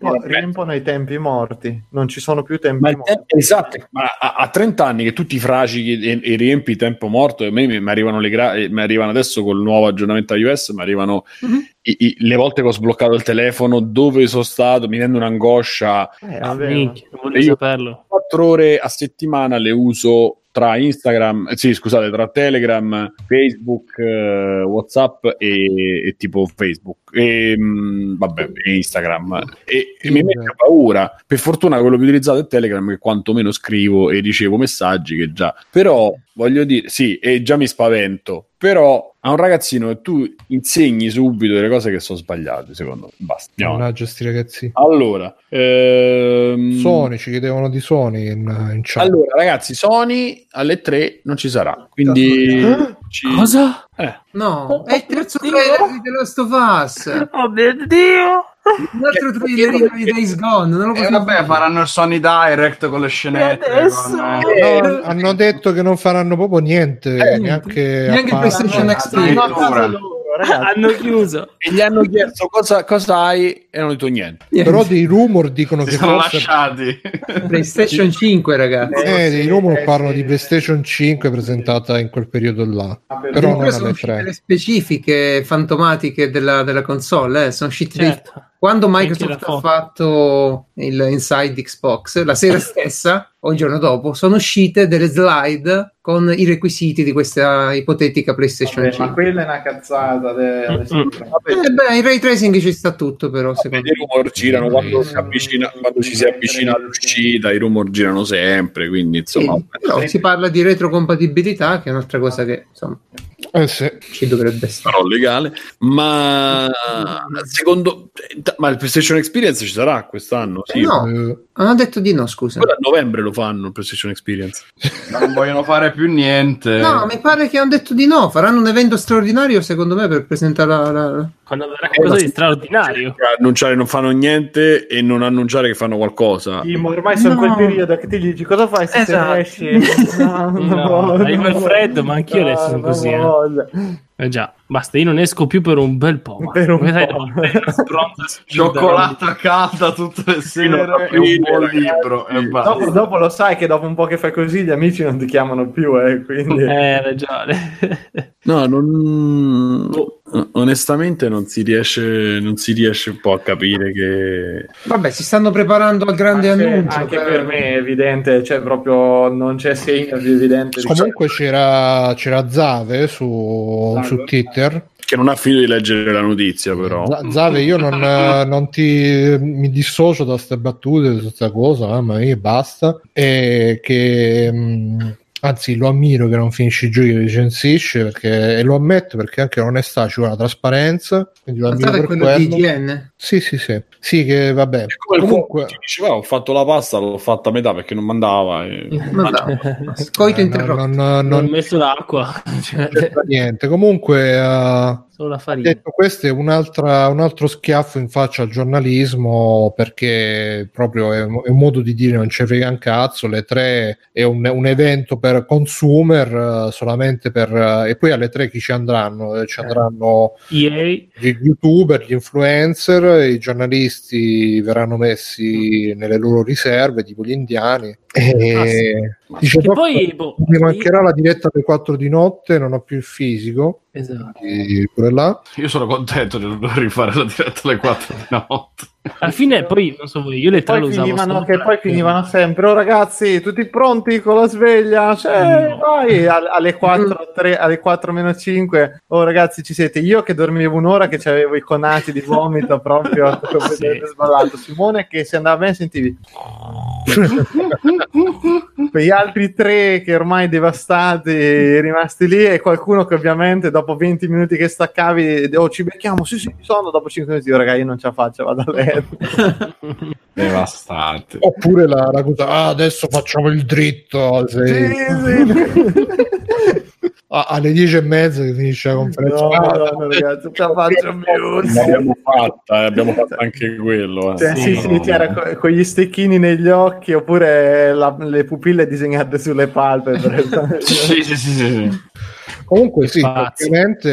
fanno? riempono i tempi morti, non ci sono più tempi Ma morti. tempo- esatto, ma a, a 30 anni che tu ti fracichi e, e riempi il tempo morto, e a me mi, mi arrivano le gra- eh, mi arrivano adesso col nuovo aggiornamento iOS, mi arrivano Mhm. i- i- le volte che ho sbloccato il telefono, dove sono stato, mi rende un'angoscia. Eh, Ah, vabbè, minchia, voglio Io- saperlo. 4 ore a settimana le uso tra Instagram, eh, sì, scusate, tra Telegram, Facebook, eh, WhatsApp e, e tipo Facebook e mh, vabbè, e Instagram e, e mi mette paura. Per fortuna quello più utilizzato è Telegram che quantomeno scrivo e ricevo messaggi che già. Però voglio dire, sì, e già mi spavento, però a un ragazzino che tu insegni subito delle cose che sono sbagliate, secondo me. Basta. Mannaggia sti ragazzi. Allora, ehm, Sony, ci chiedevano di Sony in, in chat. allora, ragazzi, Sony alle 3 non ci sarà. Quindi ci- Cosa? eh, No, è il terzo Oddio. trailer di The Last of Us. Oh mio Dio! Un altro trailer di Days Gone. Non lo E posso vabbè, fare. faranno il Sony Direct con le scenette. Con, eh, No, hanno detto che non faranno proprio niente, Eh, neanche, neanche il PlayStation Next no, Addirittura. Ragazzi. Hanno chiuso. e gli hanno chiesto cosa, cosa hai e non hanno detto niente. Però dei rumor dicono si che sono forse lasciati. PlayStation 5, ragazzi. eh, dei rumor eh, parlano sì. di PlayStation 5 presentata in quel periodo là. Ah, per- Però non alle uscite 3. le specifiche fantomatiche della, della console, eh, sono uscite dei- Certo. Quando Microsoft ha fatto il Inside Xbox, la sera stessa o il giorno dopo, sono uscite delle slide con i requisiti di questa ipotetica PlayStation Vabbè, ma 5. quella è una cazzata. de- Mm, Vabbè, Eh beh, il ray tracing ci sta tutto, però, secondo I rumor girano quando, si Mm. avvicina, quando ci si avvicina all'uscita, i rumor girano sempre, quindi insomma... Sì, però si parla di retrocompatibilità, che è un'altra cosa che insomma. Eh sì. Ci dovrebbe essere. però legale. Ma secondo ma il PlayStation Experience ci sarà quest'anno? Sì. Eh no. Eh, Hanno detto di no, scusa. Quello a novembre lo fanno il PlayStation Experience. Ma non vogliono fare più niente. No, mi pare che hanno detto di no. Faranno un evento straordinario, secondo me, per presentare la. la- Quando avrà qualcosa di straordinario. Annunciare non fanno niente e non annunciare che fanno qualcosa. Timo, ormai sono No. quel periodo che ti dici cosa fai se Esatto. te ne esci? No, non No, voglio, io non il voglio. freddo, ma anch'io adesso sono non così, eh. già, basta, io non esco più per un bel po'. ma- Per un come po'. Cioccolata calda tutte le sere e un buon libro. E basta. Dopo, dopo lo sai che dopo un po' che fai così gli amici non ti chiamano più, eh, quindi... Eh, hai ragione. No, non... onestamente non si riesce non si riesce un po' a capire che Vabbè, si stanno preparando al grande anche, annuncio. anche per me è evidente, cioè proprio non c'è segno di evidente. di- Comunque c'era, c'era Zave su, su Twitter. che non ha finito di leggere la notizia però Z- Zave, io non, eh, non ti mi dissocio da queste battute, da questa cosa, mamma mia, basta. E che mh, anzi lo ammiro che non finisce i giochi, li recensisce perché, e lo ammetto perché anche l'onestà ci vuole la trasparenza. Quindi lo ammiro per quello di. IGN? Sì, sì, sì. Sì, che vabbè. Comunque, diceva ho fatto la pasta l'ho fatta a metà perché non mandava e... Coito eh, interrotto. non, non, Non ho non messo l'acqua, cioè, niente. Comunque, eh, solo la farina. detto questo, è un'altra, un altro schiaffo in faccia al giornalismo perché proprio è, un- è un modo di dire non ci frega un cazzo. Le tre è un, un evento per consumer eh, solamente per eh, e poi alle tre chi ci andranno? Eh, Ci andranno gli youtuber, gli influencer, i giornalisti verranno messi nelle loro riserve, tipo gli indiani. E dice che proprio, poi, boh, mi mancherà la diretta alle 4 di notte, non ho più il fisico. Esatto. quindi Pure là. Io sono contento di non rifare la diretta alle 4 di notte. Alla fine, poi non so voi, io le tre Poi lo usavo finivano, che poi finivano sempre, oh ragazzi, tutti pronti con la sveglia? Cioè, No. vai, Al- alle 4, tre- alle 4 meno 5, oh ragazzi ci siete, io che dormivo un'ora che avevo i conati di vomito proprio completamente sballato, Simone che se andava bene sentivi. Per gli altri tre che ormai devastati rimasti lì e qualcuno che ovviamente dopo 20 minuti che staccavi oh ci becchiamo. Sì sì ci sono. Dopo 5 minuti io raga io non ce la faccio vado a letto Devastante. Oppure la, la cosa, ah, adesso facciamo il dritto sei- Ah, alle 10 e mezza che finisce la conferenza. No, Ah, no, no, ragazzi, non ce la faccio più. l'abbiamo fatta eh, abbiamo fatto anche quello eh. Cioè, sì, Sì, sì, no. c'era co- con gli stecchini negli occhi oppure la- le pupille disegnate sulle palpebre. Sì, sì, sì, sì. Comunque sì, praticamente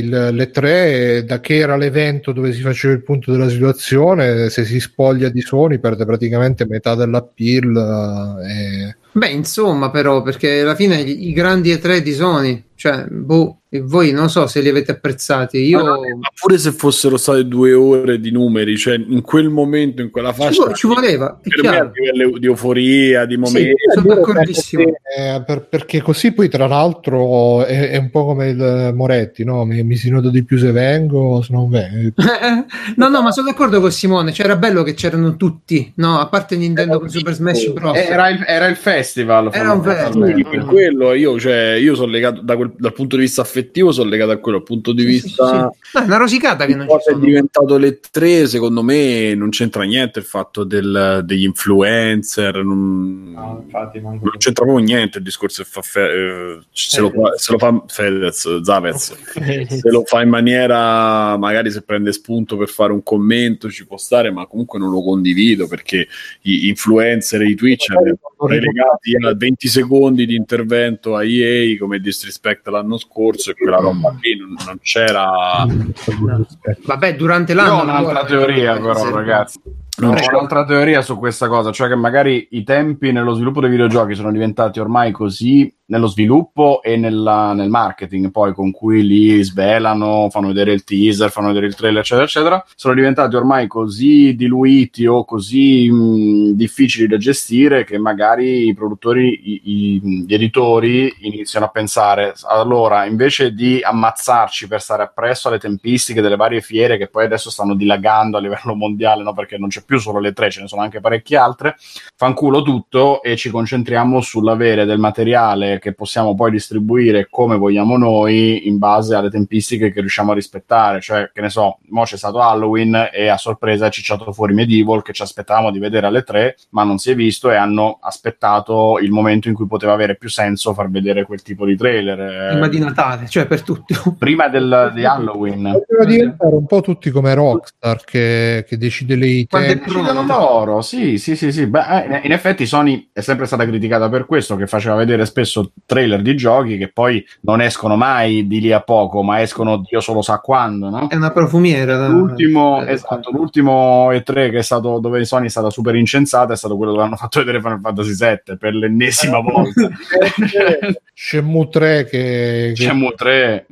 il- le tre, da che era l'evento dove si faceva il punto della situazione, se si spoglia di Sony perde praticamente metà dell'appeal. eh, E... Beh, insomma, però, perché alla fine i, grandi E3 di Sony, cioè, boh, e voi non so se li avete apprezzati. Io Ma pure se fossero state due ore di numeri, cioè in quel momento, in quella ci, fascia, vo- ci voleva, è per me a chiaro. livello di euforia, di Sì, momenti, sono d'accordissimo. Eh, per- perché così poi tra l'altro è, è un po' come il Moretti, no? mi, mi si nota di più se vengo, se non vengo. no, no, ma sono d'accordo con Simone. Cioè, era bello che c'erano tutti, no? A parte Nintendo con Super Smash Bros. Era il, era il festival. Era un fondamentalmente. Sì, per quello io, cioè, io sono legato da quel- dal punto di vista affettivo, sono legato a quello, dal punto di Sì, vista sì, sì. No, è una rosicata che non è sono. diventato le tre, secondo me non c'entra niente il fatto del- degli influencer, non, No, infatti, manco- non c'entra proprio niente il discorso che fa Fe- eh, se, lo fa, se lo fa Fedez, Zavez, se lo fa in maniera magari se prende spunto per fare un commento ci può stare, ma comunque non lo condivido perché gli influencer e i Twitch hanno relegati a 20 secondi di intervento a EA come disrespect l'anno scorso e quella roba lì non, non c'era Vabbè, durante Io l'anno. ho un'altra teoria, però, ragazzi. Non Ho c'è- un'altra teoria su questa cosa, cioè che magari i tempi nello sviluppo dei videogiochi sono diventati ormai così nello sviluppo e nella- nel marketing, poi con cui li svelano, fanno vedere il teaser, fanno vedere il trailer, eccetera, eccetera, sono diventati ormai così diluiti o così mh, difficili da gestire che magari i produttori, i- i- gli editori iniziano a pensare, allora invece di ammazzarci per stare appresso alle tempistiche delle varie fiere che poi adesso stanno dilagando a livello mondiale, no? perché non c'è più solo le tre, ce ne sono anche parecchie altre. Fanculo tutto e ci concentriamo sull'avere del materiale che possiamo poi distribuire come vogliamo noi in base alle tempistiche che riusciamo a rispettare. Cioè, che ne so, mo c'è stato Halloween e a sorpresa è cicciato fuori Medieval che ci aspettavamo di vedere alle tre, ma non si è visto e hanno aspettato il momento in cui poteva avere più senso far vedere quel tipo di trailer. Prima di Natale, cioè per tutti. Prima del, di Halloween. Diventare un po' tutti come Rockstar che, che decide le Quando è idee. Decidono loro, sì, sì, sì, sì. Beh, eh, in effetti Sony è sempre stata criticata per questo, che faceva vedere spesso trailer di giochi che poi non escono mai di lì a poco, ma escono Dio solo sa quando, no? È una profumiera. L'ultimo, eh, esatto, l'ultimo E3 che è stato dove Sony è stata super incensata è stato quello dove hanno fatto vedere Final Fantasy VII per l'ennesima volta. Shenmue 3 che, Shenmue 3.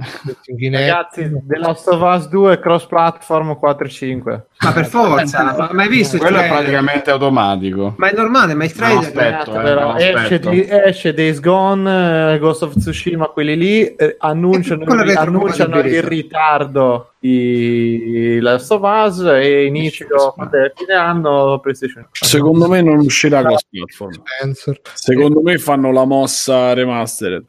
in Kinect. Ragazzi, The Last of Us 2 cross platform 4 e 5. Ma per forza, ma, hai visto il Quello è praticamente automatico. Ma è normale, ma il No, trailer... aspetta. eh, Però no, esce, di- esce Days Gone, eh, Ghost of Tsushima, quelli lì eh, annunciano, la annunciano il ritardo di Last of Us e inizio è fine anno PlayStation. Secondo me non uscirà cross platform. Secondo me fanno la mossa remastered.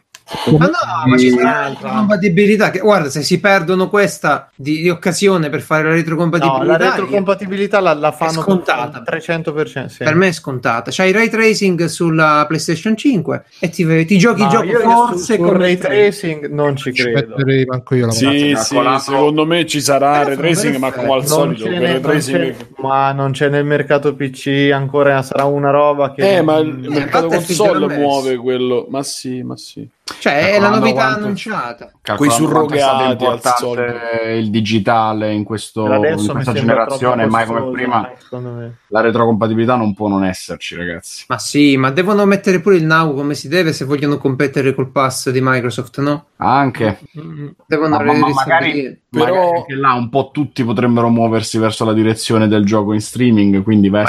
Ma no, ma ci sarà Un'altra. la compatibilità. Che, guarda, se si perdono questa di, di occasione per fare la No, retrocompatibilità, la retrocompatibilità la, la fanno scontata. per 300%. Sì. per me è scontata. C'hai il ray tracing sulla PlayStation 5 e ti, ti giochi No, il gioco io forse su, con ray tracing. non ci credo. io. Sì, sì, secondo me ci sarà Eh, ray tracing, ma come al solito, non tracing- ma non c'è nel mercato PC ancora sarà una roba che Eh, ma il mercato console muove quello. Ma sì, ma sì. Cioè, è la novità quanto- annunciata. Quei quanto è stato surrogati al il digitale in, questo, in questa generazione, mai come prima, me. la retrocompatibilità non può non esserci, ragazzi. Ma sì, ma devono mettere pure il now come si deve se vogliono competere col pass di Microsoft, no? Anche, Mm, Devono ma, ma- ma magari. Però- magari là un po' tutti potrebbero muoversi verso la direzione del gioco in streaming, quindi va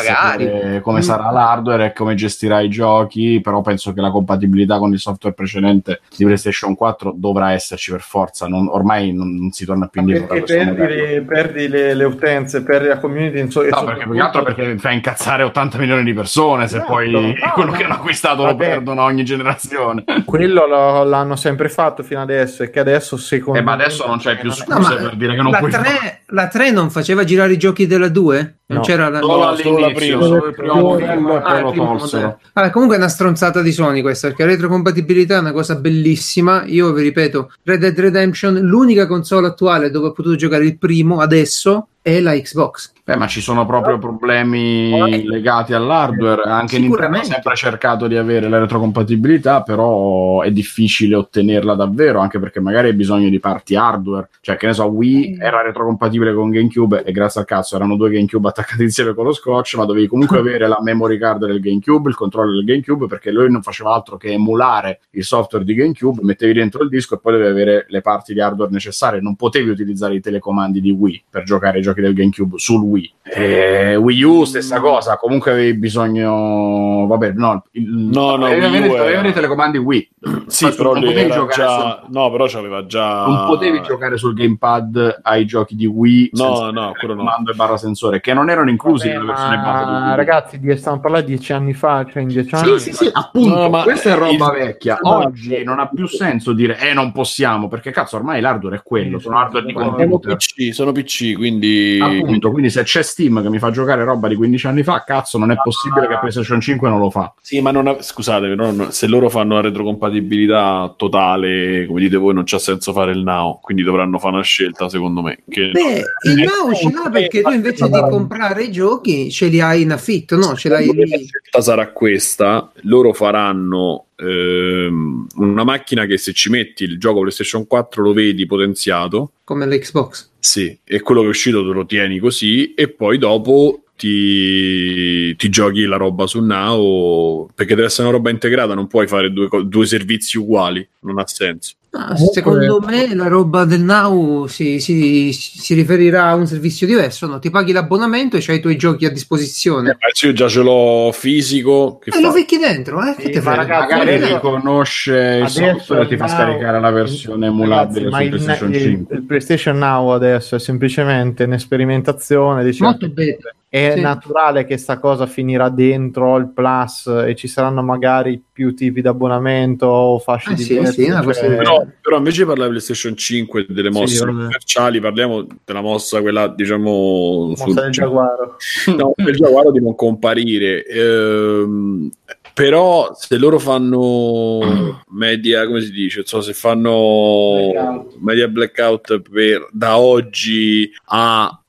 come Mm. sarà l'hardware e come gestirà i giochi, però penso che la compatibilità con il software precedente di PlayStation 4 dovrà esserci per forza, non- ormai non, non si torna più indietro. perché perdi, le, perdi le, le utenze, perdi la community in so- No, perché più che altro perché fai incazzare 80 milioni di persone se Esatto. poi No, quello no. che hanno acquistato lo Vabbè. perdono ogni generazione. quello lo- l'hanno sempre fatto fino adesso e che adesso secondo Eh, ma me- adesso non c'hai più scuse No, ma per dire che non la, puoi 3, la 3 non faceva girare i giochi della 2? Non No. c'era la... Solo No, solo la prima. solo il primo e Ah, il primo modello. Vabbè, comunque è una stronzata di Sony questa, perché la retrocompatibilità è una cosa bellissima. Io vi ripeto, Red Dead Redemption, l'unica console attuale dove ho potuto giocare il primo adesso è la Xbox. Beh, ma ci sono proprio problemi legati all'hardware. Anche Nintendo ha sempre cercato di avere la retrocompatibilità, però è difficile ottenerla davvero, anche perché magari hai bisogno di parti hardware. Cioè, che ne so, Wii era retrocompatibile con GameCube e grazie al cazzo erano due GameCube attaccati insieme con lo scotch, ma dovevi comunque avere la memory card del GameCube, il controller del GameCube, perché lui non faceva altro che emulare il software di GameCube, mettevi dentro il disco e poi dovevi avere le parti di hardware necessarie. Non potevi utilizzare i telecomandi di Wii per giocare ai giochi del GameCube sul Wii. E Wii U, stessa cosa, comunque avevi bisogno. Vabbè, no, il- No, no, avevi, era- i telecomandi Wii. Sì, però non potevi giocare già... No, però c'aveva già... sul- non potevi giocare sul gamepad ai giochi di Wii No, no, quello no. comando e barra sensore, che non erano inclusi Vabbè, nella versione ma base di Wii. ragazzi, di stiamo parlando dieci anni fa, cioè in dieci Sì, anni. sì, sì, appunto, No, ma questa è roba il- vecchia. Oggi non ha più senso dire eh non possiamo, perché cazzo ormai l'hardware è quello, sono hardware di computer. PC, sono PC, quindi... Appunto, quindi se c'è Steam che mi fa giocare roba di 15 anni fa, cazzo, non è possibile che PlayStation 5 non lo fa. Sì, ma non scusate, però non- se loro fanno la retrocompatibilità totale, come dite voi, non c'ha senso fare il now, quindi dovranno fare una scelta, secondo me. Che Beh, il now ce l'ha perché tu invece di comprare i giochi ce li hai in affitto, no? Ce l'hai lì. La scelta sarà questa: loro faranno ehm, una macchina che se ci metti il gioco PlayStation 4 lo vedi potenziato. come l'Xbox. Sì, e quello che è uscito te lo tieni così, e poi dopo ti, ti giochi la roba su Now perché deve essere una roba integrata, non puoi fare due, due servizi uguali, non ha senso. Ah, Secondo me la roba del Now si, si- si riferirà a un servizio diverso, no? Ti paghi l'abbonamento e c'hai i tuoi giochi a Eh, disposizione. ma se io già ce l'ho fisico. Che E lo vecchi dentro, eh? Che Sì, te ma ragazzi, Magari riconosce il adesso software e ti fa il scaricare la versione emulabile Ragazzi, su il, PlayStation il- 5. il PlayStation Now adesso è semplicemente un'esperimentazione. Diciamo, Molto beta. è sì. naturale che sta cosa finirà dentro il Plus e ci saranno magari più tipi di abbonamento o fasce Eh di sì, prezzo, sì, cioè- Però, però invece di parlare di PlayStation 5 e delle mosse vabbè. commerciali, parliamo della mossa, quella diciamo Mossa del Giaguaro. no, del Giaguaro di non comparire. Ehm, però se loro fanno media, come si dice, non so se fanno Blackout. media blackout per, da oggi a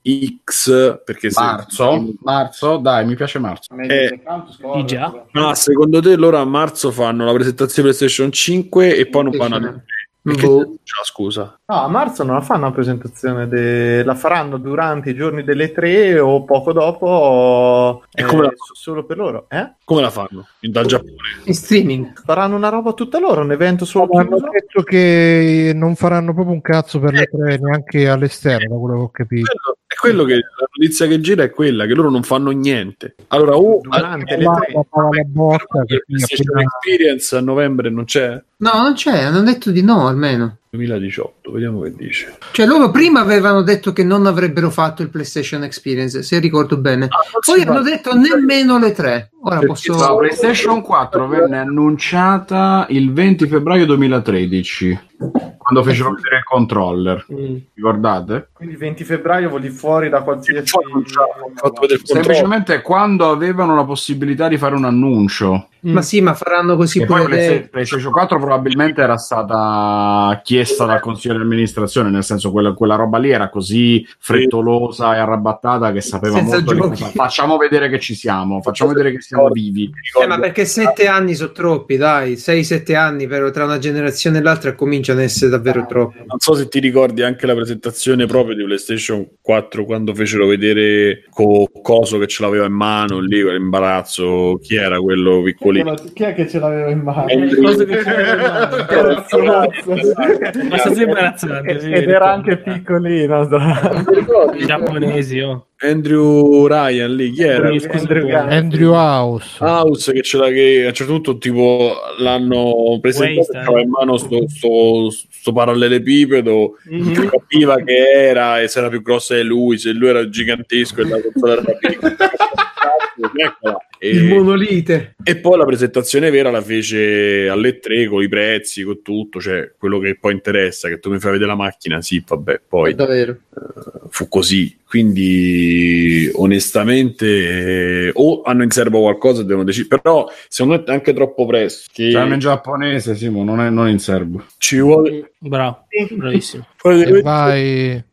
X, perché se- Marzo, marzo, dai, mi piace marzo. Eh, già? Ah, secondo te loro a marzo fanno la presentazione PlayStation 5 e poi non Perché Boh. scusa. No, a marzo non la fanno la presentazione, de- la faranno durante i giorni delle tre o poco dopo, E come la- s- solo per loro. Eh? Come la fanno? In- Dal Giappone. In streaming. Faranno una roba tutta loro, un evento solo hanno chiuso. detto che non faranno proprio un cazzo per le tre neanche all'esterno, da quello che ho capito. Quello- quello che la notizia che gira è quella che loro non fanno niente. Allora, o Durante le tre. la bocca che il PlayStation appena- Experience a novembre non c'è? No, non c'è, hanno detto di no almeno. 2018, vediamo che dice. Cioè loro prima avevano detto che non avrebbero fatto il PlayStation Experience, se ricordo bene. Poi hanno detto nemmeno le tre. Ora posso... La PlayStation 4 venne annunciata il 20 febbraio 2013 quando fecero vedere il controller. Mm. Ricordate? Quindi il 20 febbraio voli fuori da qualsiasi... Controllo. Semplicemente quando avevano la possibilità di fare un annuncio. Ma sì, ma faranno così E pure poi PlayStation 4 probabilmente era stata chiesta dal consiglio di amministrazione, nel senso quella, quella roba lì era così frettolosa e arrabattata che sapeva Senza molto giochi. cosa. Facciamo vedere che ci siamo, facciamo vedere che siamo vivi. Eh, ma perché sette anni sono troppi, dai, 6-7 anni però tra una generazione e l'altra cominciano ad essere davvero troppi. Non so se ti ricordi anche la presentazione proprio di PlayStation 4 quando fecero vedere co- Coso che ce l'aveva in mano lì, quell'imbarazzo. Chi era quello piccolino? Chi è che ce l'aveva in mano? Cosa che Abbastanza imbarazzante. sì, Ed era anche piccolino. tra- I giapponesi, oh. Andrew Ryan lì, chi era? Andrew. Andrew House. House che ce l'ha che a un certo punto tipo l'hanno presentato Waste, aveva in mano sto, sto, sto parallelepipedo Mhm. che capiva che era e se era più grossa di lui se lui era gigantesco e la console era piccola Eccola. Il e, monolite. e poi la presentazione vera la fece alle 3 con i prezzi con tutto cioè quello che poi interessa che tu mi fai vedere la macchina sì vabbè poi Davvero. fu così. Quindi, onestamente, eh, o hanno in serbo qualcosa, devono decidere. Però, secondo me è anche troppo presto. Che Siamo in giapponese, Simo, non, è, non in serbo. ci vuole Bravo, bravissimo. E vai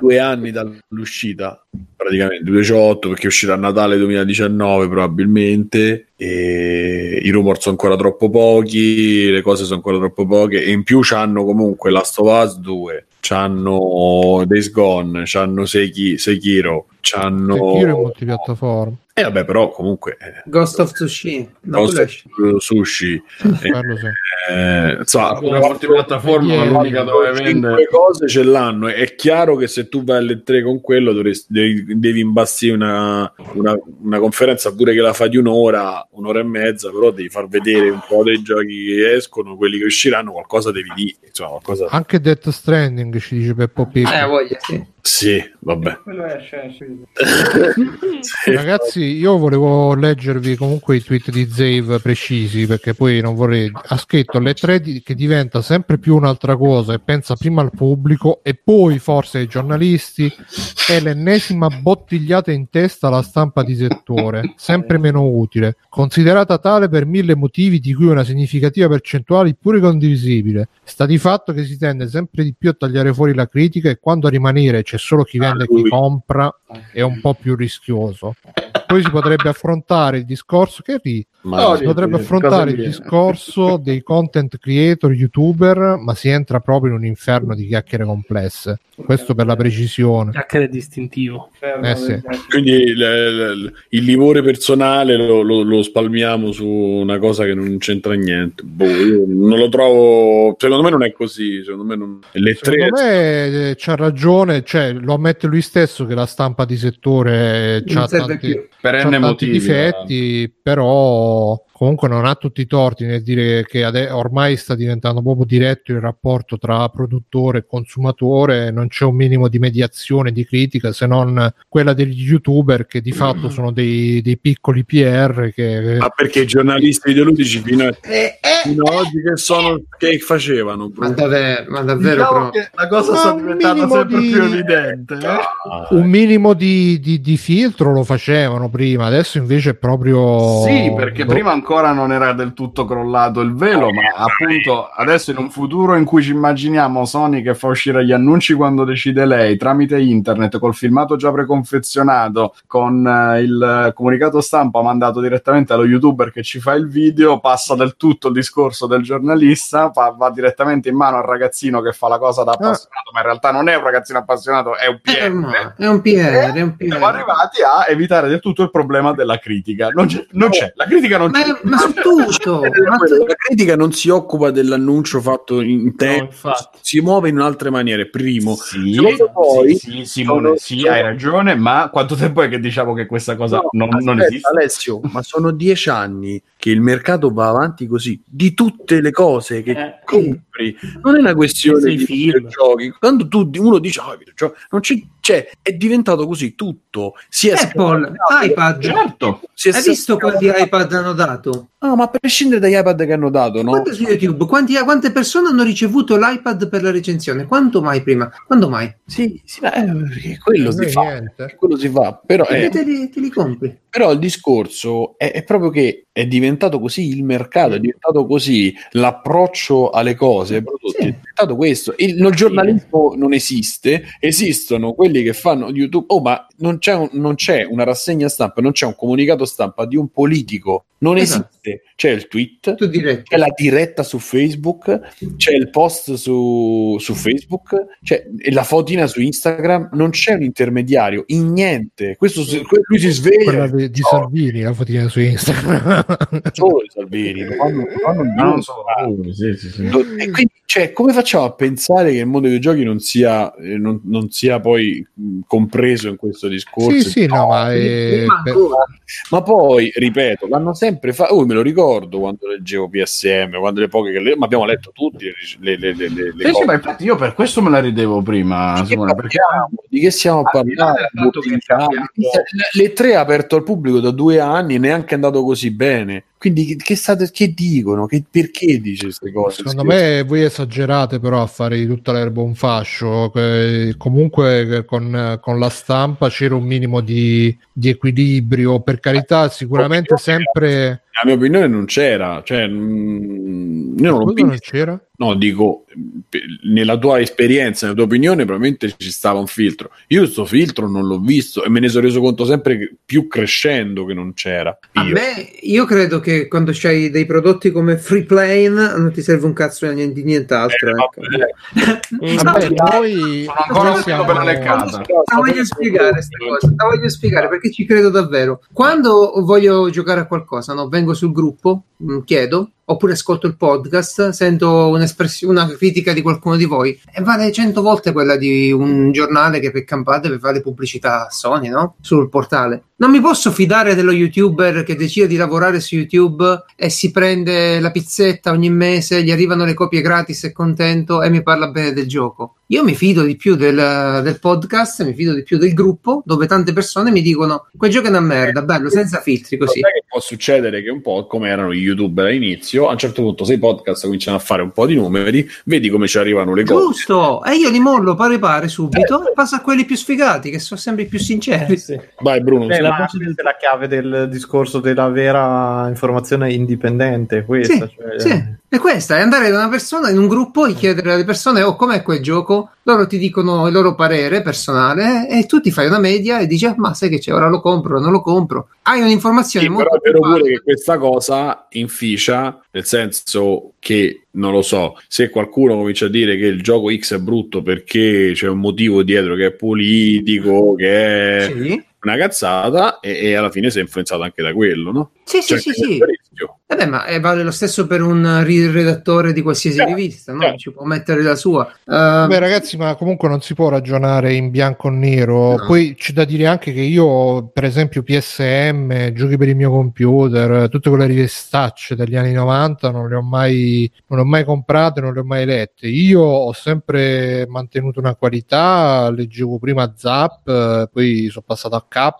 due anni dall'uscita, praticamente 2018, perché uscirà a Natale 2019 probabilmente. E i rumor sono ancora troppo pochi, le cose sono ancora troppo poche. E in più c'hanno comunque Last of Us 2, c'hanno Days Gone, c'hanno Seki- Sekiro, c'hanno. Sekiro in multipiattaforma. E vabbè, però comunque. eh, Ghost of Tsushima. No, Ghost of. Sushi Quello sì. eh, insomma, Una multipiattaforma, Yeah. l'unica dove vende. cose ce l'hanno è chiaro che se tu vai alle tre con quello dovresti, devi, devi imbastire una, una, una conferenza pure che la fa di un'ora un'ora e mezza però devi far vedere un po' dei giochi che escono quelli che usciranno qualcosa devi dire insomma qualcosa Anche Death Stranding ci dice Peppo Picco. Eh, voglia, sì. Sì vabbè esce, esce. Sì. Ragazzi, io volevo leggervi comunque i tweet di Zave precisi perché poi non vorrei. Ha scritto le tre di- che diventa sempre più un'altra cosa e pensa prima al pubblico e poi forse ai giornalisti. È l'ennesima bottigliata in testa alla stampa di settore, sempre meno utile, considerata tale per mille motivi di cui una significativa percentuale pure condivisibile. Sta di fatto che si tende sempre di più a tagliare fuori la critica e quando a rimanere c'è solo chi vende e chi compra è un po' più rischioso. Poi si potrebbe affrontare il discorso che ri- Ma No, Si potrebbe affrontare il viene? discorso dei content creator, youtuber, ma si entra proprio in un inferno di chiacchiere complesse. Questo per la precisione. Chiacchiere distintivo. Eh sì. Quindi il, il- livore personale lo, lo- lo spalmiamo su una cosa che non c'entra niente. Boh, io non lo trovo. Secondo me non è così. Secondo me non... le tre. Secondo me eh, c'ha ragione, cioè, lo ammette lui stesso che la stampa di settore eh, serve tanti, tanti difetti, però people comunque non ha tutti i torti nel dire che ade- ormai sta diventando proprio diretto il rapporto tra produttore e consumatore, non c'è un minimo di mediazione, di critica, se non quella degli youtuber che di fatto sono dei, dei piccoli PR che... Ma perché i giornalisti ideologici fino, a, Eh, fino a oggi che sono che facevano? Ma davvero, ma davvero Diciamo però. la cosa Ma sta un diventando minimo sempre di- più evidente. eh? Un minimo di, di- di filtro lo facevano prima, adesso invece è proprio... Sì, perché boh. prima ancora non era del tutto crollato il velo, ma appunto adesso in un futuro in cui ci immaginiamo Sony che fa uscire gli annunci quando decide lei, tramite internet, col filmato già preconfezionato, con eh, il comunicato stampa mandato direttamente allo youtuber che ci fa il video, passa del tutto il discorso del giornalista, fa- va direttamente in mano al ragazzino che fa la cosa da appassionato, ma in realtà non è un ragazzino appassionato, è un Eh, PR. ormai, è un PR, è un PR. Siamo arrivati a evitare del tutto il problema della critica. Non c'è, non c'è. la critica non c'è. Ma, su tutto, ma tu- La critica non si occupa dell'annuncio fatto in tempo, infatti. si muove in altre maniere. Primo, Sì, voi sì, sì, Simone, sono- sì, hai ragione, ma quanto tempo è che diciamo che questa cosa No, non, non aspetta, esiste? Alessio, ma sono dieci anni che il mercato va avanti così. Di tutte le cose che Eh. Compri, non è una questione di film. videogiochi. Quando tu, uno dice, ah, videogiochi, non c'è, c'è, è diventato così tutto. Si è Apple, iPad. Certo. si è Hai visto quanti iPad hanno dato? No, ma a prescindere dagli iPad che hanno dato, no? Guarda su YouTube, quanti- quante persone hanno ricevuto l'iPad per la recensione? Quanto mai prima? Quando mai? Sì, sì, ma, eh, perché quello si Noi fa. Quello si fa, però, Perché eh, te li, te li compri? Però il discorso è, è proprio che è diventato così il mercato, è diventato così l'approccio alle cose, ai prodotti, Sì. è diventato questo. Il, il giornalismo non esiste, esistono quelli che fanno YouTube, oh ma non c'è, un- non c'è una rassegna stampa, non c'è un comunicato stampa di un politico, non Esatto. esiste, c'è il tweet, c'è la diretta su Facebook, c'è il post su, su Facebook, c'è la fotina su Instagram, non c'è un intermediario in niente. Questo que- lui si sveglia. Di, di Salvini, la fotina su Instagram. solo i Salvini, fanno Ma non giusto. so. Sì, sì, sì. E quindi, cioè, come facciamo a pensare che il mondo dei giochi non sia, eh, non, non sia poi mh, compreso in questo discorso? sì, sì, no, ma è, Prima per- ancora. Ma poi, ripeto, l'hanno sempre fatto. Oh, me lo ricordo quando leggevo PSM, quando le poche che le... ma abbiamo letto tutti le, le, le, le, le Sì, sì, ma infatti io per questo me la ridevo prima, Di perché? Di che stiamo là parlando? che è Le tre ha aperto al pubblico da due anni, neanche è andato così bene. Quindi che, che state, che dicono? Che, perché dice queste cose? Secondo me voi esagerate però a fare di tutta l'erba un fascio. che comunque con, con la stampa c'era un minimo di, di equilibrio. Per carità, sicuramente sempre. La mia opinione non c'era, cioè, mm, io non l'ho Cosa non visto. c'era? No, dico, nella tua esperienza, nella tua opinione, probabilmente ci stava un filtro. Io questo filtro non l'ho visto e me ne sono reso conto sempre che- più crescendo che non c'era. A Io. me, io credo che quando c'hai dei prodotti come Free Plane non ti serve un cazzo di niente- di nient'altro. Eh, ecco. vabbè. Noi, sono ancora un siamo- per. La voglio spiegare questa cosa, la voglio spiegare perché ci credo davvero. Quando voglio giocare a qualcosa, no, vengo sul gruppo, chiedo, oppure ascolto il podcast, sento una critica di qualcuno di voi e vale cento volte quella di un giornale che per campate per fare pubblicità a Sony, no? Sul portale. Non mi posso fidare dello youtuber che decide di lavorare su YouTube e si prende la pizzetta ogni mese, gli arrivano le copie gratis, è contento e mi parla bene del gioco. Io mi fido di più del, del podcast, mi fido di più del gruppo dove tante persone mi dicono quel gioco è una merda, bello, senza filtri così. Che può succedere che un po' come erano gli youtuber all'inizio, a un certo punto se i podcast cominciano a fare un po' di numeri, vedi come ci arrivano le cose. Giusto, e io li mollo pare pare subito e passo a quelli più sfigati che sono sempre i più sinceri. Eh, sì. Vai Bruno, Beh, sì. la del- è la chiave del discorso della vera informazione indipendente, questa. Sì, cioè, sì. È questa, è andare da una persona in un gruppo e chiedere alle persone oh com'è quel gioco, loro ti dicono il loro parere personale e tu ti fai una media e dici ah, ma sai che c'è, ora lo compro, non lo compro. Hai un'informazione Sì, molto però è vero pure che questa cosa inficia, nel senso che, non lo so, se qualcuno comincia a dire che il gioco X è brutto perché c'è un motivo dietro che è politico, che è Sì, una cazzata, e, e alla fine si è influenzato anche da quello, no? Sì, sì, Cioè, sì, sì. è il rischio. Eh beh, ma eh, vale lo stesso per un redattore di qualsiasi Certo, rivista, no? certo. Ci può mettere la sua. Eh, Beh, ragazzi, ma comunque non si può ragionare in bianco o nero. No. Poi c'è da dire anche che io, per esempio, PSM, giochi per il mio computer, tutte quelle rivistacce degli anni 90 non le ho mai, non le ho mai comprate, non le ho mai lette. Io ho sempre mantenuto una qualità, leggevo prima Zap, poi sono passato a K,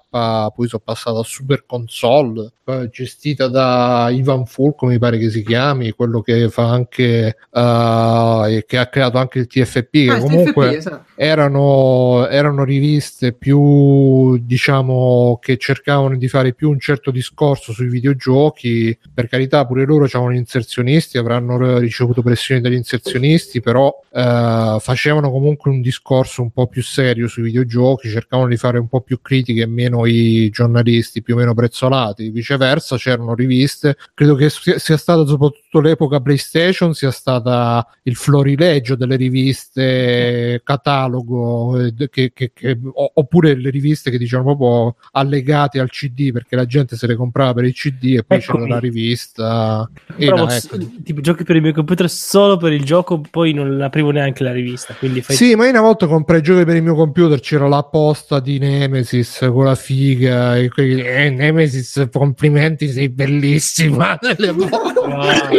poi sono passato a Super Console, eh, gestita da Ivan Fulco, mi pare che si chiami, quello che fa anche, e che ha creato anche il TFP, che ah, comunque TFP, esatto. erano, erano riviste più diciamo che cercavano di fare più un certo discorso sui videogiochi per carità pure loro c'erano gli inserzionisti avranno ricevuto pressioni dagli inserzionisti però eh, facevano comunque un discorso un po' più serio sui videogiochi cercavano di fare un po' più critiche e meno i giornalisti più o meno prezzolati viceversa c'erano riviste credo che sia, stata soprattutto l'epoca PlayStation sia stata il florilegio delle riviste catalogo eh, che, che- che- oppure le riviste che dicevano proprio allegate al CD perché la gente se le comprava per il CD e poi c'era Eccomi. la rivista e Provo no, ecco. tipo giochi per il mio computer solo per il gioco, poi non aprivo neanche la rivista. Quindi fai Sì, ma io una volta comprai giochi per il mio computer, c'era la posta di Nemesis con la figa e quelli, eh, Nemesis, complimenti, sei bellissima. Nelle po-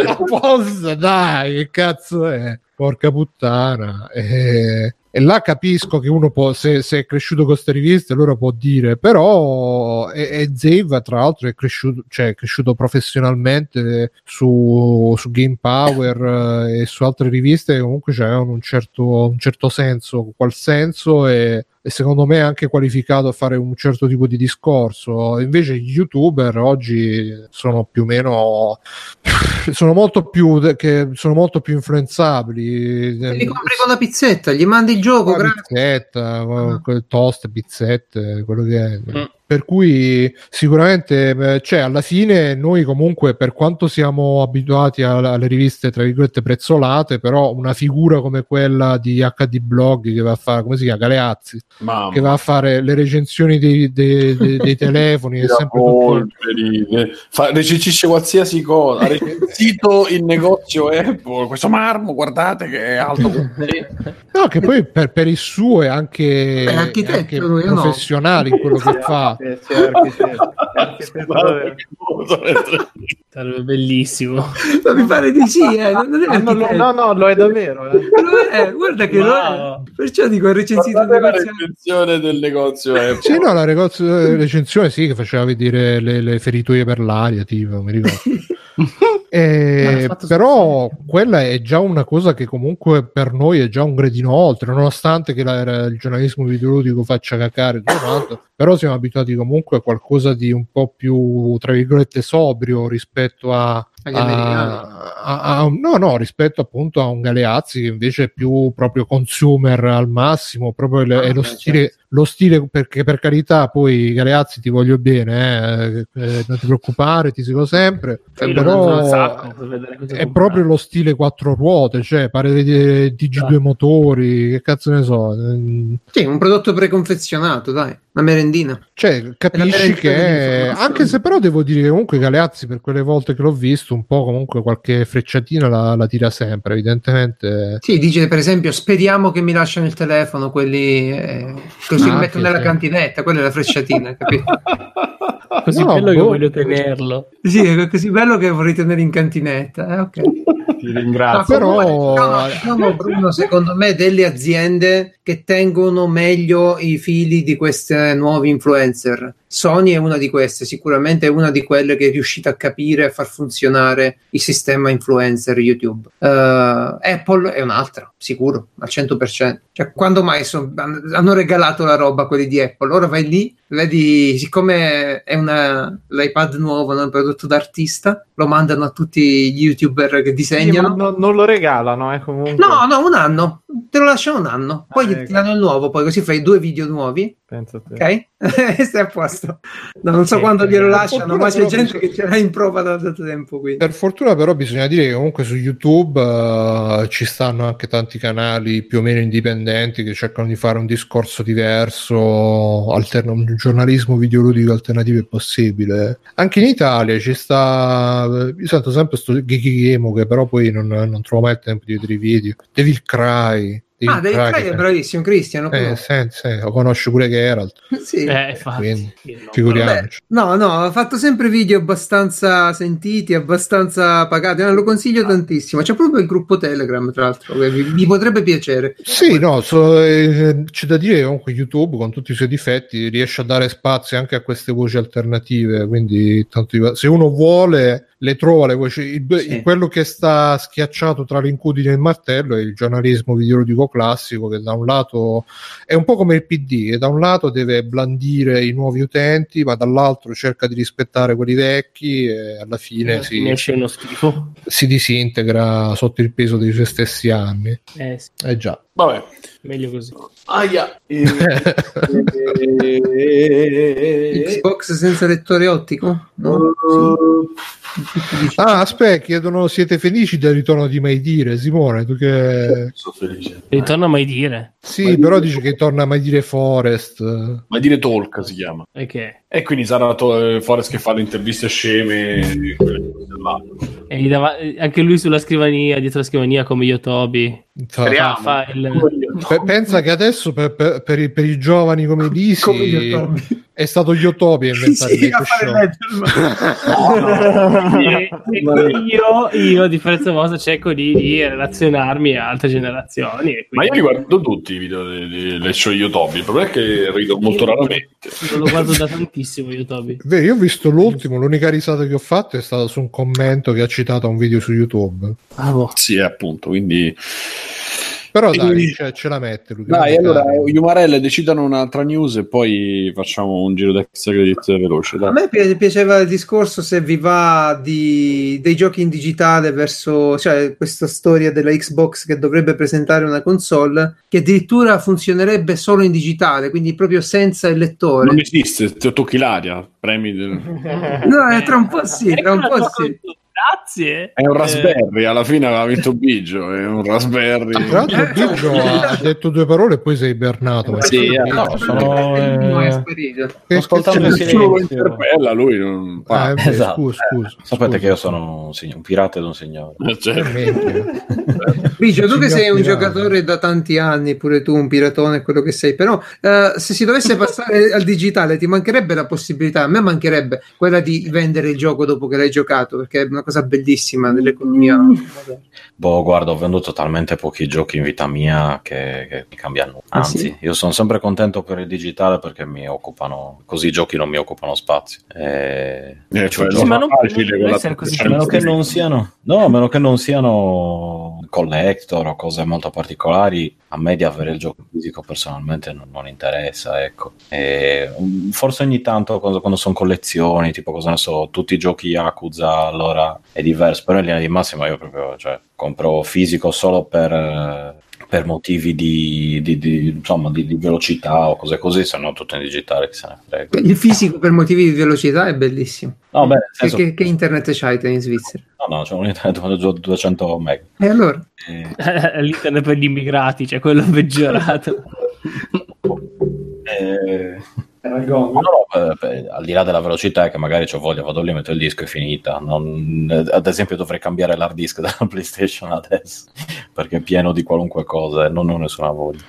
la posta, dai, che cazzo è? Porca puttana. E, e là capisco che uno può, se, se è cresciuto con queste riviste, allora può dire, però e, e Zave, tra l'altro, è cresciuto, cioè, è cresciuto professionalmente su, su Game Power eh, e su altre riviste che comunque avevano un certo, un certo senso, qual senso e, e secondo me è anche qualificato a fare un certo tipo di discorso. Invece gli youtuber oggi sono più o meno sono molto più che sono molto più influenzabili. Li compri con la pizzetta, gli mandi il gioco, La grazie. pizzetta, Ah. quel toast, pizzette, quello che è. Mm. Per cui sicuramente, eh, cioè, alla fine noi comunque, per quanto siamo abituati alle riviste, tra virgolette, prezzolate, però una figura come quella di HD Blog che va a fare, come si chiama, Galeazzi, Mamma che va a fare le recensioni dei, dei- dei- dei telefoni, è sempre polveri, eh, fa- recencisce qualsiasi cosa. Ha recensito il negozio Apple. Questo marmo, guardate che è alto. No, che poi per, per il suo è anche, È anche lui, no? professionale in quello che fa. Sì, sì, architetto. Architetto. Sarebbe bellissimo. Ma mi pare di sì, eh. non non è Ah, no, no, no, no, lo è davvero. eh. Lo è, guarda che lo è. Wow. Perciò dico, ha recensito il Guardate la negozio. recensione del negozio Apple. Sì, no, la recensione sì, che faceva vedere le, le feritoie per l'aria, tipo, mi ricordo. Eh, però quella è già una cosa che comunque per noi è già un gradino oltre, nonostante che la- il giornalismo videoludico faccia cacare tutto quanto, però siamo abituati comunque a qualcosa di un po' più, tra virgolette, sobrio rispetto a... A- a- a- no, no, rispetto appunto a un Galeazzi che invece è più proprio consumer al massimo, proprio Ah, è lo beh, stile, lo stile perché per carità poi Galeazzi ti voglio bene, eh, eh, non ti preoccupare, ti seguo sempre, un però sacco è comprare. proprio lo stile quattro ruote, cioè pare di TG2 motori, che cazzo ne so, mm, Sì, un prodotto preconfezionato, dai, una merendina. cioè capisci che di anche se però devo dire che comunque Galeazzi per quelle volte che l'ho visto un po' comunque qualche frecciatina la, la tira sempre, evidentemente. Sì, dice per esempio, speriamo che mi lasciano il telefono, quelli eh, così Ah, sì, nella sì. cantinetta, quella è la frecciatina, capito? Così No, bello che boh. voglio tenerlo. Sì, è così bello che vorrei tenere in cantinetta, eh, ok. Ti Ma ringrazio. però- comunque, ci sono, Bruno, secondo me, delle aziende che tengono meglio i fili di queste nuovi influencer. Sony è una di queste, sicuramente è una di quelle che è riuscita a capire e a far funzionare il sistema influencer YouTube. Uh, Apple è un'altra, sicuro, al 100%. Cioè, quando mai son- hanno regalato la roba quelli di Apple? Ora vai lì, vedi, siccome è una, l'iPad nuovo, no? un prodotto d'artista, lo mandano a tutti gli YouTuber che disegnano. Ma no- non lo regalano, eh, comunque. No, no, un anno. Te lo lasciano un anno. Poi Ah, ti ecco. danno il nuovo, poi così fai due video nuovi. Te. Ok? Stai a posto. No, non so Ok, quando glielo lasciano, ma c'è gente però che ce l'ha in prova da tanto tempo. Quindi. Per fortuna però bisogna dire che comunque su YouTube eh, ci stanno anche tanti canali più o meno indipendenti che cercano di fare un discorso diverso, alterno- un giornalismo videoludico alternativo è possibile. Anche in Italia ci sta, io sento sempre sto Gigimo che però poi non, non trovo mai il tempo di vedere i video. Devil Cry. Ah, David che- è bravissimo, Cristiano. Eh, sì, sì, lo conosce pure Geralt, sì. Eh, quindi figuriamoci. No, no, ha fatto sempre video abbastanza sentiti, abbastanza pagati. No, lo consiglio tantissimo. C'è proprio il gruppo Telegram, tra l'altro, che vi, vi potrebbe piacere. Sì, no, so- eh, c'è da dire che comunque YouTube con tutti i suoi difetti riesce a dare spazio anche a queste voci alternative, quindi tanto di- se uno vuole le trova le voci, il- Sì. quello che sta schiacciato tra l'incudine e il martello è il giornalismo videoludico classico che da un lato è un po' come il PD, che da un lato deve blandire i nuovi utenti, ma dall'altro cerca di rispettare quelli vecchi e alla fine Alla si, esce uno schifo. si disintegra sotto il peso dei suoi stessi anni. Eh, sì, Eh già. Vabbè. Meglio così. Aia. Xbox senza lettore ottico? No? Ah, aspetta, chiedono siete felici del ritorno di Mai Dire, Simone, tu che... Sono felice. Ritorna mai dire. Sì, però dice che torna a Mai Dire Forest. Ma dire talk si chiama. E che? E quindi sarà to- eh, Forrest che fa le interviste sceme. e gli dava- anche lui sulla scrivania, dietro la scrivania, come Yotobi. Fa-. Fa il... Pe- pensa che adesso per, per- per i, per i giovani come Yotobi. è stato Yotobi a inventare Sì, e, e quindi io, io, a differenza vostra, cerco di, di relazionarmi a altre generazioni. e Ma io quindi li guardo tutti i video delle show Yotobi. Il problema è che rido molto raramente. Non lo guardo da tantissimo, Yotobi. Beh, io ho visto l'ultimo, l'unica risata che ho fatto è stata su un commento che ha citato un video su YouTube. Ah, boh. Sì, appunto. Quindi. Però E dai, quindi- ce, ce la mette lui. Dai, allora, Dario. Umarelle decidano un'altra news e poi facciamo un giro d'extra credit veloce. A Dai. me pi- piaceva il discorso se vi va di, dei giochi in digitale verso cioè questa storia della Xbox che dovrebbe presentare una console che addirittura funzionerebbe solo in digitale, quindi proprio senza il lettore. Non esiste, te tocchi l'aria, premi. del- No, eh, tra un po' sì, tra un po' sì. Grazie. È un Eh, raspberry, alla fine aveva vinto Biggio, è un raspberry. Tra l'altro Biggio ha detto due parole e poi sei ibernato. ma- Sì, eh, no, sono, eh, No, ascoltando c'è? il Nessuno lo silenzio. interpella, lui non Ah, fa. eh, beh, Esatto. Scusa, scusa. Sapete scusa. che io sono un, sign- un pirata ed un signore. Cioè, Minchia. Biggio, tu che Signor sei un Pirata. giocatore da tanti anni, pure tu un piratone, quello che sei, però eh, se si dovesse passare al digitale ti mancherebbe la possibilità, a me mancherebbe quella di vendere il gioco dopo che l'hai giocato, perché è una cosa bellissima dell'economia. moderna. Boh, guarda, ho venduto talmente pochi giochi in vita mia che, che mi cambia nulla. Ah, Anzi, sì? io sono sempre contento per il digitale perché mi occupano, così i giochi non mi occupano spazio. E... eh, cioè, Sì, non ma non- facile non essere così A meno che non siano, no, a meno che non siano collector o cose molto particolari, a me di avere il gioco fisico personalmente non, non interessa. Ecco. E, um, forse ogni tanto quando, quando sono collezioni, tipo cosa ne so, tutti i giochi Yakuza, allora è diverso, però in linea di massima io proprio cioè, compro fisico solo per. eh, per motivi di, di- di- insomma, di, di velocità o cose così, se no tutto in digitale se ne frega. Il fisico per motivi di velocità è bellissimo. No, beh, senso, che- che internet c'hai te in Svizzera? no, no, c'è un internet con 200 meg. E allora? E- L'internet per gli immigrati, cioè quello peggiorato. Eh, no, no, eh, beh, al di là della velocità è che magari ho voglia, vado lì, metto il disco e è finita. Non- ad esempio dovrei cambiare l'hard disk della PlayStation adesso perché è pieno di qualunque cosa e non ho nessuna voglia.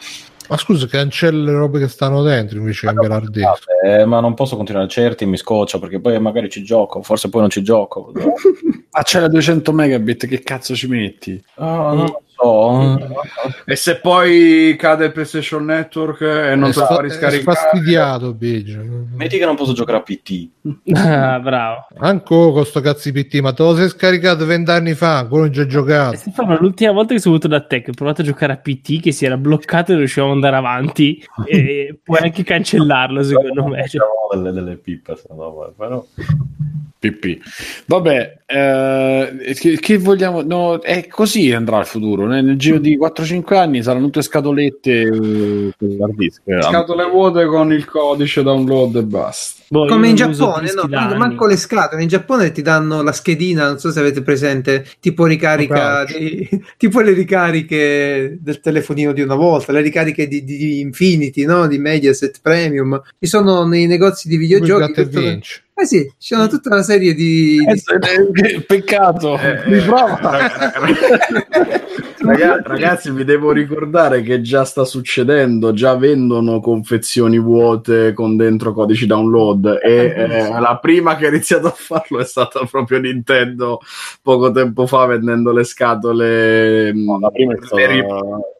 Ma scusa, cancella le robe che stanno dentro invece di cambiare hard disk. Eh, ma non posso continuare certi, mi scoccia perché poi magari ci gioco, forse poi non ci gioco. Ah, c'è la 200 megabit, che cazzo ci metti? Ah, non so. E se poi cade il PlayStation Network e non è, te lo fa riscaricare, fastidiato Biggio. Metti che non posso giocare a PT. Ah, bravo. Ancora con sto cazzo di PT, ma te lo sei scaricato vent'anni fa, ancora non ci hai giocato. Stefano, l'ultima volta che sono venuto da te, che ho provato a giocare a PT, che si era bloccato e non riuscivamo ad andare avanti, e puoi anche cancellarlo, secondo me. Delle, delle pippe, se no, però... PP. Vabbè, eh, che, che vogliamo? No, è così andrà il futuro. né? Nel giro di 4-5 anni saranno tutte scatolette eh, disk. scatole vuote con il codice download e basta. boh, Come in Giappone, no, manco, le scatole. In Giappone ti danno la schedina, non so se avete presente, tipo ricarica, di- tipo le ricariche del telefonino di una volta, le ricariche di, di- Infinity, no? di Mediaset Premium. Ci sono nei negozi di videogiochi. E vinci. Eh sì, ci sono tutta una serie di... Eh, peccato. Eh, Mi eh, prova. Raga- ragazzi, vi devo ricordare che già sta succedendo, già vendono confezioni vuote con dentro codici download e eh, la prima che ha iniziato a farlo è stata proprio Nintendo poco tempo fa vendendo le scatole, No, la prima è stata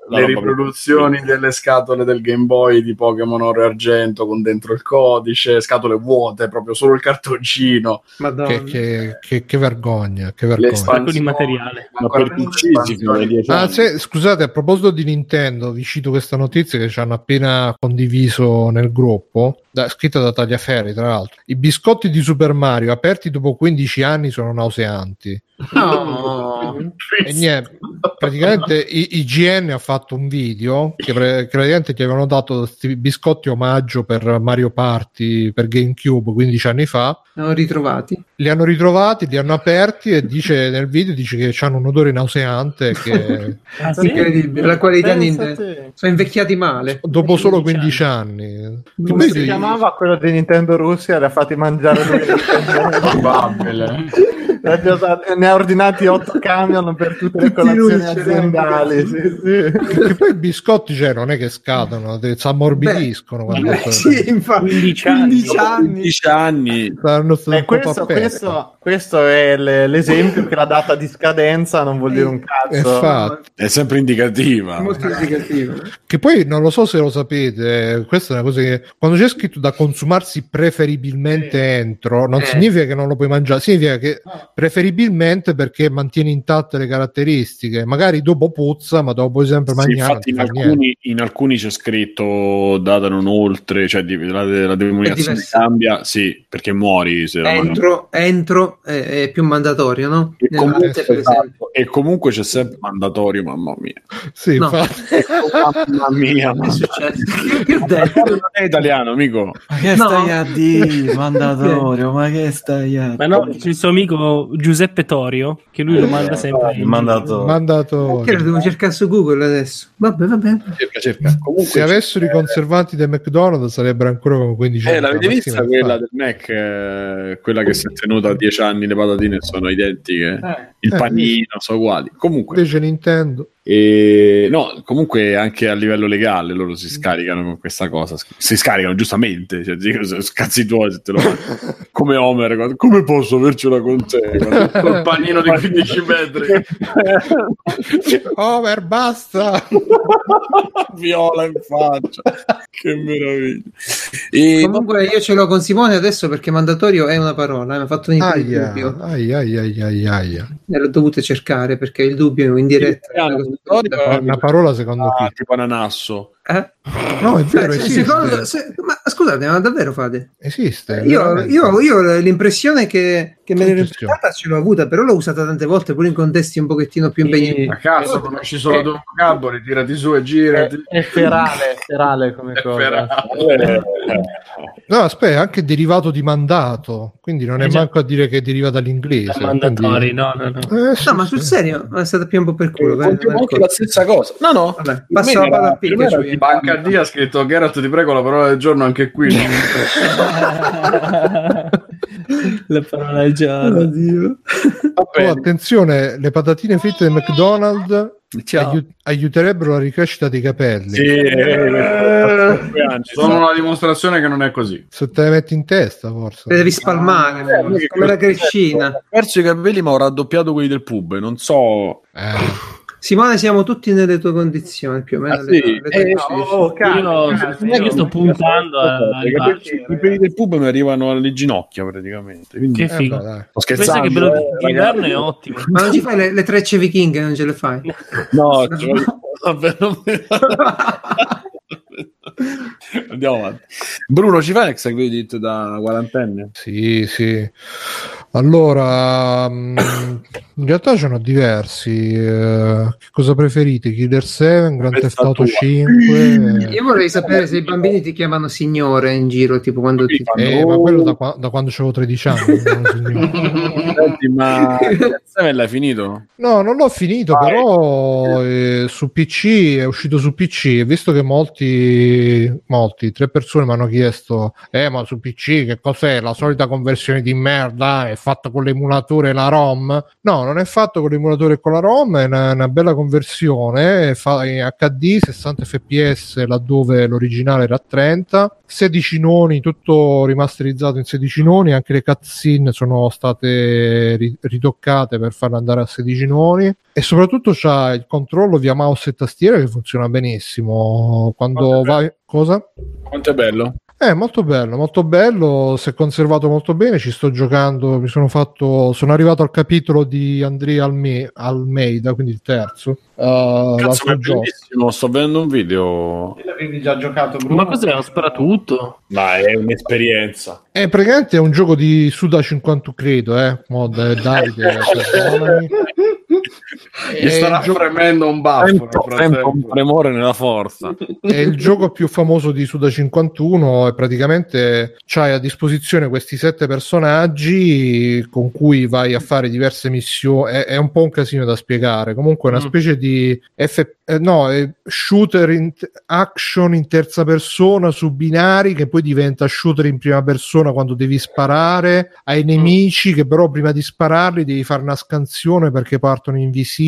le, riproduzioni delle scatole del Game Boy di Pokémon Oro e Argento con dentro il codice, scatole vuote, proprio solo il cartoncino. Madonna. Che, che- che- che vergogna, che vergogna. Di materiale. Ma per PC si fino ai 10 Ah, se- scusate, a proposito di Nintendo, vi cito questa notizia che ci hanno appena condiviso nel gruppo, da- scritta da Tagliaferri, tra l'altro. I biscotti di Super Mario aperti dopo 15 anni sono nauseanti. No. E niente, praticamente I- IGN ha fatto un video che, pre- che praticamente ti avevano dato questi biscotti omaggio per Mario Party per GameCube 15 anni fa. Sono ritrovati. Li hanno ritrovati, li hanno aperti e dice nel video dice che hanno un odore nauseante che Ah, sì? Incredibile. La qualità Pensa Nintendo. te. Sono invecchiati male. dopo solo 15 15 anni. Come si chiamava quello di Nintendo Russia? Le ha fatti mangiare lui. Ne ha ordinati 8 camion per tutte le colazioni aziendali. Sì, sì. Perché poi i biscotti cioè, non è che scadono, si ammorbidiscono. quando- Eh, sì, infatti. 15 anni. 15 anni. 15 anni. Eh, questo, questo- questo è le- l'esempio che la data di scadenza non vuol dire un cazzo. Infatti. È sempre indicativa. Molto indicativo. Che poi non lo so se lo sapete, eh, questa è una cosa che quando c'è scritto da consumarsi preferibilmente entro, non Eh. significa che non lo puoi mangiare, significa che preferibilmente perché mantiene intatte le caratteristiche. Magari dopo puzza, ma dopo puoi sempre Sì, mangiare. infatti non in alcuni, in alcuni c'è scritto data non oltre, cioè la, la denominazione cambia, sì, perché muori se. Entro, entro è, è più mandatorio, no? E comunque, esempio. e comunque c'è sempre mandatorio, mamma mia. Sì, No. infatti. mamma mia, successo? Che ho detto? non è italiano, amico. Ma che No. stai a dire, mandatorio? Ma che stai a Ma no, il suo amico Giuseppe Torio, che lui lo manda sempre. Il mandato. Mandato. Che lo devo cercare su Google adesso. Vabbè, vabbè. Cerca, cerca. Comunque, Se avessero i conservanti del McDonald's sarebbero ancora come 15 eh, anni fa, l'avete vista quella del Mac, eh, quella che si è tenuta a 10 anni, le patatine sono identiche, il Eh, panino sono uguali. Comunque, Invece Nintendo. E, no, comunque anche a livello legale loro si scaricano con questa cosa. Si scaricano giustamente, cioè, cazzi tuoi se te lo. Come Homer, come posso avercela con te? Col panino di 15 metri. Over, basta! Viola in faccia, che meraviglia. E, Comunque io ce l'ho con Simone adesso perché mandatorio è una parola, eh, mi ha fatto venire il Aia, dubbio. aia, aia, aia, aia, aia. E l'ho dovuto cercare perché il dubbio in diretta. Italiano, mandatorio, Una parola secondo ah, chi? tipo ananasso. Eh? No, è vero, Eh, se- esiste. secondo- se- ma scusate, ma davvero fate? Esiste. Io, io, io l'impressione che, che me l'ero imparata ce l'ho avuta, però l'ho usata tante volte pure in contesti un pochettino più impegnativi. A caso conosci solo due vocaboli, tirati su e girati. È, è ferale, è ferale come È cosa. ferale. Eh, No, aspetta, è anche derivato di mandato, quindi non è Eh già. manco a dire che deriva dall'inglese. mandatori, quindi- no, no, no. Eh, sì, No, ma sul serio, è stata più un po' per culo. vai, anche la stessa cosa. No, no. Vabbè, passo la palla a Pikachu. io. Banca D ha scritto Geralt ti prego la parola del giorno anche qui. La parola giorno. Oddio. Oh, attenzione, le patatine fritte del McDonald's Ciao. aiut- aiuterebbero la ricrescita dei capelli. Sì, eh, Sono una dimostrazione che non è così. Se te le metti in testa, forse. Le devi spalmare, Eh, come la crescina. Ho perso i capelli, ma ho raddoppiato quelli del pub. Non so. Eh, Simone, siamo tutti nelle tue condizioni più o meno. Ah, le- sì? le tue- Eh, No, oh, cazzo, Io, cazzo, non è che sto io- puntando a- I peli del pub mi arrivano alle ginocchia praticamente. Quindi... Che Eh, figo. dai. Sto Pensa scherzando. che bello eh, d'inverno ragazzi. è ottimo. Ma non ci fai le, le trecce vichinghe, non ce le fai? No, ci voglio- vabbè, non Andiamo avanti. Bruno, ci fai l'ex credit da quarantenne? Sì, sì. Allora, mm, in realtà ce ne ho diversi. eh, che cosa preferite? Killer 7, Grand Theft Auto tua. 5? Io vorrei sapere se i bambini ti chiamano signore in giro, tipo quando ti... Eh, ma quello da, qua- da quando avevo 13 anni. Senti, ma l'hai finito? No, non l'ho finito, Vai. però eh, su PC è uscito su PC. E visto che molti, molti, tre persone mi hanno chiesto: Eh, ma su PC che cos'è? La solita conversione di merda? È fatta con l'emulatore e la ROM? No, non è fatto con l'emulatore e con la ROM, è una, una bella conversione. fa- in HD 60 fps laddove l'originale era a 30. 16 noni, tutto rimasterizzato in 16 noni, anche le cutscene sono state ri- ritoccate per farle andare a 16 noni e soprattutto c'ha il controllo via mouse e tastiera che funziona benissimo. Quando vai cosa? Quanto è bello? Eh, molto bello, molto bello, si è conservato molto bene, ci sto giocando, mi sono fatto, sono arrivato al capitolo di Andrea Alme- Almeida, quindi il terzo. Uh, Cazzo, ma è gioco. bellissimo, sto vedendo un video. L'avevi già giocato, Bruno? Ma cos'è? Uno sparatutto? Ma è un'esperienza. Eh, praticamente è un gioco di Suda 50, credo, eh, mod Davide, perdonami. Gli starà gioco- fremendo un baffo. un tremore nella forza. è il gioco più famoso di Suda 51 e praticamente c'hai a disposizione questi sette personaggi con cui vai a fare diverse missioni è, è un po' un casino da spiegare comunque è una Mm. specie di F- eh, no, è shooter in action in terza persona su binari che poi diventa shooter in prima persona quando devi sparare ai nemici che però prima di spararli devi fare una scansione perché partono invisibili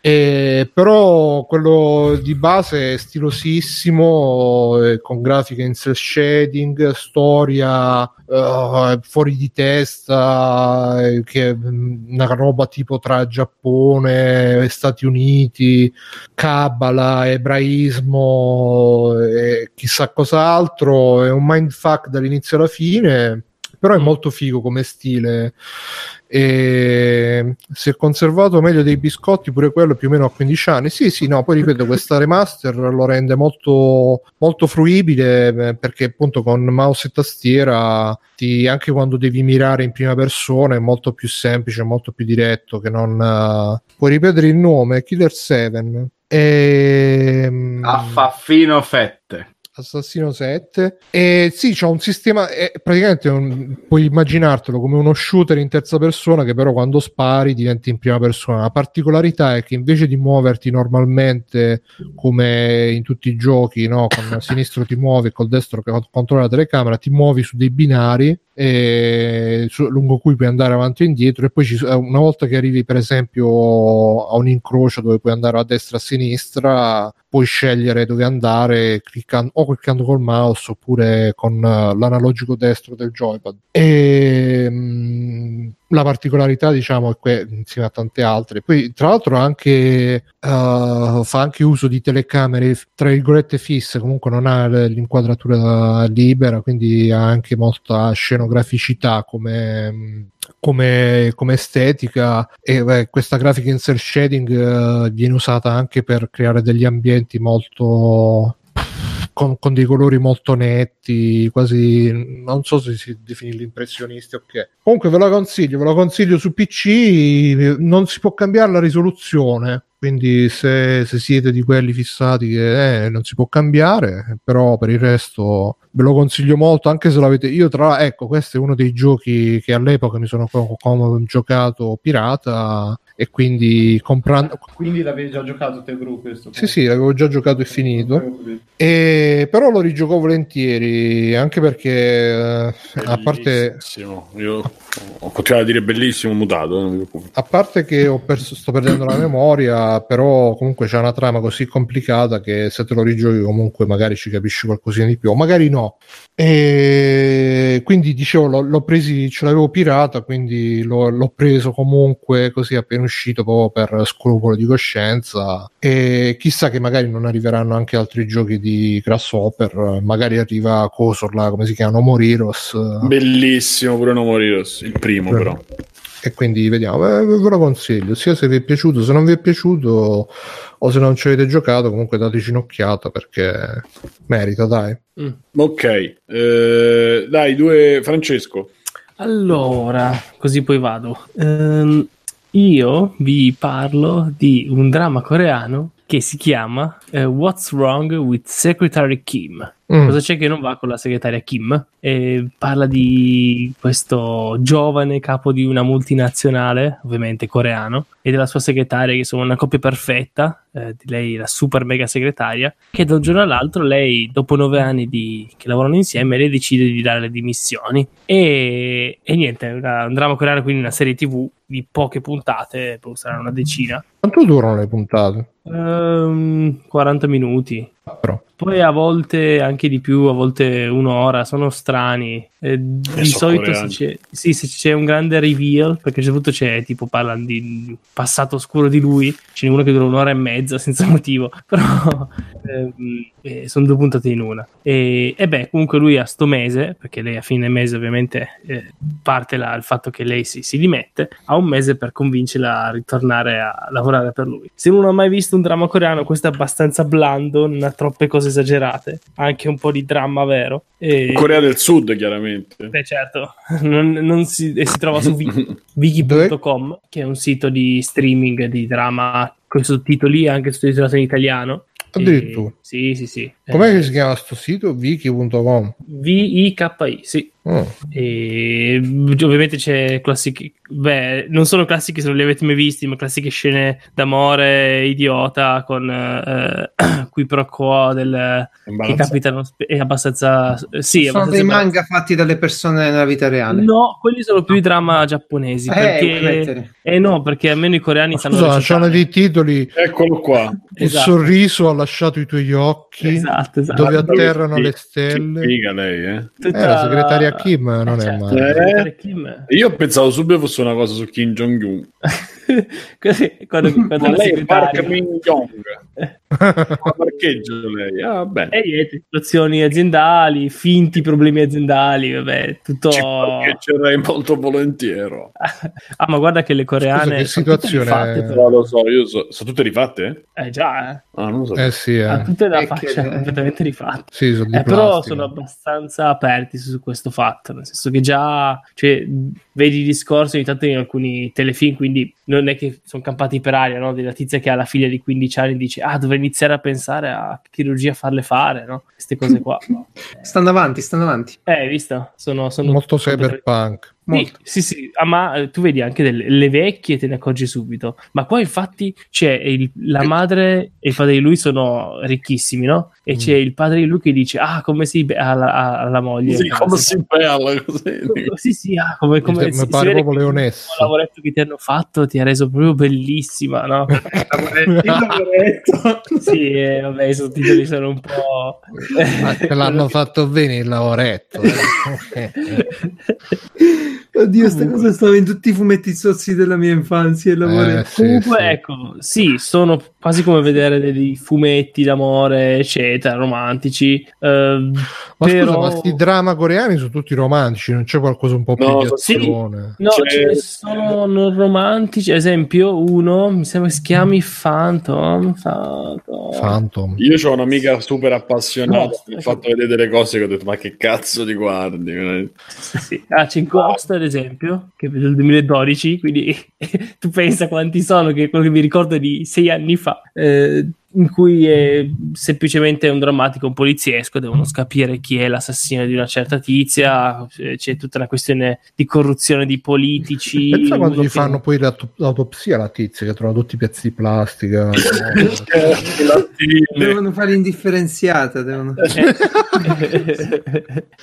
e però quello di base è stilosissimo eh, con grafiche in cel shading storia eh, fuori di testa eh, che è una roba tipo tra Giappone Stati Uniti cabala ebraismo e chissà cos'altro è un mindfuck dall'inizio alla fine però è molto figo come stile. E si è conservato meglio dei biscotti pure quello più o meno a 15 anni. Sì sì no poi ripeto questa remaster lo rende molto molto fruibile eh, perché appunto con mouse e tastiera ti- anche quando devi mirare in prima persona è molto più semplice molto più diretto che non eh, puoi ripetere il nome Killer 7 e Affaffino fette. Assassino 7 e sì c'è un sistema è praticamente un- puoi immaginartelo come uno shooter in terza persona che però quando spari diventi in prima persona la particolarità è che invece di muoverti normalmente come in tutti i giochi no? con il sinistro ti muovi col destro controlla la telecamera ti muovi su dei binari e su- lungo cui puoi andare avanti e indietro e poi ci- eh, una volta che arrivi per esempio a un incrocio dove puoi andare a destra e a sinistra puoi scegliere dove andare cliccando, o cliccando col mouse oppure con eh, l'analogico destro del joypad. E mm, la particolarità diciamo è que- insieme a tante altre. Poi tra l'altro anche eh, fa anche uso di telecamere tra virgolette fisse. Comunque non ha l'inquadratura libera quindi ha anche molta scenograficità come come, come estetica. E beh, questa grafica in cel shading eh, viene usata anche per creare degli ambienti molto con, con dei colori molto netti quasi non so se si definirli impressionisti o che. Comunque ve la consiglio ve la consiglio su PC non si può cambiare la risoluzione quindi se, se siete di quelli fissati che eh, non si può cambiare però per il resto ve lo consiglio molto anche se l'avete io tra ecco questo è uno dei giochi che all'epoca mi sono giocato pirata e quindi comprando Quindi l'avevi già giocato te Gru questo? sì sì l'avevo già giocato e finito e però lo rigioco volentieri anche perché eh, a parte Bellissimo. Io ho continuato a dire bellissimo mutato. a parte che ho perso, sto perdendo la memoria, però comunque c'è una trama così complicata che se te lo rigiochi comunque magari ci capisci qualcosina di più, o magari no. E quindi dicevo, l'ho, l'ho presi, ce l'avevo pirata, quindi l'ho, l'ho preso comunque così appena uscito proprio per scrupolo di coscienza e chissà che magari non arriveranno anche altri giochi di Grasshopper, magari arriva Cosor là, come si chiama, No More Heroes. Bellissimo pure No More Heroes, il primo Sì. però. E quindi vediamo, eh, ve lo consiglio, sia se vi è piaciuto, se non vi è piaciuto o se non ci avete giocato, comunque dateci un'occhiata perché merita, dai. Ok, eh, dai, due Francesco. Allora, così poi vado. Ehm, io vi parlo di un dramma coreano che si chiama eh, What's Wrong with Secretary Kim. Mm. Cosa c'è che non va con la segretaria Kim? E parla di questo giovane capo di una multinazionale, ovviamente coreano, e della sua segretaria, che sono una coppia perfetta, eh, di lei la super mega segretaria, che da un giorno all'altro lei, dopo nove anni di- che lavorano insieme, lei decide di dare le dimissioni. E, e niente, è un dramma coreano, quindi una serie tv di poche puntate, saranno una decina. Quanto durano le puntate? Ehm, 40 minuti. Però. Poi a volte anche di più, a volte un'ora, sono strani. Eh, di sono solito se c'è, sì, se c'è un grande reveal, perché punto c'è tipo parlano di passato oscuro di lui, ce n'è uno che dura un'ora e mezza senza motivo, però ehm, eh, sono due puntate in una. E, e beh, comunque lui a sto mese, perché lei a fine mese ovviamente eh, parte là il fatto che lei si, si dimette, ha un mese per convincerla a ritornare a lavorare per lui. Se uno non ha mai visto un dramma coreano, questo è abbastanza blando, non ha troppe cose esagerate, anche un po' di dramma vero. E, Corea del Sud, chiaramente. Beh, certo, non, non si, e si trova su Viki.com, che è un sito di streaming di drama con i sottotitoli, anche sottotitolato in italiano. E- Addirittura. sì, sì, sì. Com'è Eh, che si chiama sto sito? Wiki.com. V-I-K-I, sì. Mm. E ovviamente c'è classiche, beh, non sono classiche se non li avete mai visti, ma classiche scene d'amore idiota con eh, qui pro quo del che capitano è abbastanza sì, Sono abbastanza dei manga fatti dalle persone nella vita reale. No, quelli sono più i dramma giapponesi. Eh, perché... Eh no, perché almeno i coreani sanno Scusa, c'hanno dei titoli. Eccolo qua. Il Esatto. sorriso ha lasciato i tuoi occhi. Esatto, esatto. Dove atterrano che- le Che stelle. figa lei, eh. Tutta- Eh, la segretaria Kim non è certo, male. Kim. Io pensavo subito fosse una cosa su Kim Jong-un. Così, quando, quando Ma lei è Park segretaria... Parcheggio lei. Ah, bene. E niente, situazioni aziendali, finti problemi aziendali, vabbè, tutto... Ci parcheggerei molto volentieri. ah, ma guarda che le coreane... che sono tutte situazione rifatte, è? però. No, lo so, io so. Sono tutte rifatte? Eh già, eh. Ah, non lo so. Eh sì, Ha eh. tutte da Eh, faccia che- completamente rifatte. Sì, sono di Eh, però sono abbastanza aperti su questo fatto, nel senso che già cioè, vedi i discorsi ogni tanto in alcuni telefilm, quindi non è che sono campati per aria, no? Della tizia che ha la figlia di 15 anni e dice ah dovrei iniziare a pensare a chirurgia farle fare, no? Queste cose qua. Stanno avanti, stanno avanti. eh, hai visto? Sono, sono Molto cyberpunk. Sì, Molto. sì, sì, ah, ma eh, tu vedi anche delle le vecchie, te ne accorgi subito. Ma qua infatti c'è il- la madre e il padre di lui sono ricchissimi, no? E c'è il padre di lui che dice, ah, come si be- alla, alla moglie. Sì, come si bella così. Sì, sì, ah, come, come si, si pare vede proprio che il leonesso. lavoretto che ti hanno fatto ti ha reso proprio bellissima, no? Il lavoretto. sì, eh, vabbè, i sottotitoli sono un po'... Te l'hanno fatto bene il lavoretto. eh. Oddio, sta cosa stava in tutti i fumetti zozzi della mia infanzia. Il lavoretto. Eh, sì, Comunque, sì. ecco, sì, sono quasi come vedere dei fumetti d'amore, eccetera, romantici. ehm, Ma però... scusa, ma sti drama coreani sono tutti romantici, non c'è qualcosa un po' più No, di sì. azione. No, C'è- ce ne sono non romantici, ad esempio uno, mi sembra si chiami Phantom. Phantom. Phantom. Io ho un'amica super appassionata No, mi ha fatto vedere delle cose che ho detto ma che cazzo ti guardi veramente?" Sì, sì. Ah, c'è Ghost, ad esempio, che è del 2012, quindi tu pensa quanti sono, che quello che mi ricordo di sei anni fa, eh, in cui è semplicemente un drammatico, un poliziesco, devono capire chi è l'assassino di una certa tizia, eh, c'è tutta una questione di corruzione di politici. Pensa quando gli che- fanno poi l'aut- l'autopsia alla tizia che trova tutti i pezzi di plastica. Devono fare indifferenziata. Devono...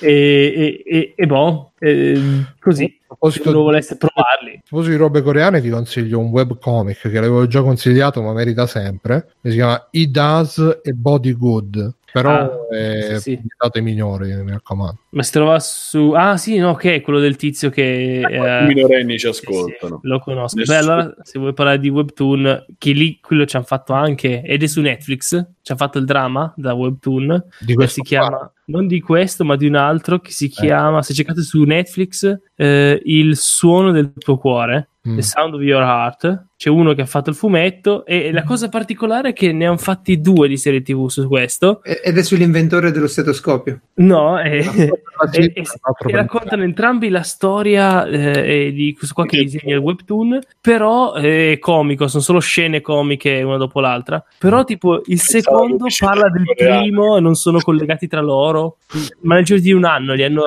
e, e, e, e boh, eh, così, proposito se uno volesse provarli. A proposito di robe coreane, ti consiglio un webcomic che l'avevo già consigliato, ma merita sempre. Che si chiama He Does e Body Good. Però Ah, è sì, sì. minori, mi raccomando. Ma si trova su... Ah sì, no, ok, quello del tizio che... I eh, minorenni ci sì, sì, ascoltano. lo conosco. Nessuno. Beh, allora, se vuoi parlare di Webtoon, che lì quello ci hanno fatto anche, ed è su Netflix, ci hanno fatto il drama da Webtoon, Di che questo si chiama, non di questo, ma di un altro, che si chiama, se cercate su Netflix, eh, Il suono del tuo cuore, Mm. The Sound of Your Heart. C'è uno che ha fatto il fumetto e la cosa particolare è che ne hanno fatti due di serie TV su questo. Ed è sull'inventore dello stetoscopio. No, e, Ah, sì, e- e- e raccontano entrambi la storia eh, di questo qua che disegna il webtoon, però è comico, sono solo scene comiche una dopo l'altra. Però tipo il secondo parla del primo e non sono collegati tra loro, ma nel giro di un anno li hanno...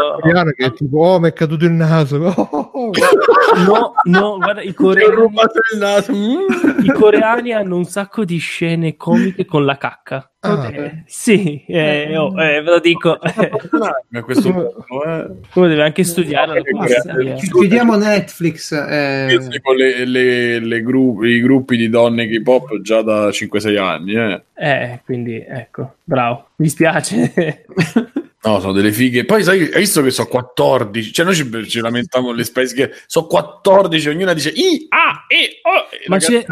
Che è tipo, oh, mi è caduto il naso. Oh, oh. No, no, guarda, i coreani, rubato il naso. Mm. i coreani hanno un sacco di scene comiche con la cacca. Ah. Eh, sì, eh, oh, eh, ve lo dico. A questo punto, eh. Uno deve anche studiare Chiudiamo Netflix. eh, seguo le, le- le gru- i gruppi di donne K-pop già da 5-6 anni. Eh. Eh, quindi ecco, bravo. Mi spiace. No, sono delle fighe. Poi sai, hai visto che sono 14? Cioè, noi ci, ci lamentiamo le Spice Girl. Sono 14, ognuna dice I, A, E, O. E Ma c'è,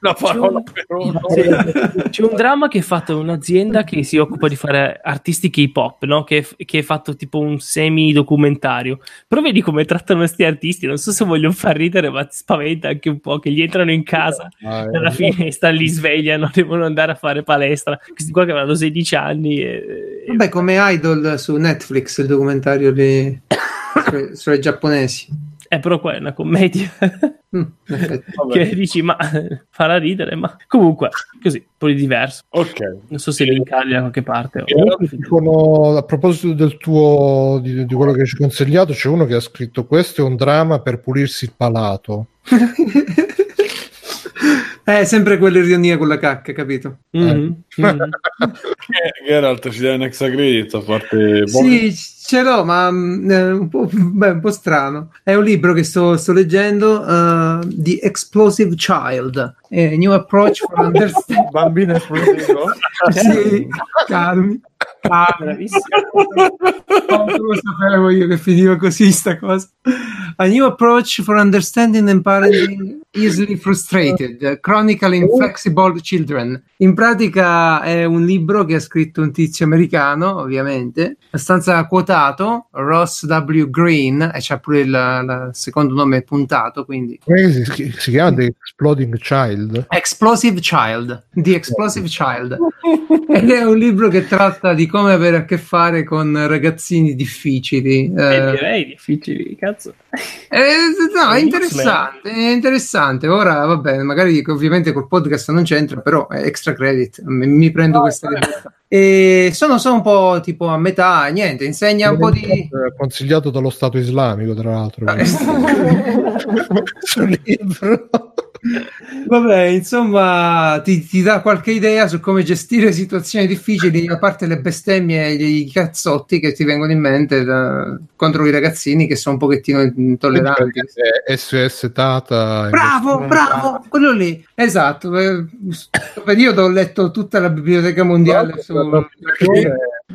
una parola c'è per un, uno. c'è- c'è un dramma che è fatto un'azienda che si occupa di fare artisti K-pop, no? che, che è fatto tipo un semi-documentario. Però vedi come trattano questi artisti. Non so se voglio far ridere, ma ti spaventa anche un po' che gli entrano in casa Ah, alla eh. finestra, li svegliano, devono andare a fare palestra. Questi qua che avranno 16 anni. E, e- Vabbè, come Idol su Netflix, il documentario su- sulle giapponesi. eh, però qua è una commedia. Mm, che dici, ma farà ridere, ma comunque, così, un po' di diverso. Ok. Non so se linkarli da qualche parte. o- Comunque ci sono- a proposito del tuo di, di quello che ci hai consigliato, c'è uno che ha scritto: Questo è un dramma per pulirsi il palato. È sempre quell'ironia con la cacca, capito? Mhm, mhm. Eh, Geralt ci dai un extra credit a parte Sì, ce l'ho, ma è un po', beh, un po' strano. È un libro che sto, sto leggendo, uh, The Explosive Child, a New Approach for Understanding. Bambino esplosivo? sì, calmi. calmi. Bravissimo. Oh, lo sapevo io che finiva così sta cosa. A new approach for understanding and parenting easily frustrated, chronicle inflexible children. In pratica è un libro che ha scritto un tizio americano, ovviamente, abbastanza quotato, Ross W. Green, e c'ha pure il, il secondo nome puntato, quindi Come si, si chiama The Exploding Child? Explosive Child, The Explosive Child. Ed è un libro che tratta di come avere a che fare con ragazzini difficili. Eh, eh, direi difficili, cazzo. eh, no, è interessante, è interessante. Ora, vabbè, magari ovviamente col podcast non c'entra, però è extra credit. Mi, mi prendo questa libertà. E sono, sono un po' tipo a metà, niente, insegna un po' di. Eh, Consigliato dallo Stato islamico, tra l'altro. Eh. Questo libro. Vabbè, insomma, ti, ti dà qualche idea su come gestire situazioni difficili, a parte le bestemmie e i cazzotti che ti vengono in mente da- contro i ragazzini che sono un pochettino intolleranti. Eh, SS Tata. Bravo, bravo, quello lì, esatto. eh, Questo periodo ho letto tutta la biblioteca mondiale su...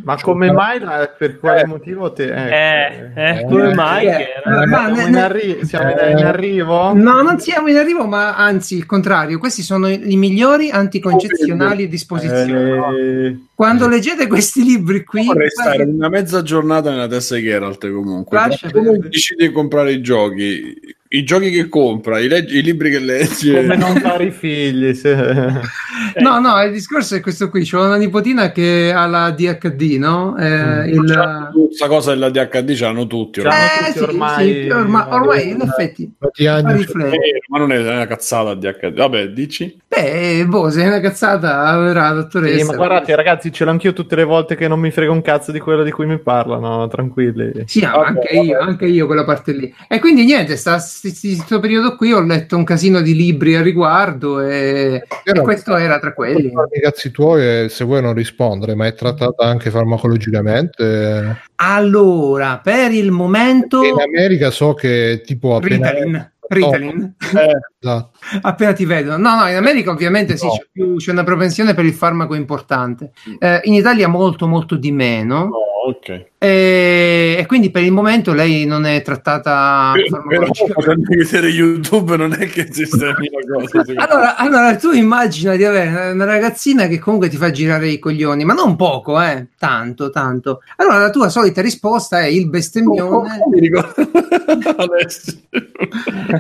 Ma come mai? Per quale motivo te... Eh, eh, come mai? eh, che era- eh, ma Siamo, ne- in, arri- siamo in- Eh. in arrivo? No, non siamo in arrivo, ma anzi, il contrario, questi sono i migliori anticoncezionali a disposizione. Eh, Quando leggete questi libri qui, Vorrei stare una mezza giornata nella testa di Geralt comunque. Lascia Come decidi di comprare i giochi, i giochi che compra, i, leggi- i libri che leggi. come non fare i figli. se- No, no, il discorso è questo qui. C'ho una nipotina che ha la DHD, no? Eh, il... Questa cosa della DHD ce l'hanno tutti. Ormai. Eh, tutti sì, ormai- sì, ormai, ormai in effetti fa anni. Eh, ma non è una cazzata DHD. Vabbè, dici? Beh, boh, se è una cazzata, la dottoressa. Sì, ma guardate, ragazzi, ce l'ho anch'io tutte le volte che non mi frega un cazzo di quello di cui mi parlano. Tranquilli. Sì, ma anche io, anche io quella parte lì. E quindi niente, sta, questo periodo qui ho letto un casino di libri a riguardo e, e Era- questo era tra quelli. I cazzi tuoi, eh, se vuoi non rispondere, ma è trattata anche farmacologicamente. Allora, per il momento... In America so che tipo appena. Ritalin. Ritalin. Esatto. Appena ti vedono. No, no, in America ovviamente sì, No. c'è, più- c'è una propensione per il farmaco importante. Eh, in Italia molto, molto di meno. No, ok. E, e quindi per il momento lei non è trattata Però vedere YouTube non è che la cosa. Allora, allora, tu immagina di avere una- ragazzina che comunque ti fa girare i coglioni, ma non poco, eh, tanto, tanto. Allora la tua solita risposta è il bestemmione.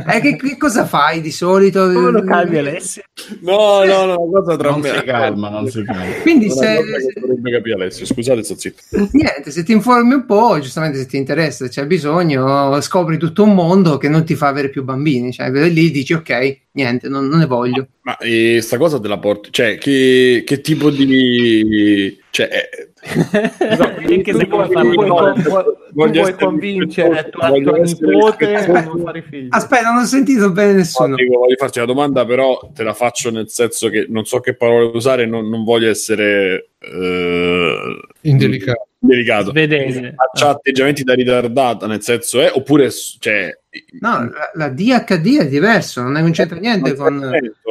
Eh, che, che cosa fai di solito? Come lo calmi Alessio? No, no, no, cosa tra Non me si calma, non si calma. Quindi se, dovrebbe capire Alessio. Scusate, sto zitto. niente, se ti informi un po', giustamente se ti interessa, se c'è bisogno, scopri tutto un mondo che non ti fa avere più bambini. Cioè, lì dici ok, niente, non, non ne voglio. Ma eh, sta cosa della porti, cioè che, che tipo di... Cioè, eh, se no, tu vuoi- tu voglio vuoi essere convincere tua, nipote a non fare figli. Aspetta, non ho sentito bene nessuno. dico, voglio farti una domanda, però te la faccio nel senso che non so che parole usare, non, non voglio essere eh, Indelicato. Delicato. Vedete. C'ha atteggiamenti da ritardata, nel senso è, oppure cioè, No, la, la DHD è diverso, non è- c'entra niente con...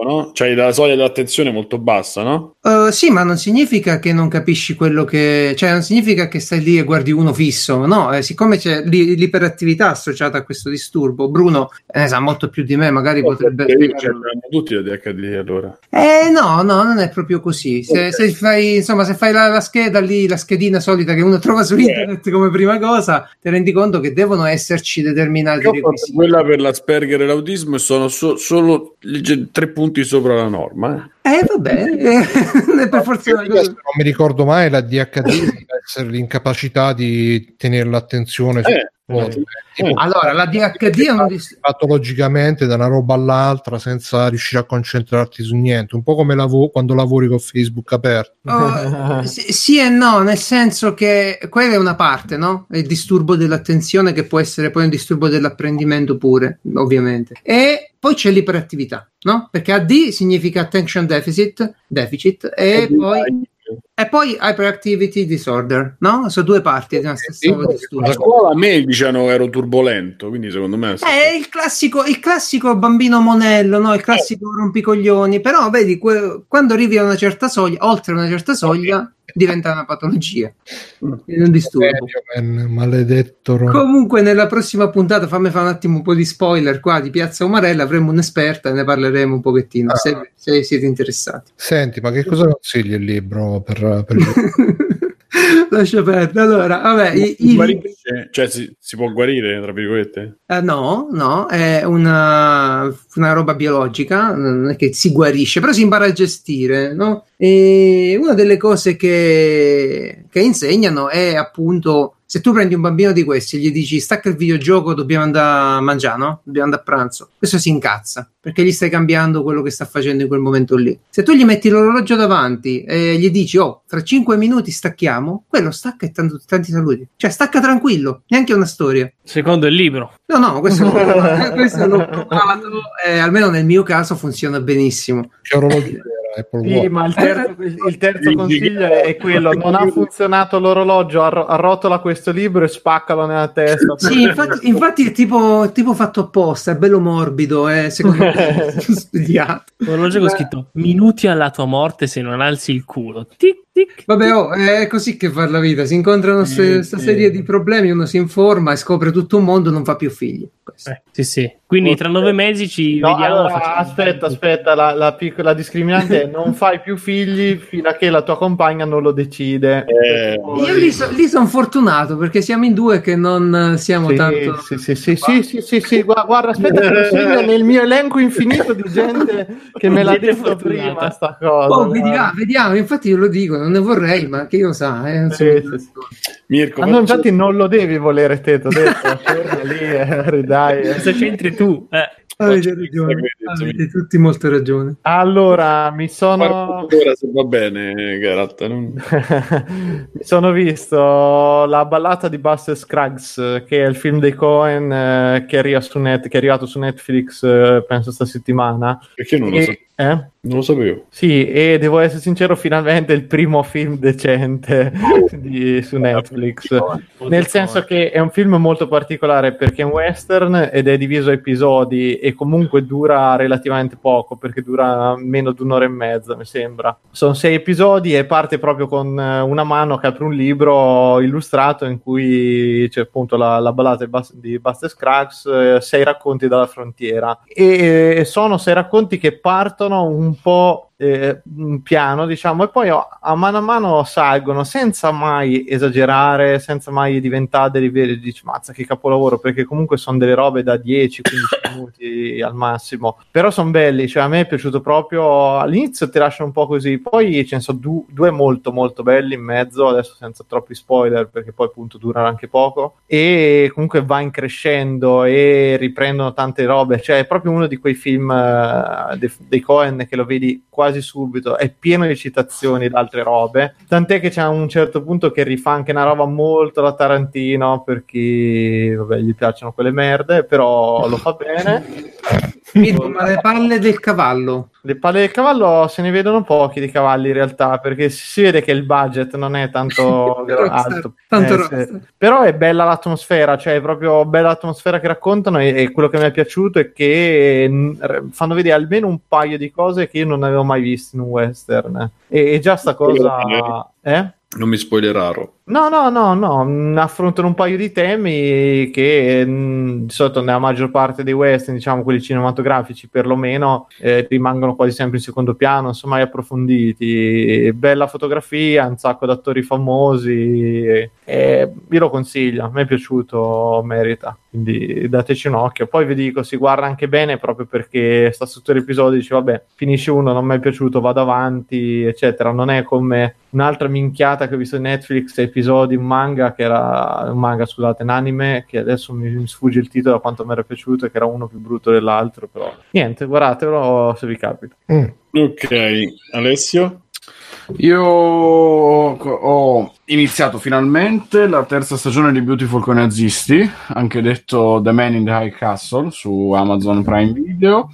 no? Cioè la soglia dell'attenzione è molto bassa, no? Uh, sì, ma non significa che non capisci quello che... Cioè, non significa che stai lì e guardi uno fisso, no? Eh, siccome c'è l'i- l'iperattività associata a questo disturbo, Bruno eh, ne sa molto più di me, magari potrebbe... Cioè, tutti la DHD allora. Eh no, no, non è proprio così. Se, se fai, insomma, se fai la, la scheda lì, la schedina solita che uno trova su internet come prima cosa, ti rendi conto che devono esserci determinati Io fatto quella per l'Asperger e l'autismo e sono so- solo tre punti sopra la norma. eh. Eh, vabbè, eh, per forza... Non mi ricordo mai la DHD essere l'incapacità di tenere l'attenzione su Eh. Eh. Allora, la DHD è un dis- patologicamente da una roba all'altra senza riuscire a concentrarti su niente, un po' come lavo- quando lavori con Facebook aperto. Oh, sì, sì e no, nel senso che quella è una parte, no? È il disturbo dell'attenzione che può essere poi un disturbo dell'apprendimento pure, ovviamente. E poi c'è l'iperattività, no? Perché AD significa attention deficit, deficit e poi, e poi hyperactivity disorder, no? Sono due parti di una stessa A disturbo. scuola a me dicevano ero turbolento, quindi secondo me... È il classico, il classico bambino monello, no? il classico rompicoglioni, però vedi, que- quando arrivi a una certa soglia, oltre una certa soglia, diventa una patologia, è un disturbo. Man, maledetto Ron. Comunque, nella prossima puntata, fammi fare un attimo un po' di spoiler qua di Piazza Umarella. Avremo un'esperta e ne parleremo un pochettino se, se siete interessati. Senti, ma che cosa consigli il libro per, per Lascia perdere. Allora, vabbè, i- Si i-? Cioè si, si può guarire, tra virgolette? Eh, no, no, è una, una roba biologica, che si guarisce, però si impara a gestire, no? E una delle cose che, che insegnano è appunto se tu prendi un bambino di questi e gli dici stacca il videogioco, dobbiamo andare a mangiare, no? Dobbiamo andare a pranzo. Questo si incazza perché gli stai cambiando quello che sta facendo in quel momento lì. Se tu gli metti l'orologio davanti e gli dici oh, tra 5 minuti stacchiamo, quello stacca e tanto- tanti saluti. Cioè stacca tranquillo, neanche una storia. Secondo il libro. No, no, questo, questo l'ho provato e almeno nel mio caso funziona benissimo. che orologio Apple Sì, Watch? ma il terzo, il terzo consiglio è quello: non ha funzionato l'orologio, arro- arrotola questo libro e spaccalo nella testa. Sì, infatti, infatti è tipo, tipo fatto apposta, è bello morbido, è secondo me studiato. L'orologio con scritto minuti alla tua morte se non alzi il culo. Tic, tic. Vabbè, oh, è così che fa la vita, si incontrano questa sì. serie di problemi, uno si informa e scopre tutto un mondo, non fa più figli. Eh, sì, sì. Quindi tra nove mesi ci No, vediamo. allora, aspetta, aspetta, la, la piccola discriminante è non fai più figli fino a che la tua compagna non lo decide. Eh, Io lì, so- lì sono fortunato perché siamo in due che non eh, siamo Sì, tanto... sì, sì, sì, sì, sì, sì, sì, guarda, guarda, aspetta, segno nel mio elenco infinito di gente che me l'ha detto fortunata. prima sta cosa. Oh, vediamo, vediamo, infatti io lo dico, non ne vorrei, ma che io sa. Eh, Sì, insomma. sì, sì. Mirko, Ma no, infatti non lo devi volere te, t'ho detto, ferma lì, eh, dai. eh. Cosa c'entri tu? Eh. Avete ragione, avete tutti molto ragione. Allora, mi sono... Ora se va bene, Garat. non- Mi sono visto la ballata di Buster Scruggs, eh, che è il film dei Cohen eh, che, arriva su net- che è arrivato su Netflix, eh, penso sta settimana. Perché non lo so? E- eh? Non lo sapevo. Sì, e devo essere sincero, finalmente il primo film decente di- su Netflix. Nel senso che è un film molto particolare perché è un western ed è diviso a episodi e comunque dura relativamente poco perché dura meno di un'ora e mezza, mi sembra. Sono sei episodi e parte proprio con eh, una mano che apre un libro illustrato in cui c'è appunto la, la ballata di Buster Scruggs, eh, sei racconti dalla frontiera. E sono sei racconti che partono un po' eh, piano, diciamo, e poi a mano a mano salgono senza mai esagerare, senza mai diventare dei veri, dici, mazza che capolavoro, perché comunque sono delle robe da 10-15 minuti al massimo, però sono belli, cioè a me è piaciuto proprio, all'inizio ti lasciano un po' così, poi ce ne sono du- due molto molto belli in mezzo, adesso senza troppi spoiler, perché poi appunto durano anche poco, e comunque va in crescendo e riprendono tante robe, cioè è proprio uno di quei film eh, dei, dei Cohen che lo vedi quasi subito, è pieno di citazioni da altre robe, tant'è che c'è un certo punto che rifà anche una roba molto da Tarantino per chi vabbè, gli piacciono quelle merde, però lo fa bene. Mirko, ma le palle del cavallo. Le palle del cavallo se ne vedono pochi di cavalli in realtà, perché si vede che il budget non è tanto alto. tanto Eh, sì. Però è bella l'atmosfera, cioè è proprio bella l'atmosfera che raccontano e, e quello che mi è piaciuto è che fanno vedere almeno un paio di cose che io non avevo mai visto in un western. E, e già sta cosa... Eh? Non mi spoileraro. No, no, no, no, mh, affrontano un paio di temi che mh, di solito nella maggior parte dei western, diciamo quelli cinematografici perlomeno, eh, rimangono quasi sempre in secondo piano, insomma, approfonditi. Bella fotografia, un sacco di attori famosi, e, e io lo consiglio, a me è piaciuto, merita, quindi dateci un occhio. Poi vi dico, si guarda anche bene proprio perché sta gli episodi, dice vabbè, finisce uno, non mi è piaciuto, vado avanti, eccetera. Non è come un'altra minchiata che ho visto in Netflix, episodi, un manga che era un manga, scusate, un anime che adesso mi, mi sfugge il titolo da quanto mi era piaciuto e che era uno più brutto dell'altro, però niente, guardatelo se vi capita. Mm. Ok, Alessio? Io ho iniziato finalmente la terza stagione di Beautiful con i nazisti, anche detto The Man in the High Castle su Amazon Prime Video.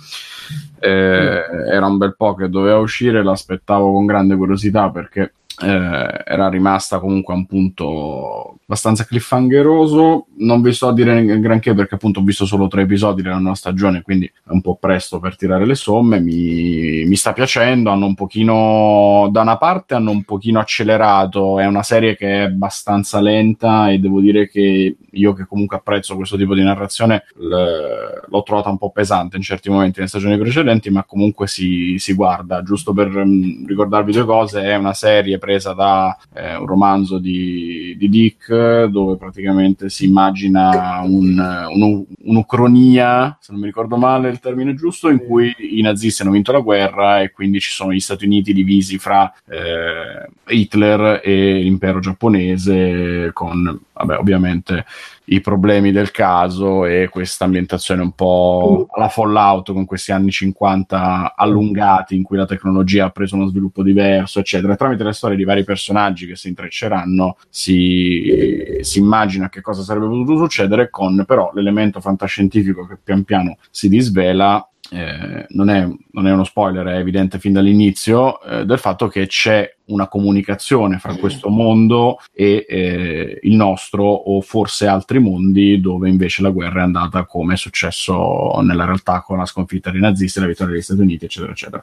Eh, era un bel po' che doveva uscire, l'aspettavo con grande curiosità perché eh, era rimasta comunque a un punto abbastanza cliffhangeroso. Non vi sto a dire granché perché appunto ho visto solo tre episodi della nuova stagione, quindi è un po' presto per tirare le somme. Mi, mi sta piacendo, hanno un pochino da una parte hanno un pochino accelerato, è una serie che è abbastanza lenta e devo dire che io che comunque apprezzo questo tipo di narrazione l- l'ho trovata un po' pesante in certi momenti nelle stagioni precedenti, ma comunque si, si guarda. Giusto per mm, ricordarvi due cose, è una serie presa da eh, un romanzo di, di Dick dove praticamente si immagina un, un- un'ucronia, se non mi ricordo male il termine giusto, in cui i nazisti hanno vinto la guerra e quindi ci sono gli Stati Uniti divisi fra eh, Hitler e l'impero giapponese con, vabbè, ovviamente i problemi del caso e questa ambientazione un po' alla Fallout con questi anni 50 allungati in cui la tecnologia ha preso uno sviluppo diverso, eccetera. Tramite le storie di vari personaggi che si intrecceranno si, si immagina che cosa sarebbe potuto succedere con però l'elemento fantascientifico che pian piano si disvela eh, non, è, non è uno spoiler, è evidente fin dall'inizio, eh, del fatto che c'è una comunicazione fra questo mondo e eh, il nostro o forse altri mondi dove invece la guerra è andata come è successo nella realtà con la sconfitta dei nazisti, la vittoria degli Stati Uniti, eccetera, eccetera.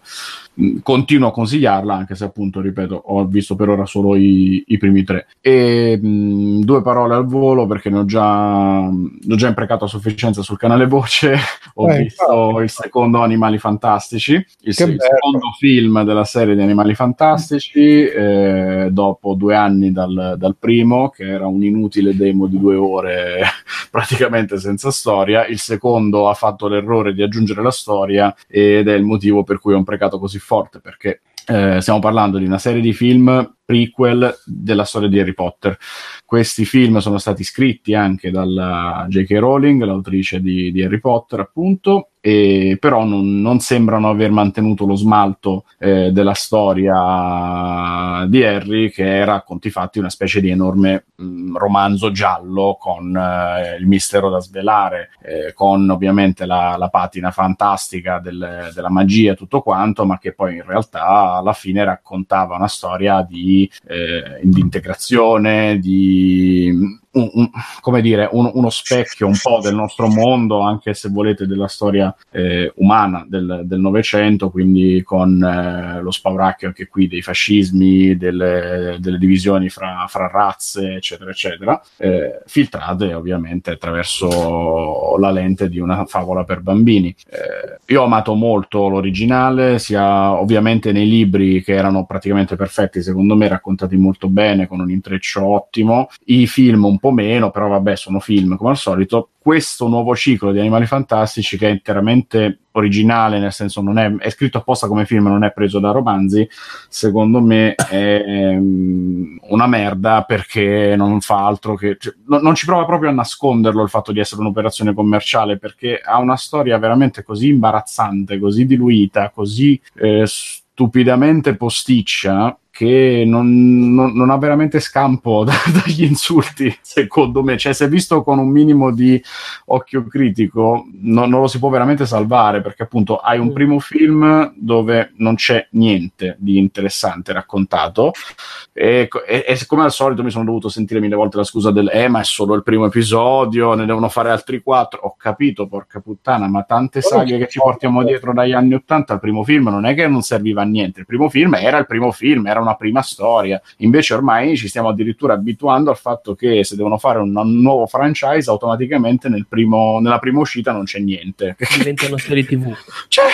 Mm, Continuo a consigliarla, anche se appunto, ripeto, ho visto per ora solo i, i primi tre. E mh, due parole al volo perché ne ho già, ne ho già imprecato a sufficienza sul canale Voce. ho Eh, visto il secondo Animali Fantastici, il, il secondo film della serie di Animali Fantastici, eh, dopo due anni dal, dal primo, che era un inutile demo di due ore praticamente senza storia. Il secondo ha fatto l'errore di aggiungere la storia ed è il motivo per cui ho imprecato così forte, perché eh, stiamo parlando di una serie di film prequel della storia di Harry Potter. Questi film sono stati scritti anche dalla J.K. Rowling, l'autrice di, di Harry Potter, appunto, e però non, non sembrano aver mantenuto lo smalto eh, della storia di Harry, che era conti fatti una specie di enorme mh, romanzo giallo con eh, il mistero da svelare, eh, con ovviamente la, la patina fantastica del- della magia e tutto quanto, ma che poi in realtà alla fine raccontava una storia di, eh, di integrazione, di un- un- come dire, un- uno specchio un po' del nostro mondo, anche se volete della storia eh, umana del Novecento, quindi con eh, lo spauracchio anche qui dei fascismi, delle, delle divisioni fra, fra razze, eccetera, eccetera, eh, filtrate ovviamente attraverso la lente di una favola per bambini. Eh, io ho amato molto l'originale, sia ovviamente nei libri che erano praticamente perfetti, secondo me raccontati molto bene, con un intreccio ottimo, i film un po' meno, però vabbè, sono film come al solito. Questo nuovo ciclo di Animali Fantastici, che è interamente originale, nel senso non è, è scritto apposta come film, non è preso da romanzi, secondo me è ehm, una merda perché non fa altro che... cioè, no- non ci prova proprio a nasconderlo il fatto di essere un'operazione commerciale, perché ha una storia veramente così imbarazzante, così diluita, così eh, stupidamente posticcia che non, non- non ha veramente scampo da- dagli insulti, secondo me. Cioè, se visto con un minimo di occhio critico, no- non lo si può veramente salvare, perché appunto hai un primo film dove non c'è niente di interessante raccontato, e, e- e come al solito mi sono dovuto sentire mille volte la scusa del eh, ma è solo il primo episodio, ne devono fare altri quattro. Ho capito, porca puttana, ma tante saghe che ci portiamo dietro dagli anni Ottanta, il primo film non è che non serviva a niente, il primo film era il primo film, era una prima storia. Invece ormai ci stiamo addirittura abituando al fatto che se devono fare un, un nuovo franchise, automaticamente nel primo- nella prima uscita non c'è niente. Diventa una serie TV. Cioè,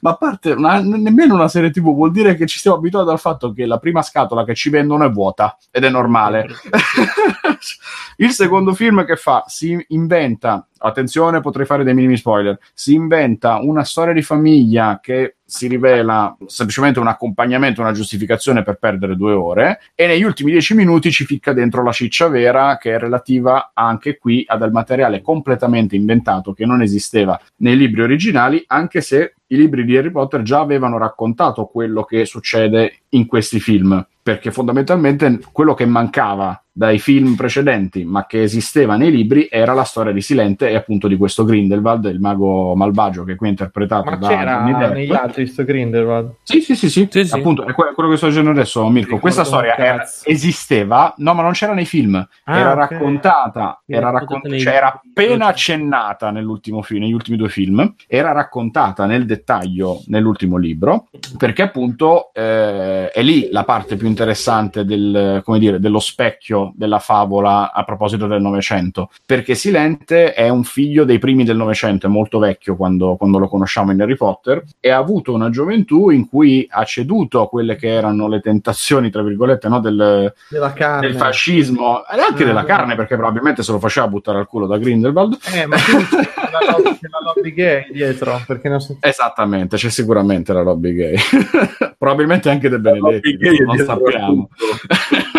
ma a parte una- nemmeno una serie TV vuol dire che ci stiamo abituati al fatto che la prima scatola che ci vendono è vuota ed è normale. Il secondo film che fa si inventa, attenzione, potrei fare dei minimi spoiler. Si inventa una storia di famiglia che si rivela semplicemente un accompagnamento, una giustificazione per perdere due ore, e negli ultimi dieci minuti ci ficca dentro la ciccia vera che è relativa anche qui a del materiale completamente inventato che non esisteva nei libri originali, anche se i libri di Harry Potter già avevano raccontato quello che succede in questi film, perché fondamentalmente quello che mancava dai film precedenti, ma che esisteva nei libri, era la storia di Silente e appunto di questo Grindelwald, il mago malvagio che qui è interpretato Ma da c'era Depp. negli altri sto Grindelwald? Sì, sì, sì, sì, Sì, sì. appunto, è que- quello che sto dicendo adesso, Mirko. Questa storia era- esisteva, no, ma non c'era nei film, Ah, era ok. raccontata, Era era, raccontata raccon- nei- cioè era appena accennata nell'ultimo film, negli ultimi due film, era raccontata nel dettaglio nell'ultimo libro, perché appunto eh, è lì la parte più interessante del, come dire, dello specchio della favola a proposito del Novecento, perché Silente è un figlio dei primi del Novecento, è molto vecchio quando, quando lo conosciamo in Harry Potter, e ha avuto una gioventù in cui ha ceduto a quelle che erano le tentazioni, tra virgolette, no, del, Della carne. del fascismo e anche Ah. della carne, perché probabilmente se lo faceva buttare al culo da Grindelwald. Eh, ma la lobby, la lobby gay dietro, perché non si... Esattamente, c'è sicuramente la lobby gay. Probabilmente anche De Benedetti, non sappiamo.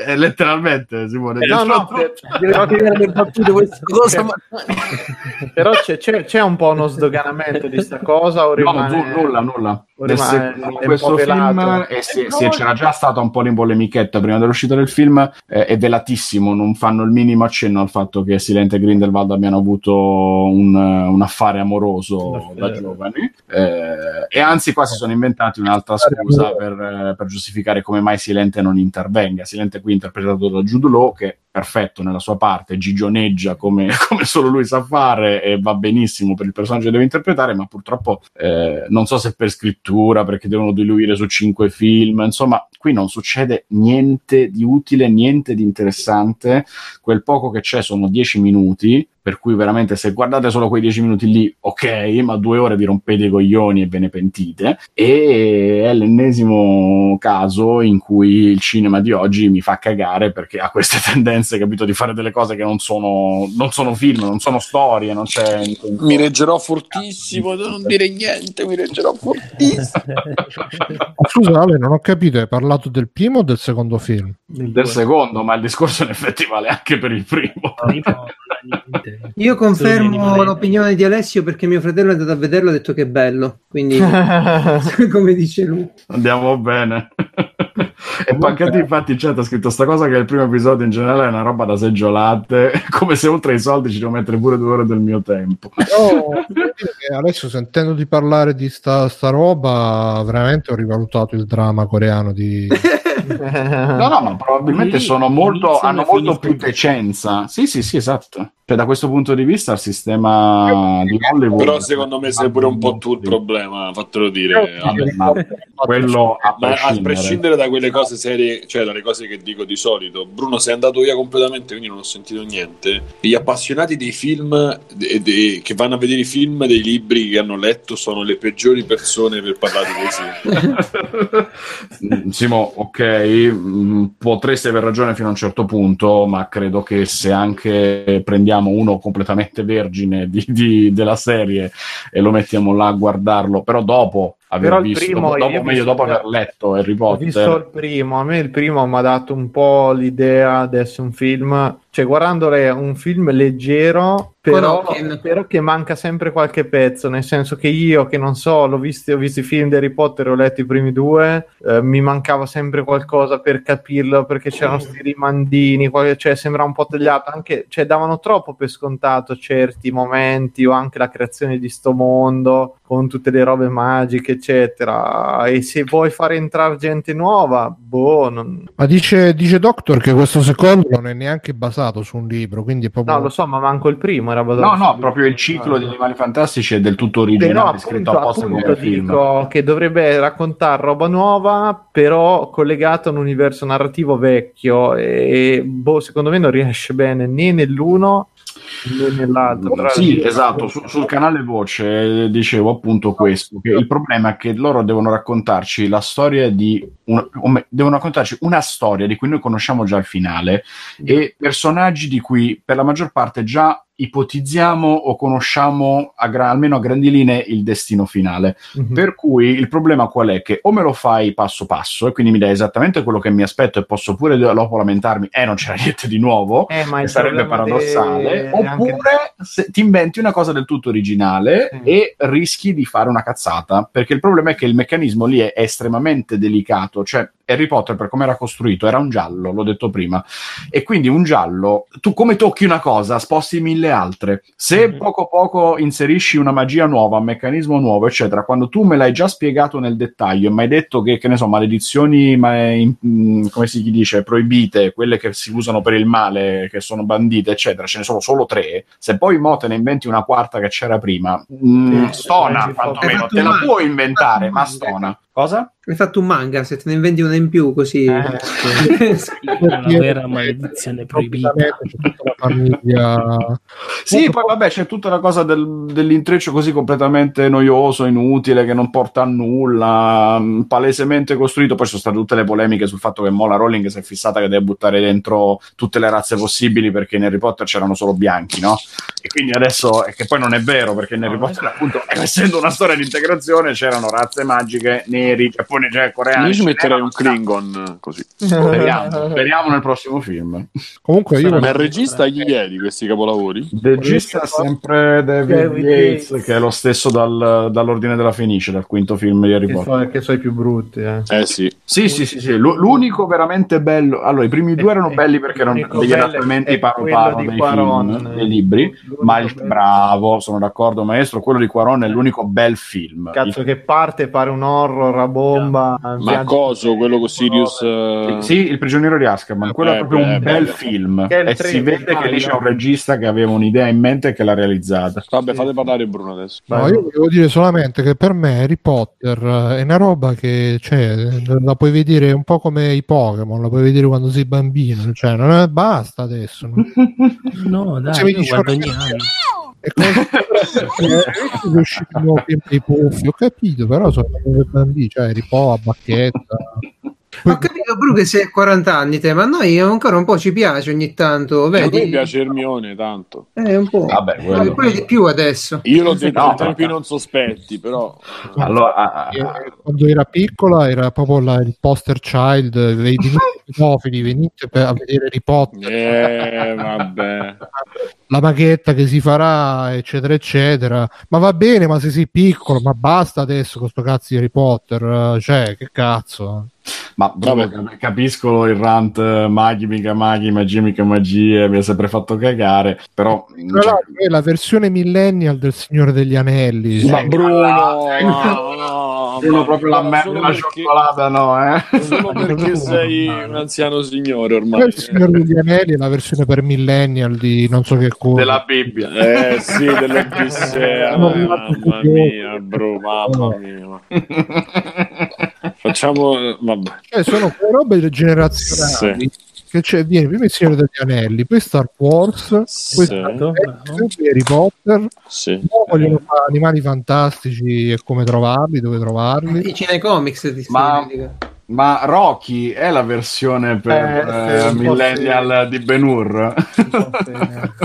Eh, letteralmente, Simone. No, no, per- però, Cosa, ma- però c'è, c'è- c'è un po' uno sdoganamento di sta cosa o No, rimane... nu- nulla, nulla. o rimane- un questo film e si- si- c'era già stata un po' di polemichetta prima dell'uscita del film eh, è velatissimo non fanno il minimo accenno al fatto che Silente e Grindelwald abbiano avuto un, un affare amoroso da giovani. Eh, e anzi qua si sono inventati un'altra scusa per, eh, per giustificare come mai Silente non intervenga. Silente qui interpretato da Jude Law che perfetto nella sua parte, gigioneggia come, come solo lui sa fare e va benissimo per il personaggio che deve interpretare, ma purtroppo eh, non so se per scrittura, perché devono diluire su cinque film, insomma, qui non succede niente di utile, niente di interessante, quel poco che c'è sono dieci minuti, per cui veramente se guardate solo quei dieci minuti lì, ok, ma due ore vi rompete i coglioni e ve ne pentite, e è l'ennesimo caso in cui il cinema di oggi mi fa cagare perché ha queste tendenze licenze, capito, di fare delle cose che non sono, non sono film, non sono storie, non c'è... Mi reggerò fortissimo, non dire niente, mi reggerò fortissimo. Scusa, Ale, non ho capito, hai parlato del primo o del secondo film? del secondo, ma il discorso in effetti vale anche per il primo. Io confermo l'opinione di Alessio perché mio fratello è andato a vederlo e ha detto che è bello. Quindi, come dice lui. Andiamo bene. E poi anche te, infatti in chat ha scritto sta cosa che il primo episodio in generale è una roba da seggiolate, come se oltre ai soldi ci devo mettere pure due ore del mio tempo. Dire che adesso sentendo di parlare di sta, sta roba, veramente ho rivalutato il dramma coreano di... No, no, ma probabilmente Lì sono molto, hanno molto più decenza. Sì, sì, sì, esatto. Cioè, da questo punto di vista il sistema di Hollywood... Però secondo me sei pure un po' tu il problema, fatelo dire. Vabbè, ma quello a Ma a prescindere. prescindere da quelle cose serie, cioè dalle cose che dico di solito, Bruno sei andato via completamente, quindi non ho sentito niente. Gli appassionati dei film de- de- che vanno a vedere i film dei libri che hanno letto sono le peggiori persone per parlare. Mm, Simo, ok, mm, potreste aver ragione fino a un certo punto, ma credo che se anche prendiamo uno completamente vergine di- di- della serie e lo mettiamo là a guardarlo, però dopo aver Però il visto, primo, dopo, dopo- ho meglio visto- dopo aver letto Harry Ho visto Potter, il primo, a me il primo mi ha dato un po' l'idea di essere un film, cioè guardandolo è un film leggero, però, però che manca sempre qualche pezzo, nel senso che io che non so, l'ho visto, ho visto i film di Harry Potter, ho letto i primi due, eh, mi mancava sempre qualcosa per capirlo, perché c'erano sti rimandini, qual- cioè sembra un po' tagliato, anche, cioè davano troppo per scontato certi momenti o anche la creazione di sto mondo con tutte le robe magiche, eccetera. E se vuoi fare entrare gente nuova, boh, non... Ma dice, dice Doctor che questo secondo non è neanche basato su un libro, quindi è proprio... no, lo so, ma manco il primo era basato no, no, proprio il ciclo di Animali Fantastici è del tutto Però originale, scritto appunto, apposta appunto come film. che dovrebbe raccontare roba nuova, però collegata a un universo narrativo vecchio e boh, secondo me non riesce bene né nell'uno nell'altro. Sì, esatto, su- sul canale Voce eh, dicevo appunto questo, che il problema è che loro devono raccontarci la storia di un- me- devono raccontarci una storia di cui noi conosciamo già il finale e personaggi di cui per la maggior parte già ipotizziamo o conosciamo a gra- almeno a grandi linee il destino finale. Mhm. Per cui il problema qual è? Che o me lo fai passo passo e quindi mi dai esattamente quello che mi aspetto e posso pure dopo lamentarmi, eh non c'era niente di nuovo, Eh, ma sarebbe paradossale, de- oppure anche- ti inventi una cosa del tutto originale Sì. e rischi di fare una cazzata, perché il problema è che il meccanismo lì è estremamente delicato, cioè Harry Potter per come era costruito era un giallo, l'ho detto prima, e quindi un giallo, tu come tocchi una cosa, sposti mille altre, se Mhm. poco poco inserisci una magia nuova, un meccanismo nuovo, eccetera, quando tu me l'hai già spiegato nel dettaglio e mi hai detto che, che ne so, maledizioni, ma in- mm, come si dice, proibite, quelle che si usano per il male, che sono bandite, eccetera, ce ne sono solo tre, se poi mo te ne inventi una quarta che c'era prima, mm, Sì, stona quantomeno, te la puoi inventare, ma stona. Cosa? Hai fatto un manga, se te ne vendi una in più così... Eh, La vera maledizione proibita. La famiglia... Sì, poi vabbè, c'è tutta la cosa del- dell'intreccio così completamente noioso, inutile, che non porta a nulla, mh, palesemente costruito. Poi ci sono state tutte le polemiche sul fatto che Mola Rowling si è fissata che deve buttare dentro tutte le razze possibili perché in Harry Potter c'erano solo bianchi, no? E quindi adesso, e che poi non è vero, perché in Harry Potter, appunto, essendo una storia di integrazione, c'erano razze magiche, neri, giapponesi, cioè, coreani. Io ci metterei un Klingon così. Speriamo, speriamo nel prossimo film. Comunque io... Ma il regista chi è di questi capolavori? Il regista è sempre David Yates, che è lo stesso dal- dall'Ordine della Fenice, dal quinto film di Harry Potter. so, che so i più brutti. Eh. Eh sì. Sì, sì, sì, sì. L'u- L'unico veramente bello. Allora, i primi due erano Eh, belli perché erano degli adattamenti paro paro dei film, eh. dei libri. L'unico Ma il bello. bravo, sono d'accordo, maestro. Quello di Quaron è l'unico bel film. Cazzo Il- che parte, pare un horror bomba. Ma viaggio- coso, quello con Sirius... eh, Sì, il prigioniero di Azkaban, quello è Eh, proprio beh, un bel beh. film è e tre- si vede che lì c'è un regista che aveva un'idea in mente e che l'ha realizzata. Vabbè, fate parlare Bruno adesso. No, io volevo dire solamente che per me Harry Potter eh, è una roba che cioè, la puoi vedere un po' come i Pokémon, la puoi vedere quando sei bambino, cioè non è, basta adesso. no? No, dai, Se mi dici ogni anno. E il nuovo film dei puffi, ho capito, però sono come bambini, cioè Harry Potter, Bacchetta. Ho capito Bru che sei a 40 anni te, ma noi ancora un po' ci piace ogni tanto, A me vedi? piace Hermione tanto. Eh, un po'. Vabbè, quello- poi di più adesso. Io l'ho detto No, in tempi non sospetti, però Allora, ah, Eh, ah, quando era piccola era proprio la- il poster child venite pedofili venite per- a vedere Harry Potter eh, vabbè. la maghetta che si farà eccetera eccetera ma va bene ma se sei piccolo ma basta adesso con sto cazzo di Harry Potter eh, cioè che cazzo ma cap- capisco il rant eh, maghi, mica maghi, magie, mica magie, mi ha sempre fatto cagare, però... Tra cioè, è la versione millennial del Signore degli Anelli Ma Bruno, no, no, no, Bruno ma- proprio la merda perché- cioccolata, no, eh? Solo perché sei un anziano signore ormai. il Signore degli Anelli è la versione per millennial di non so che cosa Della Bibbia. Eh sì, dell'Odissea, No, mamma mia, bro, mamma mia. Facciamo, vabbè. Cioè, sono quelle robe generazionali che c'è, viene prima il Signore degli Anelli poi Star Wars poi Sì. Star Trek, poi Harry Potter Sì. poi vogliono fare animali fantastici e come trovarli dove trovarli Dici nei comics di Ma- Ma Rocky è la versione per Eh, eh, millennial di Ben Hur?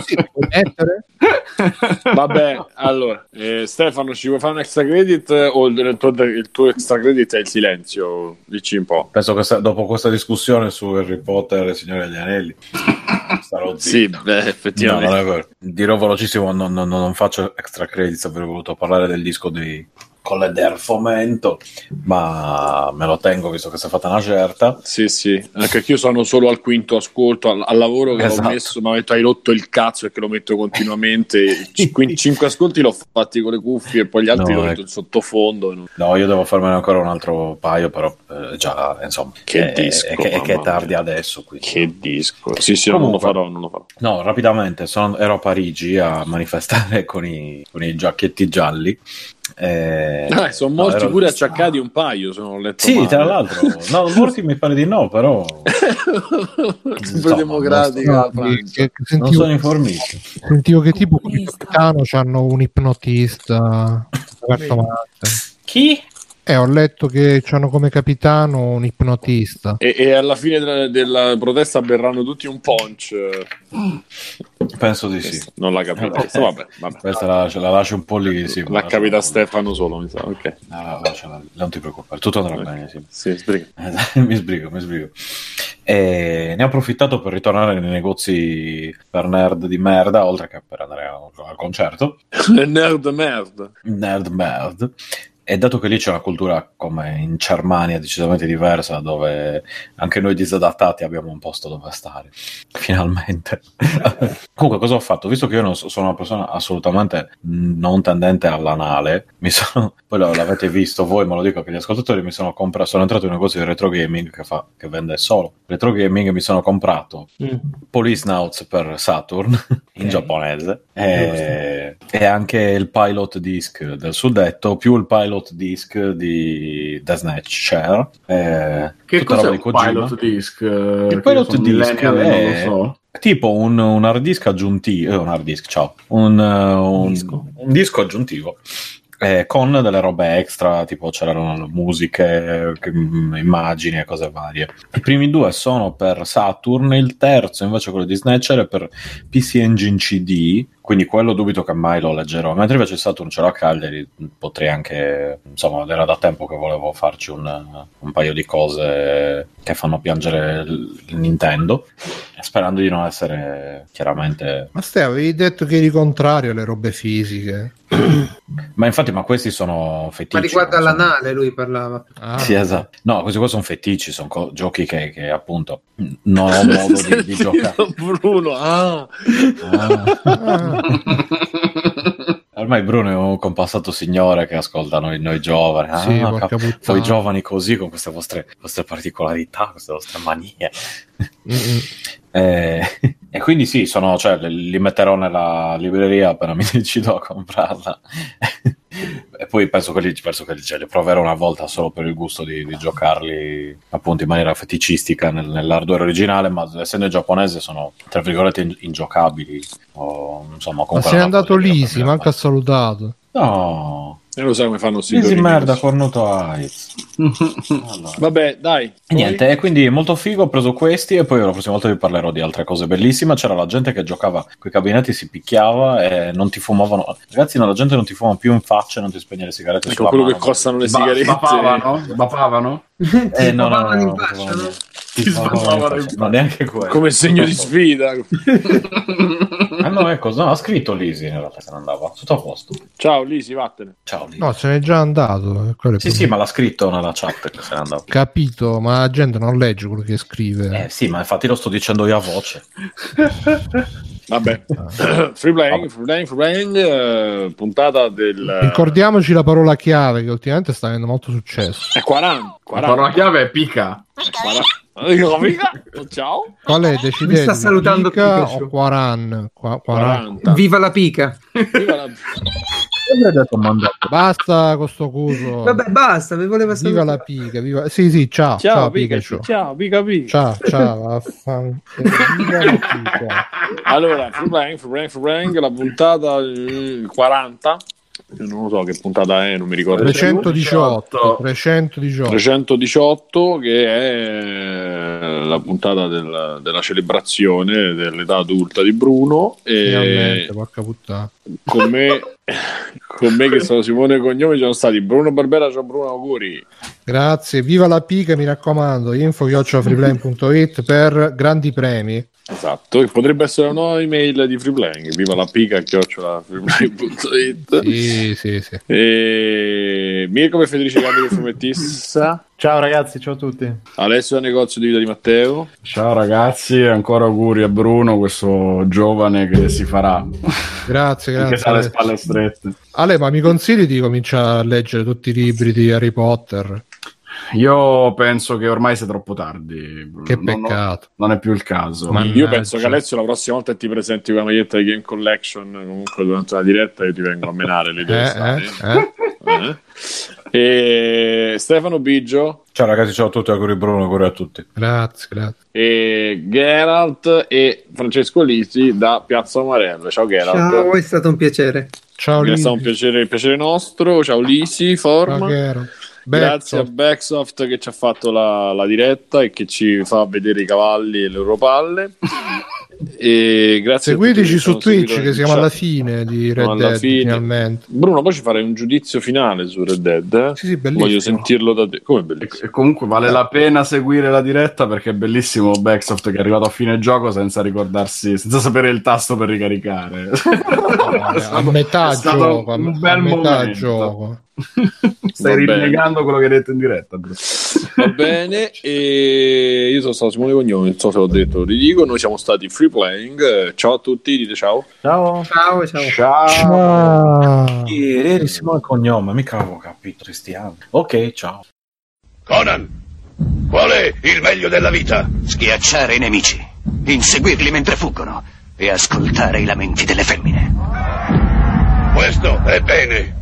Sì, mettere Vabbè, allora, eh, Stefano, ci vuoi fare un extra credit o il tuo, il tuo extra credit è il silenzio? Dici un po'. Penso che dopo questa discussione su Harry Potter e Signore degli Anelli starò zitto. Sì, beh, No, effettivamente. non è vero. Dirò velocissimo, non, non- non faccio extra credits, avrei voluto parlare del disco di Colle del Fomento, ma me lo tengo visto che si è fatta una certa. Sì, sì, anche io sono solo al quinto ascolto, al, al lavoro che Esatto. l'ho messo, mi ha detto hai rotto il cazzo e che lo metto continuamente. Cin- cinque ascolti l'ho fatti con le cuffie e poi gli altri No, l'ho ecco. metto in sottofondo. no? No, io devo farmene ancora un altro paio, però eh, già, insomma, Che è- disco, è, che, è che è tardi adesso. Quindi. Che disco. Sì, sì, no, non lo Comunque. farò, non lo farò. No, rapidamente, sono- ero a Parigi a manifestare con i, con i giacchetti gialli. Eh, Ah, sono no, morti ero- pure acciaccati un paio, se non ho letto Sì, male. tra l'altro, no, morti mi pare di no, però Insomma, democratica No, Francia. che- che non sentivo, sono informissimo. sentivo che tipo il capitano hanno un ipnotista. Chi? Eh, ho letto che hanno come capitano un ipnotista. E, e alla fine della, della protesta berranno tutti un punch. Penso di sì. Non l'ha capito. questo, Vabbè, vabbè. Questa la, ce la lascio un po' lì. Sì, L'ha capita Stefano solo, mi sa. Ok. No, lasciala lì, non ti preoccupare, tutto andrà bene. Sì. Sì, sbriga. mi sbrigo, mi sbrigo. E ne ho approfittato per ritornare nei negozi per nerd di merda, oltre che per andare al, al concerto. Nerd merda. Nerd merd. E dato che lì c'è una cultura come in Germania decisamente diversa, dove anche noi disadattati abbiamo un posto dove stare, finalmente. Comunque, cosa ho fatto? Visto che io non so- sono una persona assolutamente non tendente all'anale, mi sono, poi lo- l'avete visto voi, ma lo dico anche agli ascoltatori, mi sono comprato, sono entrato in un negozio di retro gaming che, fa, che vende solo retro gaming e mi sono comprato Mm. Police Nauts per Saturn in giapponese e, e anche il pilot disc del suddetto più il pilot disc di The Snatcher eh, Che cos'è un pilot disc? Il pilot disc è Non lo so. tipo un, un hard disk aggiuntivo, eh, un hard disk, ciao, un, eh, un- Disco. un disco aggiuntivo eh, con delle robe extra, tipo c'erano musiche, che- mm, immagini e cose varie. I primi due sono per Saturn, il terzo invece quello di Snatcher è per PC Engine CD, quindi quello dubito che mai lo leggerò, mentre invece il Saturn ce l'ho a Cagliari, potrei anche, insomma, era da tempo che volevo farci un, un paio di cose che fanno piangere il Nintendo, sperando di non essere chiaramente... Ma stai, avevi detto che eri contrario alle robe fisiche. Ma infatti, ma questi sono feticci. Ma riguardo sono- all'anale lui parlava. Ah, Sì, esatto. No, questi qua sono feticci, sono co- giochi che, che appunto non ho modo di, di giocare. Bruno, ah. ah. Ormai Bruno è un compassato signore che ascolta noi, noi giovani. Ah, Sì, cap- voi giovani così, con queste vostre, vostre particolarità, queste vostre manie. Eh, e quindi sì, sono, cioè, li metterò nella libreria appena mi decido a comprarla. e poi penso che li, penso che li, cioè, li proverò una volta solo per il gusto di, di giocarli appunto in maniera feticistica nel- nell'hardware originale, ma essendo giapponese sono tra virgolette in- ingiocabili. O, insomma, Ma sei andato lì, preferirei manca salutato. No, E lo sai come fanno sti Easy merda, cornuto AIDS. Allora. Vabbè, dai. E niente, e quindi molto figo, ho preso questi e poi la prossima volta vi parlerò di altre cose bellissime. C'era la gente che giocava coi cabinetti, si picchiava e non ti fumavano. Ragazzi, no, la gente non ti fuma più in faccia e non ti spegne le sigarette Ecco sulla quello che mano. costano le Ba- sigarette. Bapavano? Bapavano? Ti Eh, no, no, no, in faccia, no? Ti spavano in faccia. No, neanche quello. Come segno di sfida. Ah no, ecco, no, ha scritto Lisi in realtà se ne andava. Tutto a posto. Ciao Lisi, vattene. Ciao Lisi. No, se n'è già andato. Sì, sì, ma l'ha scritto nella chat che se ne andava. Capito, ma la gente non legge quello che scrive. Eh sì, ma infatti lo sto dicendo io a voce. Vabbè. free playing, free playing, free playing, eh, puntata del... Ricordiamoci la parola chiave che ultimamente sta avendo molto successo. È 40. La 40. parola chiave è pica. 40. Dico, mica. Ciao. Qual è? Decidete. sta salutando Pica Pikachu. o 40? Qua- 40. 40. Viva la pica. Viva la- Basta con sto coso. Vabbè, basta, mi voleva Viva salutare. la pica. Viva... Sì, sì, ciao. Ciao, Ciao. Pikachu. Ciao, Pika Pika. Ciao, ciao. vaffan- Viva la pica. Allora, playing, free playing, la puntata eh, 40. Non lo so che puntata è, non mi ricordo. più. 318. 318. 318 che è la puntata del- della celebrazione dell'età adulta di Bruno e Finalmente, porca puttana. con me, con me che sono Simone Cognome ci sono stati Bruno Barbera, ciao Bruno, auguri Grazie, viva la pica, mi raccomando, info.freeplane.it per grandi premi. Esatto, potrebbe essere una nuova email di Freeplaying viva la pica chiocciola freeplaying.it Sì, sì, sì. e Mirko per Federici Gabri che fumettista Ciao ragazzi, ciao a tutti. Alessio da negozio di vita di Matteo Ciao ragazzi, e ancora auguri a Bruno, questo giovane che si farà, Grazie, che ha le grazie. spalle strette. Ale, ma mi consigli di cominciare a leggere tutti i libri di Harry Potter? Io penso che ormai sia troppo tardi. Che Non- peccato. Non, è più il caso. Ma- io Mannaggia. penso che Alessio la prossima volta che ti presenti con la maglietta di Game Collection comunque durante la diretta io ti vengo a menare le idee Eh, eh, eh? Eh? E Stefano Biggio Ciao ragazzi, ciao a tutti, auguri Bruno, auguri a tutti. Grazie, grazie. e Geralt e Francesco Lisi da Piazza Amarelle. Ciao Geralt. Ciao, è stato un piacere. Ciao È Lisi. stato un piacere, il piacere nostro. Ciao Lisi, Forma. Ciao, Gero. Grazie a. Backsoft che ci ha fatto la, la diretta e che ci fa vedere i cavalli e le loro palle. E grazie a Seguiteci su Twitch che siamo alla fine di Red Dead fine. finalmente. Bruno, poi ci farei un giudizio finale su Red Dead. eh? Sì, sì. Voglio sentirlo da te. Come bellissimo. e comunque vale la pena seguire la diretta perché è bellissimo Backsoft che è arrivato a fine gioco senza ricordarsi, senza sapere il tasto per ricaricare. a metà è stato gioco, a, un a bel metà momento. gioco. Stai rinnegando quello che hai detto in diretta. bro. Va bene, e io sono stato Simone Cognome, non so se l'ho detto, lo ridico. Noi siamo stati free playing. Ciao a tutti, dite ciao. Ciao. Ciao, ciao. Ciao. Ciao. Ieri Simone Cognome, mica avevo capito, Cristiano. Ok, ciao. Conan, qual è il meglio della vita? Schiacciare i nemici, inseguirli mentre fuggono e ascoltare i lamenti delle femmine. Questo è bene.